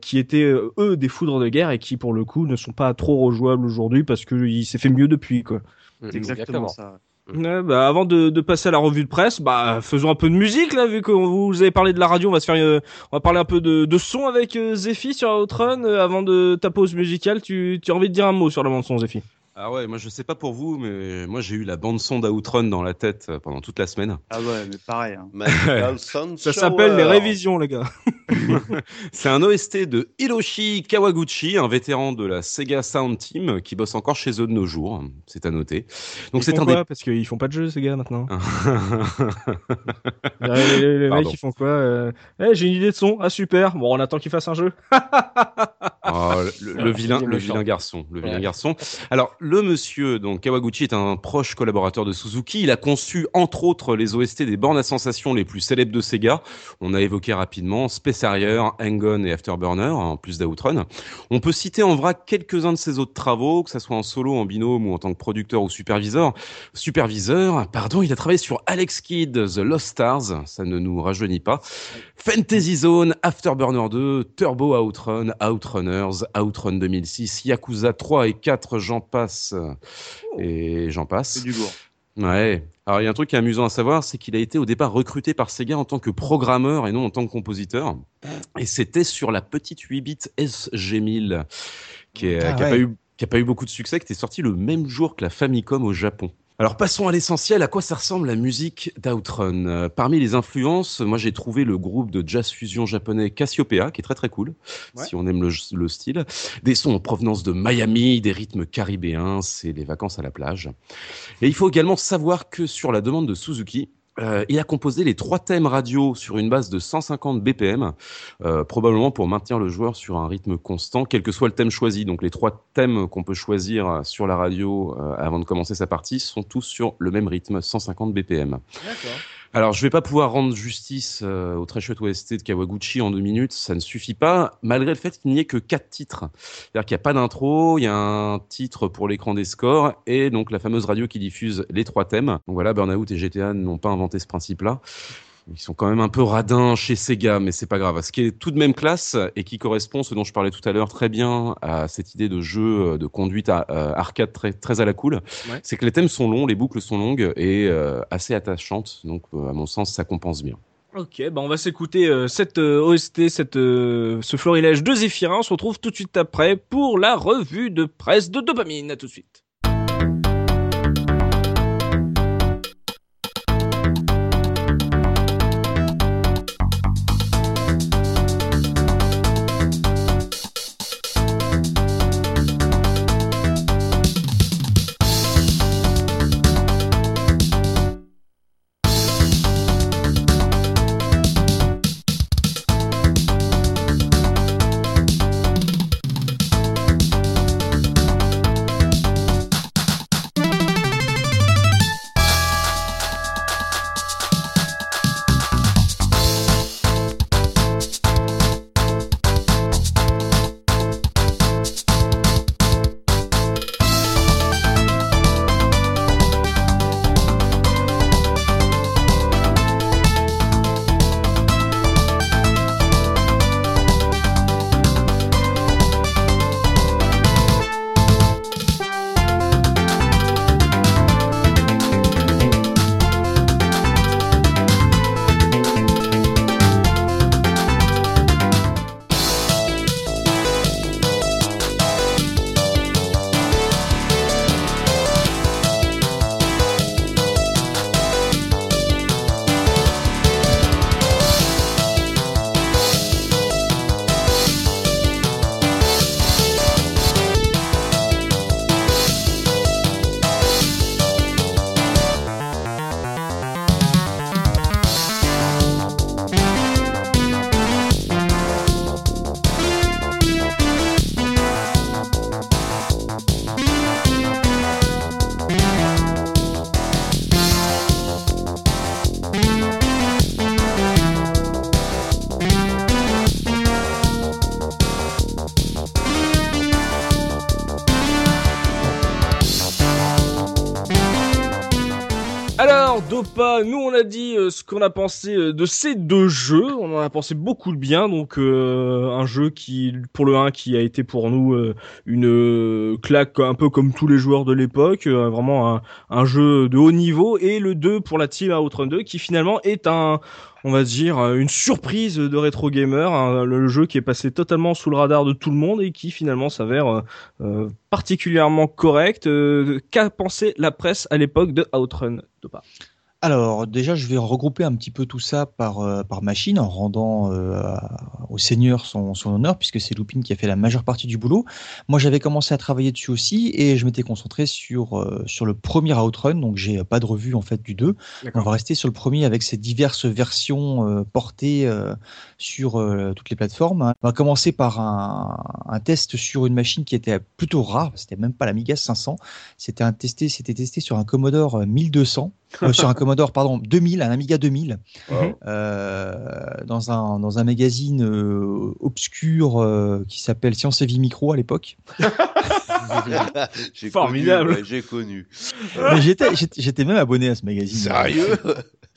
qui étaient eux des foudres de guerre et qui pour le coup ne sont pas trop rejouables aujourd'hui parce que il s'est fait mieux depuis quoi. Mm, C'est exactement ça. Ouais, bah, avant de, de passer à la revue de presse, bah faisons un peu de musique là vu que vous avez parlé de la radio, on va se faire euh, on va parler un peu de, de son avec euh, Zephy sur Outrun. Euh, avant de ta pause musicale, tu, tu as envie de dire un mot sur la bande son Zephy? Ah ouais, moi je sais pas pour vous, mais moi j'ai eu la bande son d'Outrun dans la tête euh, pendant toute la semaine. Ah ouais, mais pareil. hein. Ça s'appelle les révisions les gars. C'est un OST de Hiroshi Kawaguchi, un vétéran de la Sega Sound Team qui bosse encore chez eux de nos jours. C'est à noter. Donc c'est un quoi des. parce qu'ils font pas de jeux ces gars maintenant. Les les- les mecs ils font quoi euh, Eh, j'ai une idée de son. Ah super. Bon, on attend qu'ils fassent un jeu. Oh, le, vilain, le garçon, le vilain Ouais. garçon. Alors, le monsieur, donc Kawaguchi est un proche collaborateur de Suzuki. Il a conçu, entre autres, les OST des bornes à sensations les plus célèbres de Sega. On a évoqué rapidement Space Harrier, Hang-On et Afterburner, en plus d'Outrun. On peut citer en vrac quelques-uns de ses autres travaux, que ça soit en solo, en binôme ou en tant que producteur ou superviseur. Superviseur, pardon, il a travaillé sur Alex Kidd, The Lost Stars, ça ne nous rajeunit pas. Fantasy Zone, Afterburner 2, Turbo Outrun, Outrunners, Outrun 2006, Yakuza 3 et 4, j'en passe. Et j'en C'est passe. du lourd. Ouais. Alors il y a un truc qui est amusant à savoir, c'est qu'il a été au départ recruté par Sega en tant que programmeur et non en tant que compositeur. Et c'était sur la petite 8 bits SG1000 qui n'a Ah qui a ouais. pas eu qui a pas eu beaucoup de succès, qui était sorti le même jour que la Famicom au Japon. Alors passons à l'essentiel, à quoi ça ressemble la musique d'Outrun? Euh, Parmi les influences, moi j'ai trouvé le groupe de jazz fusion japonais Cassiopeia, qui est très très cool, Ouais. si on aime le, le style. Des sons en provenance de Miami, des rythmes caribéens, c'est les vacances à la plage. Et il faut également savoir que sur la demande de Suzuki, euh, il a composé les trois thèmes radio sur une base de 150 BPM, euh, probablement pour maintenir le joueur sur un rythme constant, quel que soit le thème choisi. Donc les trois thèmes qu'on peut choisir sur la radio euh, avant de commencer sa partie sont tous sur le même rythme, 150 BPM. D'accord. Alors, je vais pas pouvoir rendre justice euh, au très chouette OST de Kawaguchi en deux minutes, ça ne suffit pas, malgré le fait qu'il n'y ait que quatre titres. C'est-à-dire qu'il n'y a pas d'intro, il y a un titre pour l'écran des scores, et donc la fameuse radio qui diffuse les trois thèmes. Donc voilà, Burnout et GTA n'ont pas inventé ce principe-là. Ils sont quand même un peu radins chez Sega, mais c'est pas grave. Ce qui est tout de même classe et qui correspond, ce dont je parlais tout à l'heure, très bien à cette idée de jeu de conduite à, arcade très, très à la cool, c'est que les thèmes sont longs, les boucles sont longues et assez attachantes. Donc, à mon sens, ça compense bien. Ok, bah on va s'écouter cette OST, cette, ce florilège de Zephyrin. On se retrouve tout de suite après pour la revue de presse de Dopamine. À tout de suite. Nous on a dit euh, ce qu'on a pensé euh, de ces deux jeux, on en a pensé beaucoup de bien, donc euh, un jeu qui, pour le 1, qui a été pour nous une claque un peu comme tous les joueurs de l'époque, vraiment un, un, jeu de haut niveau, et le 2 pour la Team Outrun 2, qui finalement est un, on va dire, une surprise de rétro gamer, hein, le jeu qui est passé totalement sous le radar de tout le monde et qui finalement s'avère particulièrement correct. Qu'a pensé la presse à l'époque de Outrun Dopa alors déjà, je vais regrouper un petit peu tout ça par, euh, par machine en rendant euh, au seigneur son, son honneur, puisque c'est Lupin qui a fait la majeure partie du boulot. Moi, j'avais commencé à travailler dessus aussi et je m'étais concentré sur, euh, sur le premier Outrun, donc j'ai pas de revue en fait du 2. On va rester sur le premier avec ses diverses versions portées sur toutes les plateformes. On va commencer par un, un, test sur une machine qui était plutôt rare, c'était même pas l'Amiga 500, c'était un testé, c'était testé sur un Commodore 1200 euh, sur un Commodore, pardon, 2000, un Amiga 2000, euh, dans, un, dans un magazine euh, obscur qui s'appelle Science et Vie Micro à l'époque. Formidable. J'ai connu. j'étais, j'étais même abonné à ce magazine. Sérieux?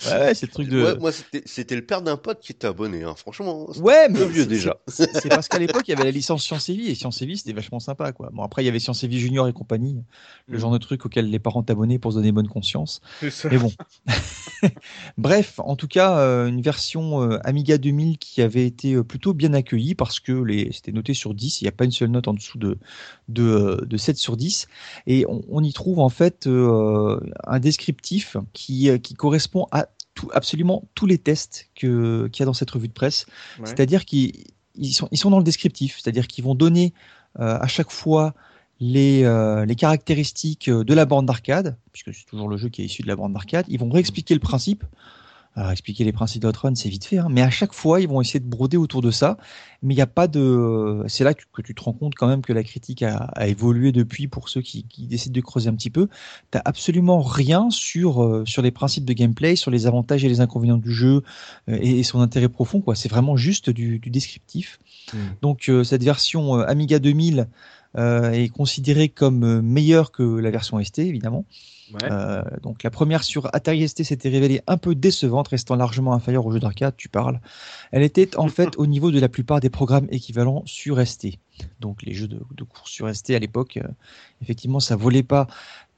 Ouais, c'est le truc de. moi, c'était le père d'un pote qui était abonné, hein. franchement. Ouais, mais. vieux déjà. C'est parce qu'à l'époque, il y avait la licence Science et Vie, et Science et Vie, c'était vachement sympa, quoi. Bon, après, il y avait Science et Vie Junior et compagnie, le mm. genre de truc auquel les parents t'abonnaient pour se donner bonne conscience. Mais bon. Bref, en tout cas, euh, une version euh, Amiga 2000 qui avait été euh, plutôt bien accueillie parce que les... c'était noté sur 10, il n'y a pas une seule note en dessous de, de, de 7 sur 10. Et on, on y trouve en fait un descriptif qui, qui correspond à absolument tous les tests qu'il y a dans cette revue de presse. C'est-à-dire qu'ils sont, ils sont dans le descriptif, c'est-à-dire qu'ils vont donner euh, à chaque fois les, euh, les caractéristiques de la bande d'arcade, puisque c'est toujours le jeu qui est issu de la bande d'arcade. Ils vont réexpliquer le principe. Alors, expliquer les principes d'Outrun, c'est vite fait, hein, mais à chaque fois, ils vont essayer de broder autour de ça. Mais il n'y a pas de. C'est là que, tu te rends compte quand même que la critique a, a évolué depuis pour ceux qui, qui, décident de creuser un petit peu. T'as absolument rien sur euh, sur les principes de gameplay, sur les avantages et les inconvénients du jeu euh, et, son intérêt profond. Quoi, c'est vraiment juste du, du descriptif. Mmh. Donc euh, cette version Amiga 2000 euh, est considérée comme euh, meilleure que la version ST, évidemment. Ouais. Euh, donc la première sur Atari ST s'était révélée un peu décevante, restant largement inférieure au jeu d'arcade, tu parles. Elle était en fait au niveau de la plupart des programmes équivalents sur ST. Donc les jeux de, de course sur ST à l'époque, euh, effectivement, ça volait pas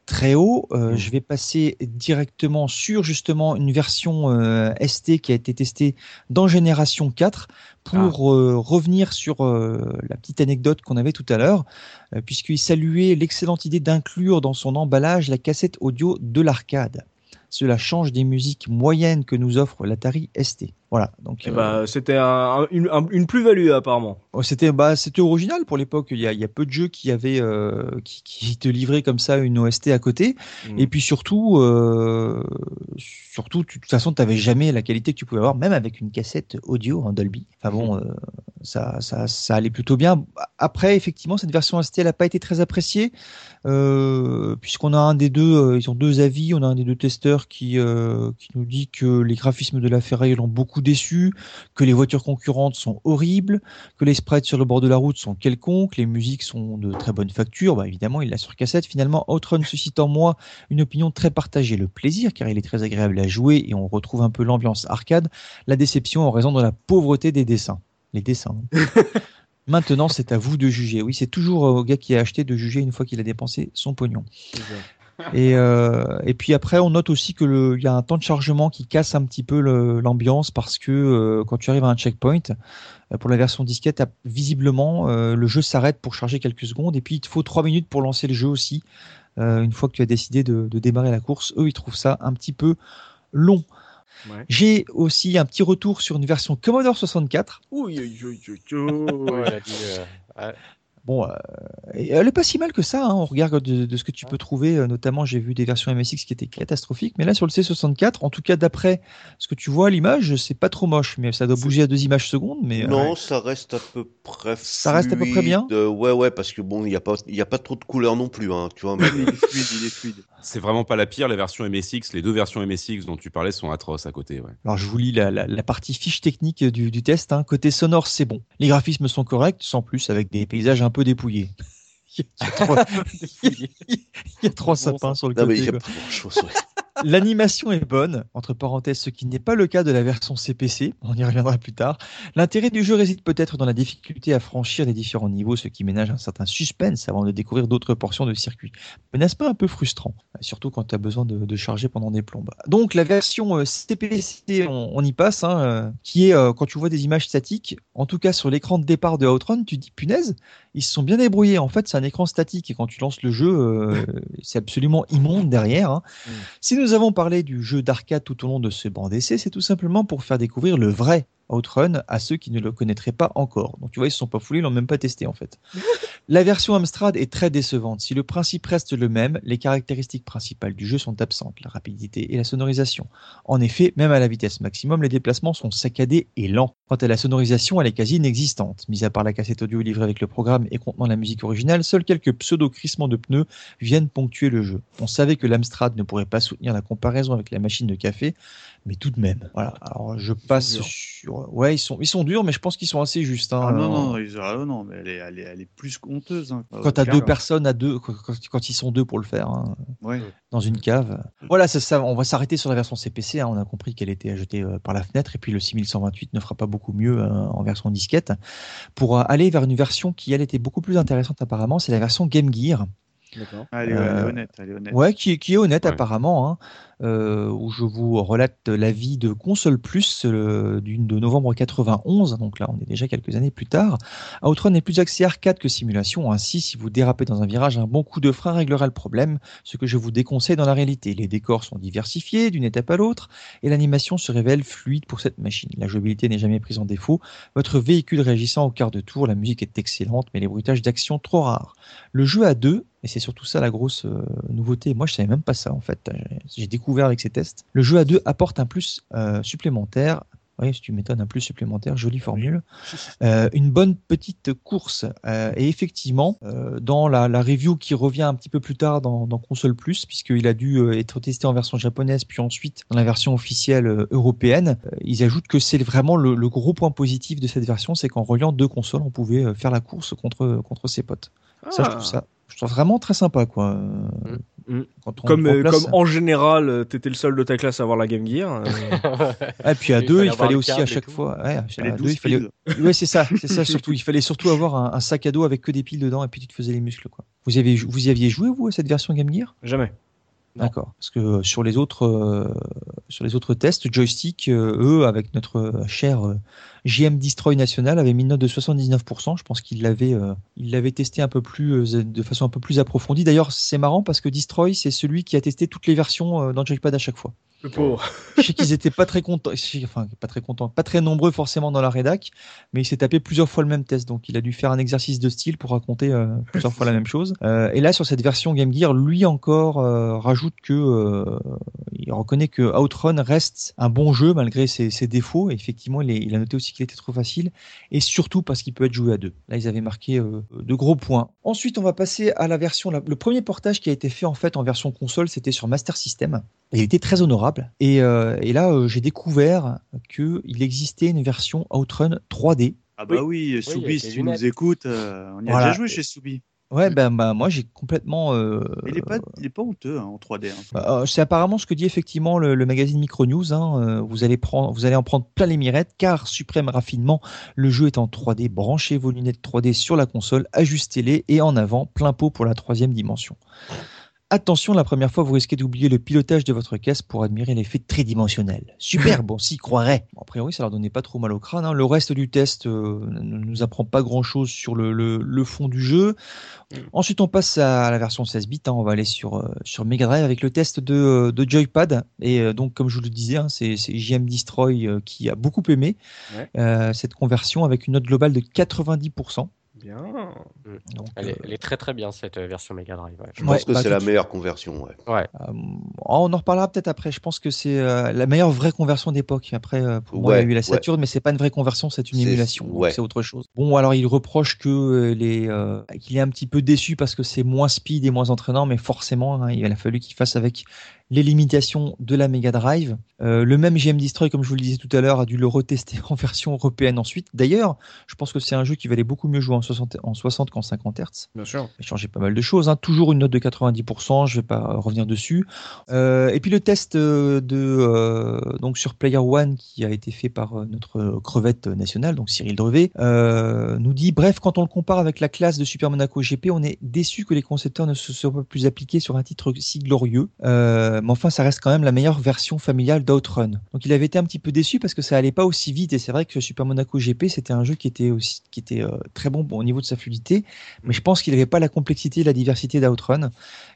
très haut. Euh, je vais passer directement sur justement une version euh, ST qui a été testée dans Génération 4 pour euh, revenir sur la petite anecdote qu'on avait tout à l'heure, puisqu'il saluait l'excellente idée d'inclure dans son emballage la cassette audio de l'arcade. Cela change des musiques moyennes que nous offre l'Atari ST. Voilà. Donc Eh euh, bah, c'était un- un- une, un- une plus-value apparemment. Oh, C'était bah, c'était original pour l'époque. Il y a, il y a peu de jeux qui avaient euh, qui, qui te livraient comme ça une OST à côté. Mm. Et puis surtout, euh, surtout, de toute façon, tu n'avais jamais la qualité que tu pouvais avoir, même avec une cassette audio en Dolby. Enfin bon, euh, ça, ça, ça allait plutôt bien. Après, effectivement, cette version ST, elle n'a pas été très appréciée, euh, puisqu'on a un des deux, ils ont deux avis. On a un des deux testeurs qui, euh, qui nous dit que les graphismes de la Ferrari l'ont beaucoup déçu, que les voitures concurrentes sont horribles, que les sprites sur le bord de la route sont quelconques, les musiques sont de très bonne facture. Bah, évidemment, il l'a sur cassette. Finalement, Outrun suscite en moi une opinion très partagée. Le plaisir, car il est très agréable à jouer et on retrouve un peu l'ambiance arcade. La déception en raison de la pauvreté des dessins. Les dessins. Maintenant, c'est à vous de juger. Oui, c'est toujours au gars qui a acheté de juger une fois qu'il a dépensé son pognon. Et, euh, et puis après, on note aussi que le, il y a un temps de chargement qui casse un petit peu l'ambiance parce que euh, quand tu arrives à un checkpoint, euh, pour la version disquette, visiblement, euh, le jeu s'arrête pour charger quelques secondes et puis il te faut trois minutes pour lancer le jeu aussi. euh, une fois que tu as décidé de, de démarrer la course, eux, ils trouvent ça un petit peu long. Ouais. J'ai aussi un petit retour sur une version Commodore 64. Ouh, ouh, ouh, ouh, ouh. Ouais, Bon, euh, elle est pas si mal que ça. Hein, on regarde de, de ce que tu peux trouver. euh, notamment, j'ai vu des versions MSX qui étaient catastrophiques. Mais là, sur le C64, en tout cas, d'après ce que tu vois à l'image, c'est pas trop moche. Mais ça doit bouger à deux images secondes. Mais euh, Non, ça reste à peu près. Ça reste à peu près bien. Ouais, ouais, parce que bon, il n'y a pas, il y a pas trop de couleurs non plus, hein, tu vois. mais- Il est fluide, il est fluide. C'est vraiment pas la pire, la version MSX. Les deux versions MSX dont tu parlais sont atroces à côté. Ouais. Alors, je vous lis la, la- la partie fiche technique du, du test. hein. Côté sonore, c'est bon. Les graphismes sont corrects, sans plus, avec des paysages un peu dépouillés. Il y a trois, il y a trois sapins sur le Non, mais il côté. n'y a quoi. pas grand chose. L'animation est bonne, entre parenthèses, ce qui n'est pas le cas de la version CPC, on y reviendra plus tard. L'intérêt du jeu réside peut-être dans la difficulté à franchir les différents niveaux, ce qui ménage un certain suspense avant de découvrir d'autres portions de circuit. Mais n'est-ce pas un peu frustrant Surtout quand tu as besoin de, de charger pendant des plombes? Donc la version euh, CPC, on, on y passe, hein, euh, qui est, euh, quand tu vois des images statiques, en tout cas sur l'écran de départ de Outrun, tu te dis punaise, ils se sont bien débrouillés. En fait, c'est un écran statique et quand tu lances le jeu, euh, c'est absolument immonde derrière. hein. Si nous avons parlé du jeu d'arcade tout au long de ce banc d'essai, c'est tout simplement pour faire découvrir le vrai Outrun à ceux qui ne le connaîtraient pas encore. Donc tu vois, ils se sont pas foulés, ils l'ont même pas testé en fait. La version Amstrad est très décevante. Si le principe reste le même, les caractéristiques principales du jeu sont absentes, la rapidité et la sonorisation. En effet, même à la vitesse maximum, les déplacements sont saccadés et lents. Quant à la sonorisation, elle est quasi inexistante. Mis à part la cassette audio livrée avec le programme et contenant la musique originale, seuls quelques pseudo-crissements de pneus viennent ponctuer le jeu. On savait que l'Amstrad ne pourrait pas soutenir la comparaison avec la machine de café, mais tout de même. Voilà. Alors je passe durs. Ouais, ils sont, ils sont durs, mais je pense qu'ils sont assez justes. hein. Ah non, non, ils- ah non, mais elle est, elle est, elle est plus honteuse. Hein. Quand t'as Clairement. deux personnes à deux, quand, ils sont deux pour le faire, hein, Ouais. dans une cave. Voilà, c'est ça. On va s'arrêter sur la version CPC. On a compris qu'elle était jetée euh, par la fenêtre, et puis le 6128 ne fera pas beaucoup mieux euh, en version disquette. Pour euh, aller vers une version qui elle était beaucoup plus intéressante apparemment, c'est la version Game Gear. D'accord. Ah, elle, est, elle est Euh, honnête, elle est honnête. Ouais, qui, est- qui est honnête Ouais. apparemment, hein, euh, où je vous relate l'avis de Console Plus euh, d'une de novembre 91, donc là on est déjà quelques années plus tard. Outrun est plus axé arcade que simulation, ainsi si vous dérapez dans un virage, un bon coup de frein réglera le problème, ce que je vous déconseille dans la réalité. Les décors sont diversifiés d'une étape à l'autre, et l'animation se révèle fluide pour cette machine. La jouabilité n'est jamais prise en défaut, votre véhicule réagissant au quart de tour, la musique est excellente, mais les bruitages d'action trop rares. Le jeu à deux, et c'est surtout ça la grosse euh, nouveauté, moi je savais même pas ça en fait, j'ai découvert avec ces tests, le jeu à deux apporte un plus euh, supplémentaire, Oui, si tu m'étonnes, un plus supplémentaire, jolie formule. Euh, une bonne petite course. Et effectivement, dans la, la, review qui revient un petit peu plus tard dans, dans Console Plus, puisqu'il a dû être testé en version japonaise, puis ensuite dans la version officielle européenne, ils ajoutent que c'est vraiment le, le, gros point positif de cette version, c'est qu'en reliant deux consoles, on pouvait faire la course contre, contre ses potes. Ah. Ça, je trouve ça, je trouve vraiment très sympa, quoi. Mm. Mmh. comme, euh, place... comme en général, euh, t'étais le seul de ta classe à avoir la Game Gear. Euh... et puis à il deux, il fallait aussi à chaque fois. Ouais, à deux, il fallait. ouais, c'est ça, c'est ça surtout. Il fallait surtout avoir un, un, sac à dos avec que des piles dedans et puis tu te faisais les muscles, quoi. Vous avez, vous y aviez joué vous à cette version Game Gear? Jamais. D'accord. Parce que sur les autres, euh, sur les autres tests, joystick, euh, eux, avec notre cher euh, JM Destroy National, avait mis une note de 79%. Je pense qu'il l'avait, il l'avait testé un peu plus, de façon un peu plus approfondie. D'ailleurs, c'est marrant parce que Destroy, c'est celui qui a testé toutes les versions dans Joypad à chaque fois. Le pauvre. Je sais qu'ils étaient pas très contents, enfin pas très contents, pas très nombreux forcément dans la rédac, mais il s'est tapé plusieurs fois le même test, donc il a dû faire un exercice de style pour raconter euh, plusieurs fois la même chose. Euh, et là sur cette version Game Gear, lui encore euh, rajoute que euh, il reconnaît que Outrun reste un bon jeu malgré ses, ses défauts. Et effectivement, il, est, il, a noté aussi qu'il était trop facile, et surtout parce qu'il peut être joué à deux. Là, ils avaient marqué euh, de gros points. Ensuite, on va passer à la version, la, le premier portage qui a été fait en fait en version console, c'était sur Master System. Il était très honorable. Et, euh, et là, euh, j'ai découvert qu'il existait une version Outrun 3D. Ah bah oui, oui Soubi, si tu nous écoutes, euh, on y a voilà. déjà joué chez Soubi. Ouais, ben bah, moi j'ai complètement. Euh... Il est pas, pas honteux hein, en 3D. Hein. Euh, c'est apparemment ce que dit effectivement le, le magazine Micro News. Hein. Euh, vous allez prendre, vous allez en prendre plein les mirettes, car suprême raffinement, le jeu est en 3D. Branchez vos lunettes 3D sur la console, ajustez-les et en avant, plein pot pour la troisième dimension. Attention, la première fois, vous risquez d'oublier le pilotage de votre caisse pour admirer l'effet tridimensionnel. Super, bon, s'y croirait. A priori, ça leur donnait pas trop mal au crâne. Hein. Le reste du test euh, ne nous apprend pas grand-chose sur le, le, le, fond du jeu. Mm. Ensuite, on passe à la version 16 bits. Hein. On va aller sur, euh, sur Mega Drive avec le test de, euh, de Joypad. Et euh, donc, comme je vous le disais, hein, c'est JM Destroy qui a beaucoup aimé ouais. Cette conversion avec une note globale de 90%. Bien. Donc, elle, est, elle, est, très très bien cette version Mega Drive. Ouais. Je pense ouais, que bah, c'est la meilleure conversion. Ouais. ouais. Euh, on en reparlera peut-être après. Je pense que c'est euh, la meilleure vraie conversion d'époque. Après, euh, pour moi, il y a eu la Saturn, mais c'est pas une vraie conversion, c'est une émulation. C'est autre chose. Bon, alors il reproche que les qu'il est un petit peu déçu parce que c'est moins speed et moins entraînant, mais forcément, hein, il a fallu qu'il fasse avec les limitations de la Mega Drive. Euh, le même GM Destroy, comme je vous le disais tout à l'heure, a dû le retester en version européenne ensuite. D'ailleurs, je pense que c'est un jeu qui valait beaucoup mieux jouer en 60, en 60 qu'en 50 Hz. Bien sûr. Il a changé pas mal de choses. Hein. Toujours une note de 90%, je vais pas revenir dessus. Euh, et puis le test de euh, donc sur Player One qui a été fait par euh, notre crevette nationale, donc Cyril Drevet, euh, nous dit bref, quand on le compare avec la classe de Super Monaco GP, on est déçu que les concepteurs ne se soient pas plus appliqués sur un titre si glorieux. Euh, mais enfin, ça reste quand même la meilleure version familiale d'Outrun. Donc, il avait été un petit peu déçu parce que ça allait pas aussi vite. Et c'est vrai que Super Monaco GP, c'était un jeu qui était aussi, qui était euh, très bon, bon, au niveau de sa fluidité. Mais je pense qu'il n'avait pas la complexité et la diversité d'Outrun.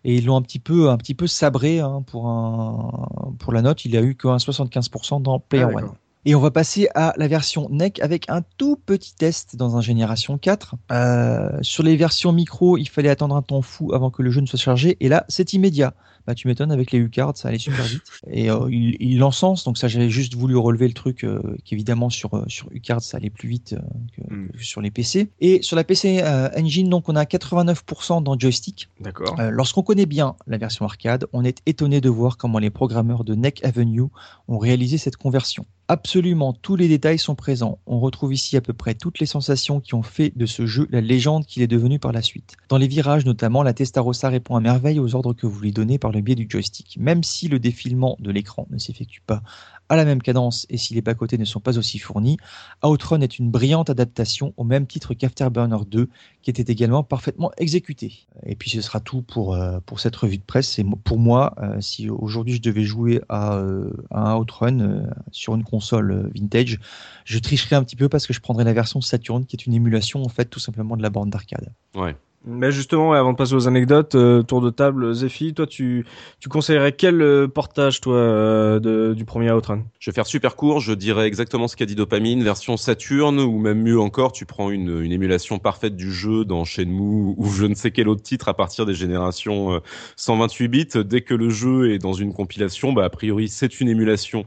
Et ils l'ont un petit peu, un petit peu sabré hein, pour un, pour la note. Il a eu qu'un 75% dans Player ah, One. Et on va passer à la version NEC avec un tout petit test dans un Génération 4. Euh, sur les versions micro, il fallait attendre un temps fou avant que le jeu ne soit chargé. Et là, c'est immédiat. Bah, tu m'étonnes, avec les U-cards, ça allait super vite. Et euh, il, il l'encense, donc ça, j'avais juste voulu relever le truc euh, qu'évidemment sur, euh, sur U-cards, ça allait plus vite que, mm. que, sur les PC. Et sur la PC Engine, donc on a 89% dans joystick. D'accord. Lorsqu'on connaît bien la version arcade, on est étonné de voir comment les programmeurs de NEC Avenue ont réalisé cette conversion. Absolument tous les détails sont présents. On retrouve ici à peu près toutes les sensations qui ont fait de ce jeu la légende qu'il est devenu par la suite. Dans les virages notamment, la Testarossa répond à merveille aux ordres que vous lui donnez par le biais du joystick. Même si le défilement de l'écran ne s'effectue pas à la même cadence et si les bas-côtés ne sont pas aussi fournis, Outrun est une brillante adaptation au même titre qu'Afterburner 2 qui était également parfaitement exécuté. Et puis ce sera tout pour, euh, pour cette revue de presse. C'est pour moi, euh, si aujourd'hui je devais jouer à, euh, un Outrun sur une console vintage, je tricherais un petit peu parce que je prendrais la version Saturn qui est une émulation en fait tout simplement de la borne d'arcade. Ouais. Mais justement, avant de passer aux anecdotes, euh, tour de table, Zephy, toi, tu, tu conseillerais quel euh, portage, toi, euh, de, du premier Outrun? Je vais faire super court, je dirais exactement ce qu'a dit Dopamine, version Saturn, ou même mieux encore, tu prends une, une émulation parfaite du jeu dans Shenmue, ou je ne sais quel autre titre à partir des générations euh, 128 bits. Dès que le jeu est dans une compilation, bah, a priori, c'est une émulation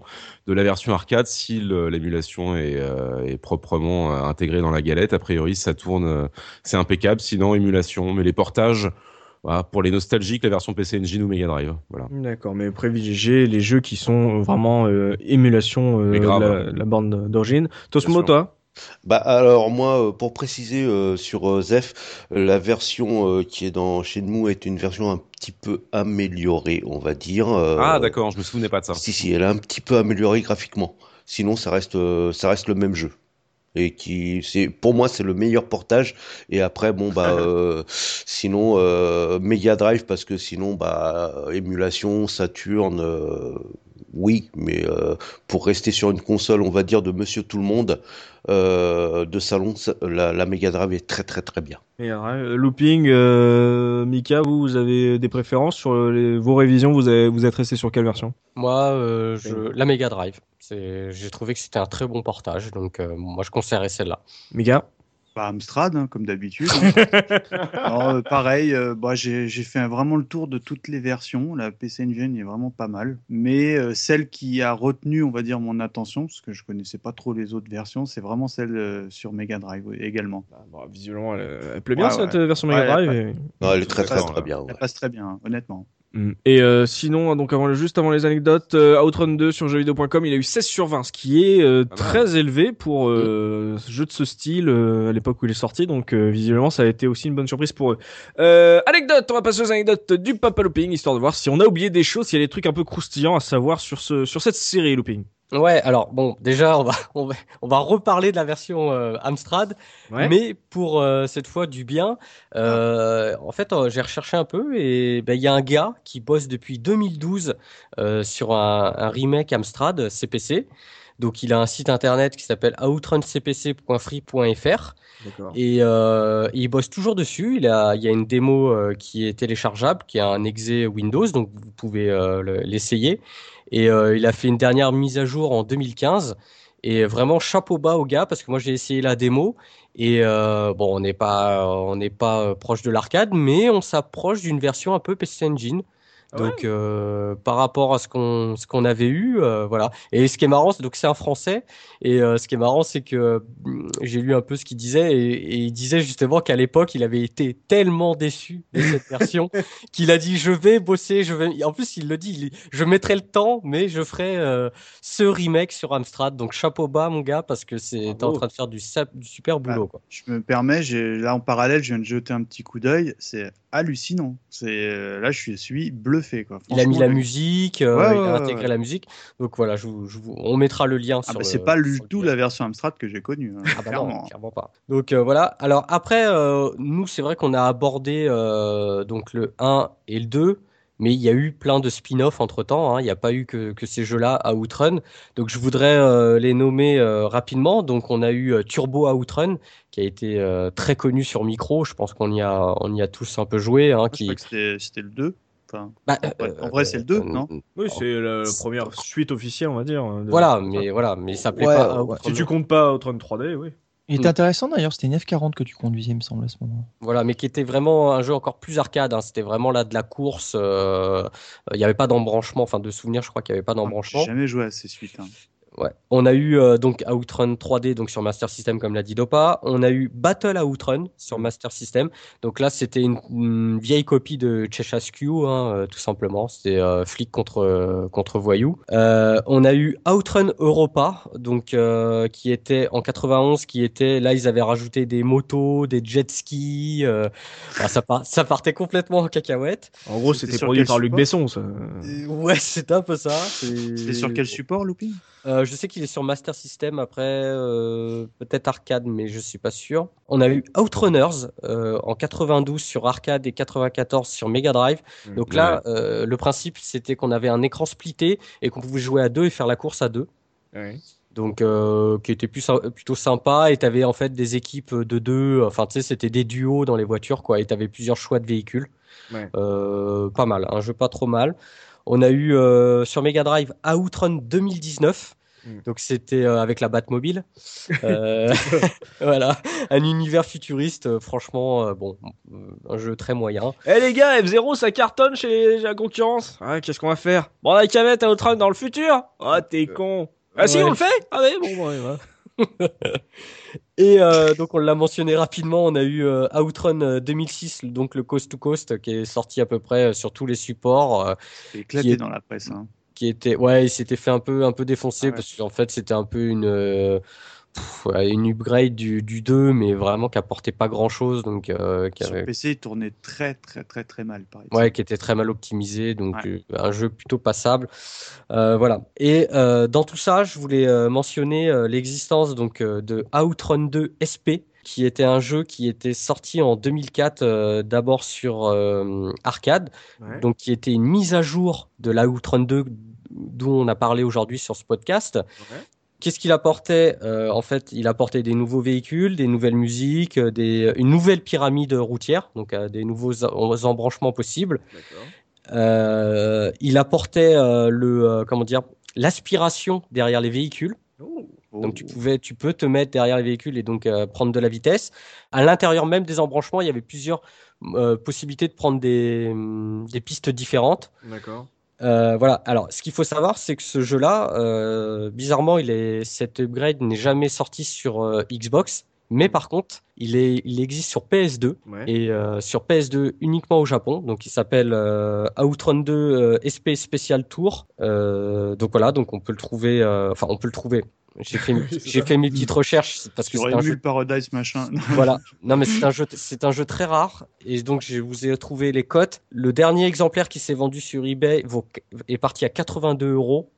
de la version arcade si l'émulation est, euh, est proprement euh, intégrée dans la galette. A priori, ça tourne, euh, c'est impeccable. Sinon, émulation. Mais les portages, voilà, pour les nostalgiques, la version PC Engine ou Mega Drive. Voilà. D'accord, mais privilégier les jeux qui sont vraiment euh, émulation euh, grave. la, la bande d'origine. Tosmo, toi? Bah alors moi, euh, pour préciser euh, sur euh, Zef, euh, la version qui est dans Shenmue est une version un petit peu améliorée, on va dire. Ah, d'accord, je me souvenais pas de ça. Si si, elle est un petit peu améliorée graphiquement. Sinon, ça reste ça reste le même jeu. Et qui c'est pour moi c'est le meilleur portage. Et après bon bah euh, sinon euh, Mega Drive parce que sinon bah émulation Saturn. euh, oui, mais euh, pour rester sur une console, on va dire de Monsieur Tout le Monde euh, de salon, la, la Mega Drive est très très très bien. Et, euh, Looping, euh, Mika, vous, vous avez des préférences sur les- vos révisions vous, avez, vous êtes resté sur quelle version? Moi, euh, je... la Mega Drive. J'ai trouvé que c'était un très bon portage, donc euh, moi je conseillerais celle-là. Mika? Bah, Amstrad, hein, comme d'habitude. Alors, euh, pareil, euh, bah, j'ai fait vraiment le tour de toutes les versions. La PC Engine est vraiment pas mal. Mais euh, celle qui a retenu, on va dire, mon attention, parce que je connaissais pas trop les autres versions, c'est vraiment celle euh, sur Mega Drive oui, également. Bah, bon, Visuellement, elle, elle plaît bien Ouais, cette ouais. version Mega Ouais, Drive. elle et- Non, elle est très très très bien. ouais. Elle passe très bien, hein, honnêtement. Mm. Et euh, sinon, donc avant, juste avant les anecdotes, euh, Outrun 2 sur jeuxvideo.com, il a eu 16 sur 20, ce qui est euh, très élevé pour euh, ce jeu de ce style euh, à l'époque où il est sorti. Donc euh, visiblement, ça a été aussi une bonne surprise pour eux. Euh, anecdote, on va passer aux anecdotes du Papa Looping, histoire de voir si on a oublié des choses, s'il y a des trucs un peu croustillants à savoir sur ce sur cette série Looping. Ouais, alors bon, déjà on va on va, on va reparler de la version euh, Amstrad, mais pour euh, cette fois du bien. Euh, En fait, euh, j'ai recherché un peu et ben, il y a un gars qui bosse depuis 2012 euh, sur un, un remake Amstrad CPC. Donc il a un site internet qui s'appelle outruncpc.free.fr et euh, il bosse toujours dessus. Il a, il y a une démo euh, qui est téléchargeable, qui a un exe Windows, donc vous pouvez euh, le- l'essayer. Et euh, il a fait une dernière mise à jour en 2015. Et vraiment chapeau bas au gars parce que moi j'ai essayé la démo et euh, bon on n'est pas on n'est pas euh, proche de l'arcade mais on s'approche d'une version un peu PC Engine. Ouais Donc euh, par rapport à ce qu'on ce qu'on avait eu euh, voilà et ce qui est marrant c'est donc c'est un français et euh, ce qui est marrant c'est que hum, j'ai lu un peu ce qu'il disait et, et il disait justement qu'à l'époque il avait été tellement déçu de cette version qu'il a dit je vais bosser je vais en plus il le dit il- je mettrai le temps mais je ferai ce remake sur Amstrad donc chapeau bas mon gars parce que c'est en train de faire du, sap- du super boulot quoi. Je me permets, j'ai- là en parallèle, je viens de jeter un petit coup d'œil. C'est hallucinant. C'est là, je suis, suis Quoi. Il a mis la musique, euh, Ouais, il a intégré ouais. la musique. Donc voilà, je je on mettra le lien Ah bah, c'est pas du tout la version Amstrad que j'ai connue. hein, Ah bah clairement. non, clairement pas. Donc euh, voilà. Alors après, euh, nous c'est vrai qu'on a abordé donc le 1 et le 2, mais il y a eu plein de spin-off entre temps. Il n'y a pas eu que, que ces jeux-là à Outrun. Donc je voudrais les nommer rapidement. Donc on a eu Turbo Outrun qui a été euh, très connu sur micro. Je pense qu'on y a on y a tous un peu joué. Hein, je crois que c'était le 2. Enfin, Bah, euh, en vrai, c'est le 2, euh, non Oui, c'est la première suite officielle, on va dire. de- Voilà, mais voilà, mais ça Ouais, pas ouais. Outrun. Si tu comptes pas Outrun 3D, oui. Il était intéressant d'ailleurs, c'était une F40 que tu conduisais, il me semble, à ce moment. Voilà, mais qui était vraiment un jeu encore plus arcade. hein. C'était vraiment là de la course. euh, Il n'y avait pas d'embranchement. Enfin, de souvenir, je crois qu'il n'y avait pas j'ai d'embranchement. jamais joué à ces suites. hein. Ouais. On a eu euh, donc Outrun 3D donc sur Master System comme l'a dit Dopa. On a eu Battle Outrun sur Master System. Donc là c'était une, une vieille copie de Cheshire hein, euh, tout simplement. C'était euh, flic contre euh, contre voyou. Euh, on a eu Outrun Europa donc euh, qui était en 91 qui était là ils avaient rajouté des motos, des jet skis. euh, enfin, ça part- ça partait complètement en cacahuète. En gros, C'était c'était produit par Luc Besson, ça. Ouais, c'est un peu ça. C'est sur quel support, Looping Euh, je sais qu'il est sur Master System après, euh, peut-être arcade, mais je suis pas sûr. On a eu Outrunners euh, en 92 sur arcade et 94 sur Mega Drive. Donc là, le principe c'était qu'on avait un écran splitté et qu'on pouvait jouer à deux et faire la course à deux. Donc qui était plus plutôt sympa et t'avais en fait des équipes de deux. Enfin tu sais c'était des duos dans les voitures quoi et t'avais plusieurs choix de véhicules. Ouais. Pas mal, un jeu pas trop mal. On a eu euh, sur Mega Drive Outrun 2019. Mm. Donc c'était euh, avec la Batmobile. Euh, voilà, un univers futuriste. euh, franchement, bon, un jeu très moyen. Eh les gars, F0 ça cartonne chez la concurrence. Ah, qu'est-ce qu'on va faire? Bon, la mettre à Outrun dans le futur? Oh, t'es con. Ah si, on le fait? Ah ouais, bon, ouais, ouais. Et euh, donc on l'a mentionné rapidement, on a eu euh, Outrun euh, 2006, donc le Coast to Coast, qui est sorti à peu près euh, sur tous les supports, euh, C'est éclaté Qui est- dans la presse. hein. qui était, ouais, il s'était fait un peu, un peu défoncer Ah ouais. parce qu'en fait c'était un peu une, euh, pff, une upgrade du, du 2, mais vraiment qui apportait pas grand chose, donc euh, qui Sur avait- PC, il tournait très très très très mal, par exemple. Ouais, qui était très mal optimisé, donc Ouais. euh, un jeu plutôt passable. Euh, voilà. Et euh, dans tout ça, je voulais euh, mentionner euh, l'existence donc euh, de Outrun 2 SP, qui était un jeu qui était sorti en 2004, euh, d'abord sur euh, arcade, Ouais. donc qui était une mise à jour de la Outrun 2 dont on a parlé aujourd'hui sur ce podcast. Ouais. Qu'est-ce qu'il apportait Euh, En fait, il apportait des nouveaux véhicules, des nouvelles musiques, euh, des, une nouvelle pyramide routière, donc euh, des nouveaux en- embranchements possibles. Euh, il apportait le comment dire l'aspiration derrière les véhicules. Oh. Donc tu pouvais, tu peux te mettre derrière les véhicules et donc prendre de la vitesse. À l'intérieur même des embranchements, il y avait plusieurs possibilités de prendre des, hum, des pistes différentes. D'accord. Euh, voilà. Alors, ce qu'il faut savoir, c'est que ce jeu-là, euh, bizarrement, il est, cet upgrade n'est jamais sorti sur euh, Xbox, mais par contre, il, est, il existe sur PS2 Ouais. et euh, sur PS2 uniquement au Japon. Donc, il s'appelle euh, Outrun 2 euh, SP Special Tour. Euh, donc voilà, donc on peut le trouver. euh, Enfin, on peut le trouver. J'ai fait, mes- j'ai fait petites recherches parce que c'est un jeu Paradise, machin. voilà. Non, mais c'est un jeu, c'est un jeu très rare. Et donc, je vous ai trouvé les cotes. Le dernier exemplaire qui s'est vendu sur eBay vaut- est parti à 82 euros.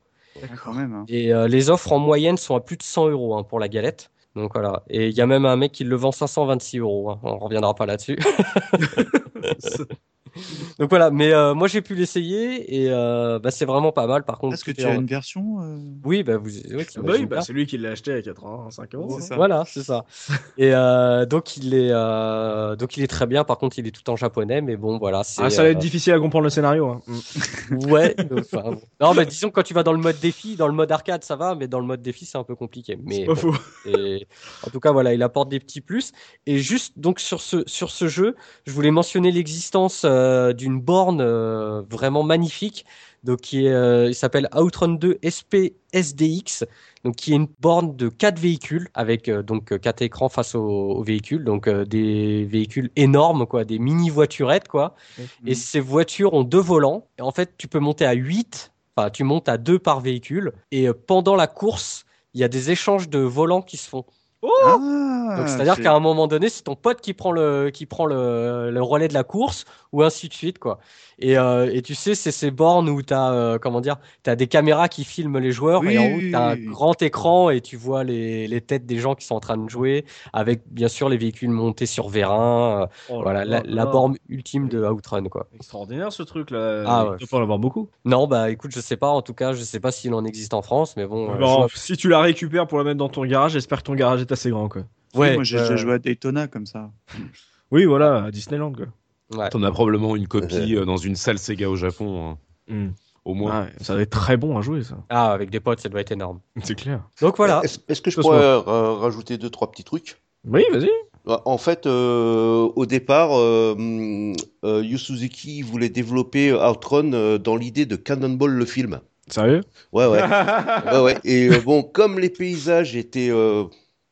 Quand même. hein. Et euh, les offres en moyenne sont à plus de 100 euros hein, pour la galette. Donc voilà. Et il y a même un mec qui le vend 526 euros. hein. On reviendra pas là-dessus. Donc voilà. Mais euh, moi, j'ai pu l'essayer et euh, bah, c'est vraiment pas mal. Par contre, Est-ce que tu as une version euh, oui, bah vous, Ah bah oui, bah, c'est lui qui l'a acheté à 85 euros. Ça. Voilà, c'est ça. Et euh, donc il est euh, donc il est très bien. Par contre, il est tout en japonais, mais bon, voilà. Ah, ça va être euh, difficile à comprendre le scénario. hein. Ouais. enfin, bon. Non, mais disons que quand tu vas dans le mode défi, dans le mode arcade, ça va, mais dans le mode défi, c'est un peu compliqué. Mais C'est pas bon, faux. et en tout cas, voilà, il apporte des petits plus. Et juste donc sur ce sur ce jeu, je voulais mentionner l'existence euh, d'une borne euh, vraiment magnifique. Donc qui est, euh, il s'appelle Outrun 2 SP SDX. Donc qui est une borne de quatre véhicules avec euh, donc euh, quatre écrans face aux, aux véhicules. Donc euh, des véhicules énormes quoi, des mini voiturettes quoi. Et ces voitures ont deux volants. Et en fait, tu peux monter à 8. Enfin, tu montes à deux par véhicule. Et euh, pendant la course, il y a des échanges de volants qui se font. Ah, Donc, c'est-à-dire c'est- qu'à un moment donné, c'est ton pote qui prend le, qui prend le, le relais de la course ou ainsi de suite, quoi. Et, euh, et tu sais, c'est ces bornes où tu as, comment dire, tu des caméras qui filment les joueurs Oui, et en haut, tu as un grand écran et tu vois les, les têtes des gens qui sont en train de jouer avec, bien sûr, les véhicules montés sur vérin. euh, Oh là voilà, la, borne ultime de Outrun, quoi. Extraordinaire ce truc là. Ah Il ouais. pas en avoir beaucoup. Non, bah écoute, je sais pas. En tout cas, je sais pas s'il en existe en France, mais bon. euh, Si tu la récupères pour la mettre dans ton garage, j'espère que ton garage est assez grand quoi. Ouais, moi j'ai euh, déjà joué à Daytona comme ça. Oui, voilà, à Disneyland quoi. Ouais. T'en as probablement une copie euh, dans une salle Sega au Japon, hein. Mm. au moins. Ouais, ça va être très bon à jouer ça. Ah, avec des potes, ça doit être énorme. C'est clair. Donc voilà. Est-ce que je pourrais euh, rajouter deux, trois petits trucs? Oui, vas-y. En fait, euh, au départ, euh, Yu Suzuki voulait développer Outrun euh, dans l'idée de Cannonball le film. Sérieux? Ouais, ouais. ouais, ouais. Et euh, bon, comme les paysages étaient euh,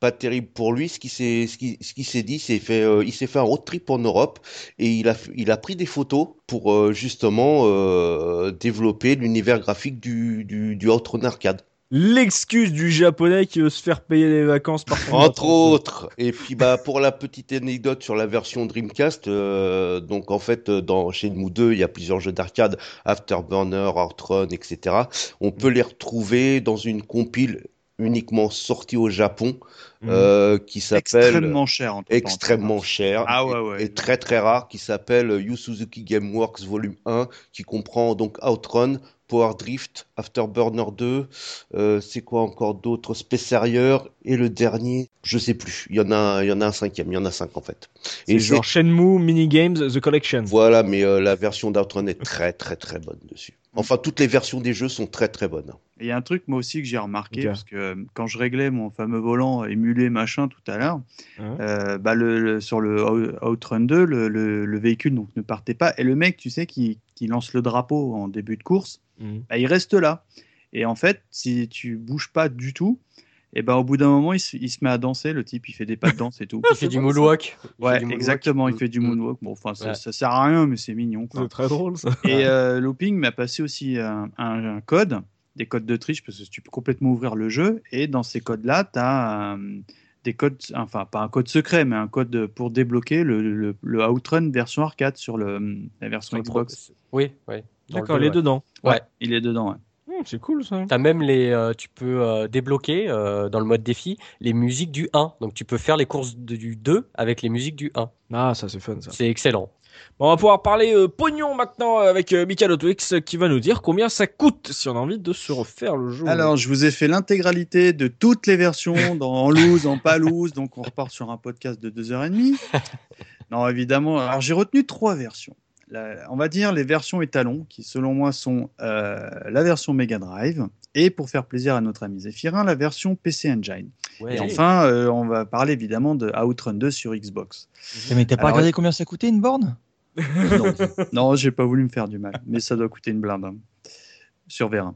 pas terribles pour lui, ce qui s'est ce qui, ce qui s'est dit, c'est fait, euh, il s'est fait un road trip en Europe et il a il a pris des photos pour euh, justement euh, développer l'univers graphique du du, du Outrun arcade. L'excuse du japonais qui veut se faire payer les vacances par Entre autres. Et puis bah pour la petite anecdote sur la version Dreamcast, euh, donc en fait dans Shenmue 2, il y a plusieurs jeux d'arcade, Afterburner, Outrun, etc. On peut les retrouver dans une compile uniquement sortie au Japon Mhm. euh, qui s'appelle Extrêmement cher. entre extrêmement cher Ah ouais, ouais. et, et très très rare qui s'appelle Yu Suzuki Gameworks Volume 1 qui comprend donc Outrun, Power Drift, Afterburner 2, euh, c'est quoi encore d'autres Space Harrier et le dernier, je sais plus. Il y en a, il y en a un cinquième, il y en a cinq en fait. C'est Et genre Shenmue Minigames The Collection. voilà, mais euh, la version d'Outrun est très très très bonne dessus. Enfin, toutes les versions des jeux sont très très bonnes. Et Il y a un truc moi aussi que j'ai remarqué parce que euh, quand je réglais mon fameux volant émulé machin tout à l'heure, euh, bah le, le- sur le Out- Outrun 2, le, le- le véhicule donc ne partait pas et le mec, tu sais, qui, qui lance le drapeau en début de course, Mhm. bah, il reste là. Et en fait, si tu bouges pas du tout, et ben au bout d'un moment, il se, il se met à danser. Le type, il fait des pas de danse et tout. Il fait du moonwalk. Il Ouais, du moonwalk. exactement. Il Mm. fait du Mm. moonwalk. Bon, enfin, ça, Ouais. ça sert à rien, mais c'est mignon. C'est très drôle ça. Et euh, Looping m'a passé aussi un, un- un code, des codes de triche, parce que tu peux complètement ouvrir le jeu. Et dans ces codes-là, tu as des codes, enfin, pas un code secret, mais un code pour débloquer le, le, le Outrun version arcade sur le, la version Sur le Xbox. Oui, oui. D'accord, les ouais. dedans. Ouais. Il est dedans. C'est cool ça. T'as même les, euh, tu peux euh, débloquer euh, dans le mode défi les musiques du 1. Donc tu peux faire les courses de- du 2 avec les musiques du 1. Ah, ça c'est fun ça. C'est excellent. Bon, on va pouvoir parler euh, pognon maintenant avec euh, Michael Otwix qui va nous dire combien ça coûte si on a envie de se refaire le jeu. Alors, je vous ai fait l'intégralité de toutes les versions, dans, en loose, en pas loose, donc on repart sur un podcast de 2h30. Non, évidemment, alors j'ai retenu trois versions. La- on va dire les versions étalons, qui selon moi sont euh, la version Mega Drive, et pour faire plaisir à notre ami Zéphirin, la version PC Engine. Ouais. Et enfin, euh, on va parler évidemment de Outrun 2 sur Xbox. Mais t'as pas Alors, regardé combien ça coûtait une borne? Non, non j'ai pas voulu me faire du mal, mais ça doit coûter une blinde. Sur Vérin.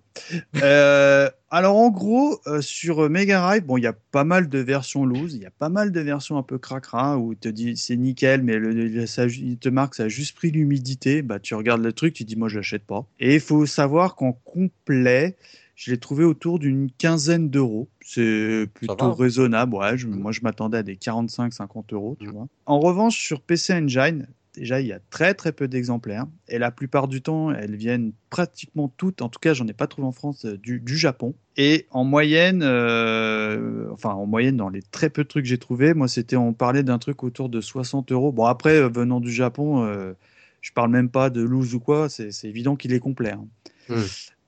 Euh, alors en gros, euh, sur Mega Drive, bon, il y a pas mal de versions loose, il y a pas mal de versions un peu cracra où il te dit c'est nickel, mais le, le- ça- il te marque ça a juste pris l'humidité. Bah tu regardes le truc, tu dis moi je l'achète pas. Et il faut savoir qu'en complet, je l'ai trouvé autour d'une quinzaine d'euros. C'est plutôt raisonnable. Ouais, je- moi je m'attendais à des 45-50 euros, tu vois. En revanche, sur PC Engine, déjà il y a très très peu d'exemplaires et la plupart du temps elles viennent pratiquement toutes, en tout cas j'en ai pas trouvé en France, euh, du, du Japon. Et en moyenne, euh, enfin en moyenne dans les très peu de trucs que j'ai trouvé, moi c'était on parlait d'un truc autour de 60 euros. Bon après euh, venant du Japon, euh, je parle même pas de loose ou quoi, c'est évident qu'il est complet. hein. Hmm.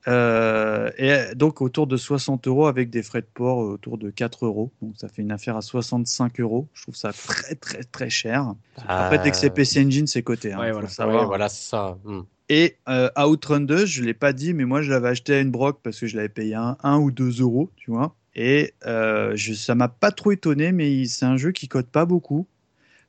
Euh, et donc autour de 60 euros avec des frais de port euh, autour de 4 euros. Donc ça fait une affaire à 65 euros. Je trouve ça très très très cher. Après dès que c'est PC Engine c'est coté. Hein, Ouais, voilà. Ouais, ça. Hmm. Et euh, Outrun 2, je l'ai pas dit, mais moi je l'avais acheté à une broc parce que je l'avais payé un, 1 ou 2 euros, tu vois. Et euh, je, ça m'a pas trop étonné, mais c'est un jeu qui cote pas beaucoup.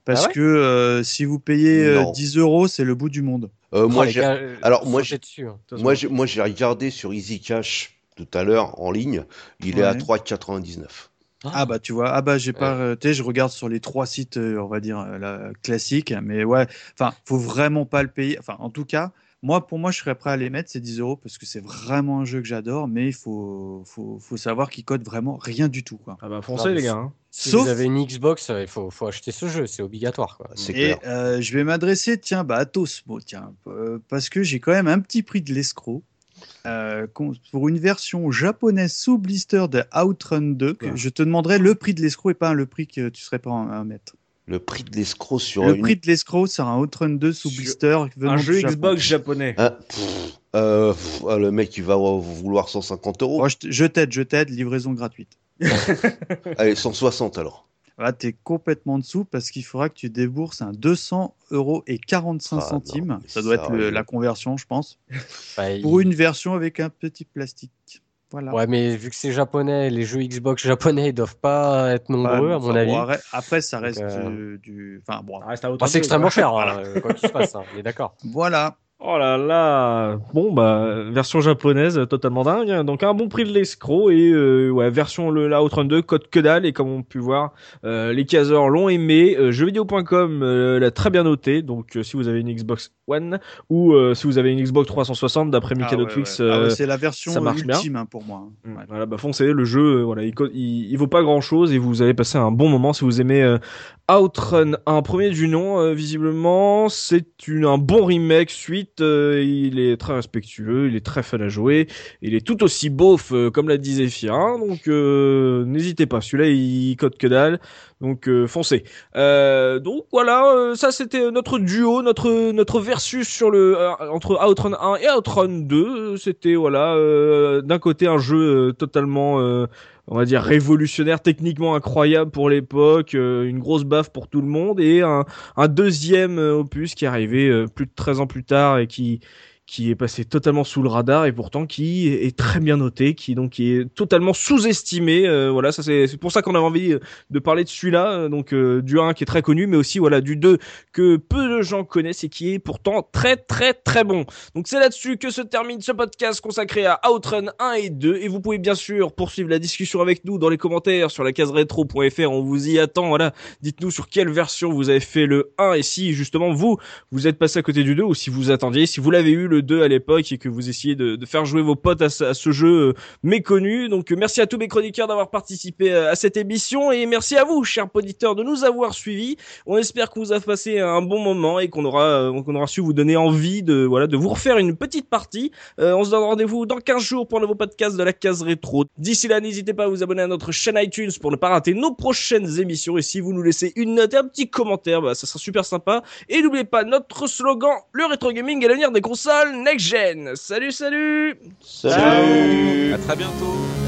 Parce Ah ouais? que euh, si vous payez euh, Non. 10 euros, c'est le bout du monde. Euh, Oh, moi, les j'ai- gars, alors, moi, sautez j'ai- dessus, hein. moi, j'ai- moi, j'ai regardé sur Easy Cash tout à l'heure en ligne. Il est à Ouais. 3,99. Ah bah tu vois, ah bah j'ai pas, euh, tu je regarde sur les trois sites, euh, on va dire la, classiques, mais ouais, enfin, faut vraiment pas le payer. Enfin, en tout cas, moi, pour moi, je serais prêt à les mettre ces 10 euros parce que c'est vraiment un jeu que j'adore, mais il faut, faut, faut savoir qu'il code vraiment rien du tout, quoi. Ah bah foncez Non, mais les gars. hein. Si Sauf- vous avez une Xbox, euh, il faut, faut acheter ce jeu, c'est obligatoire. Quoi. C'est Et clair. euh, je vais m'adresser, tiens, bah, à Tosmo, tiens, euh, parce que j'ai quand même un petit prix de l'escroc. euh, pour une version japonaise sous blister de Outrun 2, que Ouais. je te demanderai le prix de l'escroc et pas le prix que tu serais pas à mettre. Le prix de l'escroc sur Le une- prix de l'escroc, c'est un Outrun 2 sous Sur blister. Un jeu Japon. Xbox japonais. Pff, pff, ah, le mec, il va vouloir 150 euros. Oh, je t'aide, je t'aide, livraison gratuite. Allez, 160 alors. Là, t'es complètement en dessous parce qu'il faudra que tu débourses un 200 euros et 45 Ah, centimes. non, Ça doit être le- la conversion, je pense. Bah, il- Pour une version avec un petit plastique. Voilà. Ouais, mais vu que c'est japonais, les jeux Xbox japonais ils doivent pas être nombreux, à mon avis. bon, après- ça reste euh, euh, du. Enfin, bon. Ça reste à Bah, Outrun c'est 2, extrêmement cher, hein, euh, quoi qu'il se passe, hein, on est d'accord. Voilà. Oh là là, bon bah version japonaise totalement dingue, donc un bon prix de l'escroc et euh, ouais version le la Outrun 2 code que dalle. Et comme on peut voir euh, les caseurs l'ont aimé, euh, jeuxvideo.com euh, l'a très bien noté. Donc euh, si vous avez une Xbox One ou euh, si vous avez une Xbox 360 d'après Ah, Michael ouais, Twix, ouais. Ah, ouais, euh, c'est la version ça marche bien. ultime hein, pour moi. Mm, Ouais. Voilà, bah foncez, le jeu, euh, voilà, il, il, il vaut pas grand chose et vous allez passer un bon moment si vous aimez euh, Outrun 1, premier du nom, euh, visiblement, c'est une, un bon remake suite, euh, il est très respectueux, il est très fun à jouer, il est tout aussi beauf euh, comme l'a dit Zephyr, donc euh, n'hésitez pas, celui-là il code que dalle, donc euh, foncez. Euh, donc voilà, euh, ça c'était notre duo, notre notre versus sur le euh, entre Outrun 1 et Outrun 2. C'était voilà euh, d'un côté un jeu euh, totalement euh, on va dire révolutionnaire, techniquement incroyable pour l'époque, euh, une grosse baffe pour tout le monde et un, un deuxième euh, opus qui est arrivé euh, plus de 13 ans plus tard et qui qui est passé totalement sous le radar et pourtant qui est très bien noté, qui donc est totalement sous-estimé. Euh, voilà, ça c'est pour ça qu'on avait envie de parler de celui-là, euh, donc euh, du 1 qui est très connu, mais aussi voilà du 2 que peu de gens connaissent et qui est pourtant très très très bon. Donc c'est là-dessus que se termine ce podcast consacré à Outrun 1 et 2 et vous pouvez bien sûr poursuivre la discussion avec nous dans les commentaires sur la case rétro.fr. On vous y attend. Voilà, dites-nous sur quelle version vous avez fait le 1 et si justement vous vous êtes passé à côté du 2 ou si vous attendiez, si vous l'avez eu le 2 à l'époque et que vous essayez de, de faire jouer vos potes à, ce jeu euh, méconnu. Donc euh, merci à tous mes chroniqueurs d'avoir participé à cette émission et merci à vous, chers auditeurs, de nous avoir suivis. On espère que vous avez passé un bon moment et qu'on aura euh, qu'on aura su vous donner envie de voilà de vous refaire une petite partie. on se donne rendez-vous dans 15 jours pour un nouveau podcast de la case rétro. D'ici là, n'hésitez pas à vous abonner à notre chaîne iTunes pour ne pas rater nos prochaines émissions et si vous nous laissez une note et un petit commentaire, bah, ça sera super sympa. Et n'oubliez pas notre slogan, le rétro gaming est l'avenir des consoles next gen. Salut, salut. Salut. À très bientôt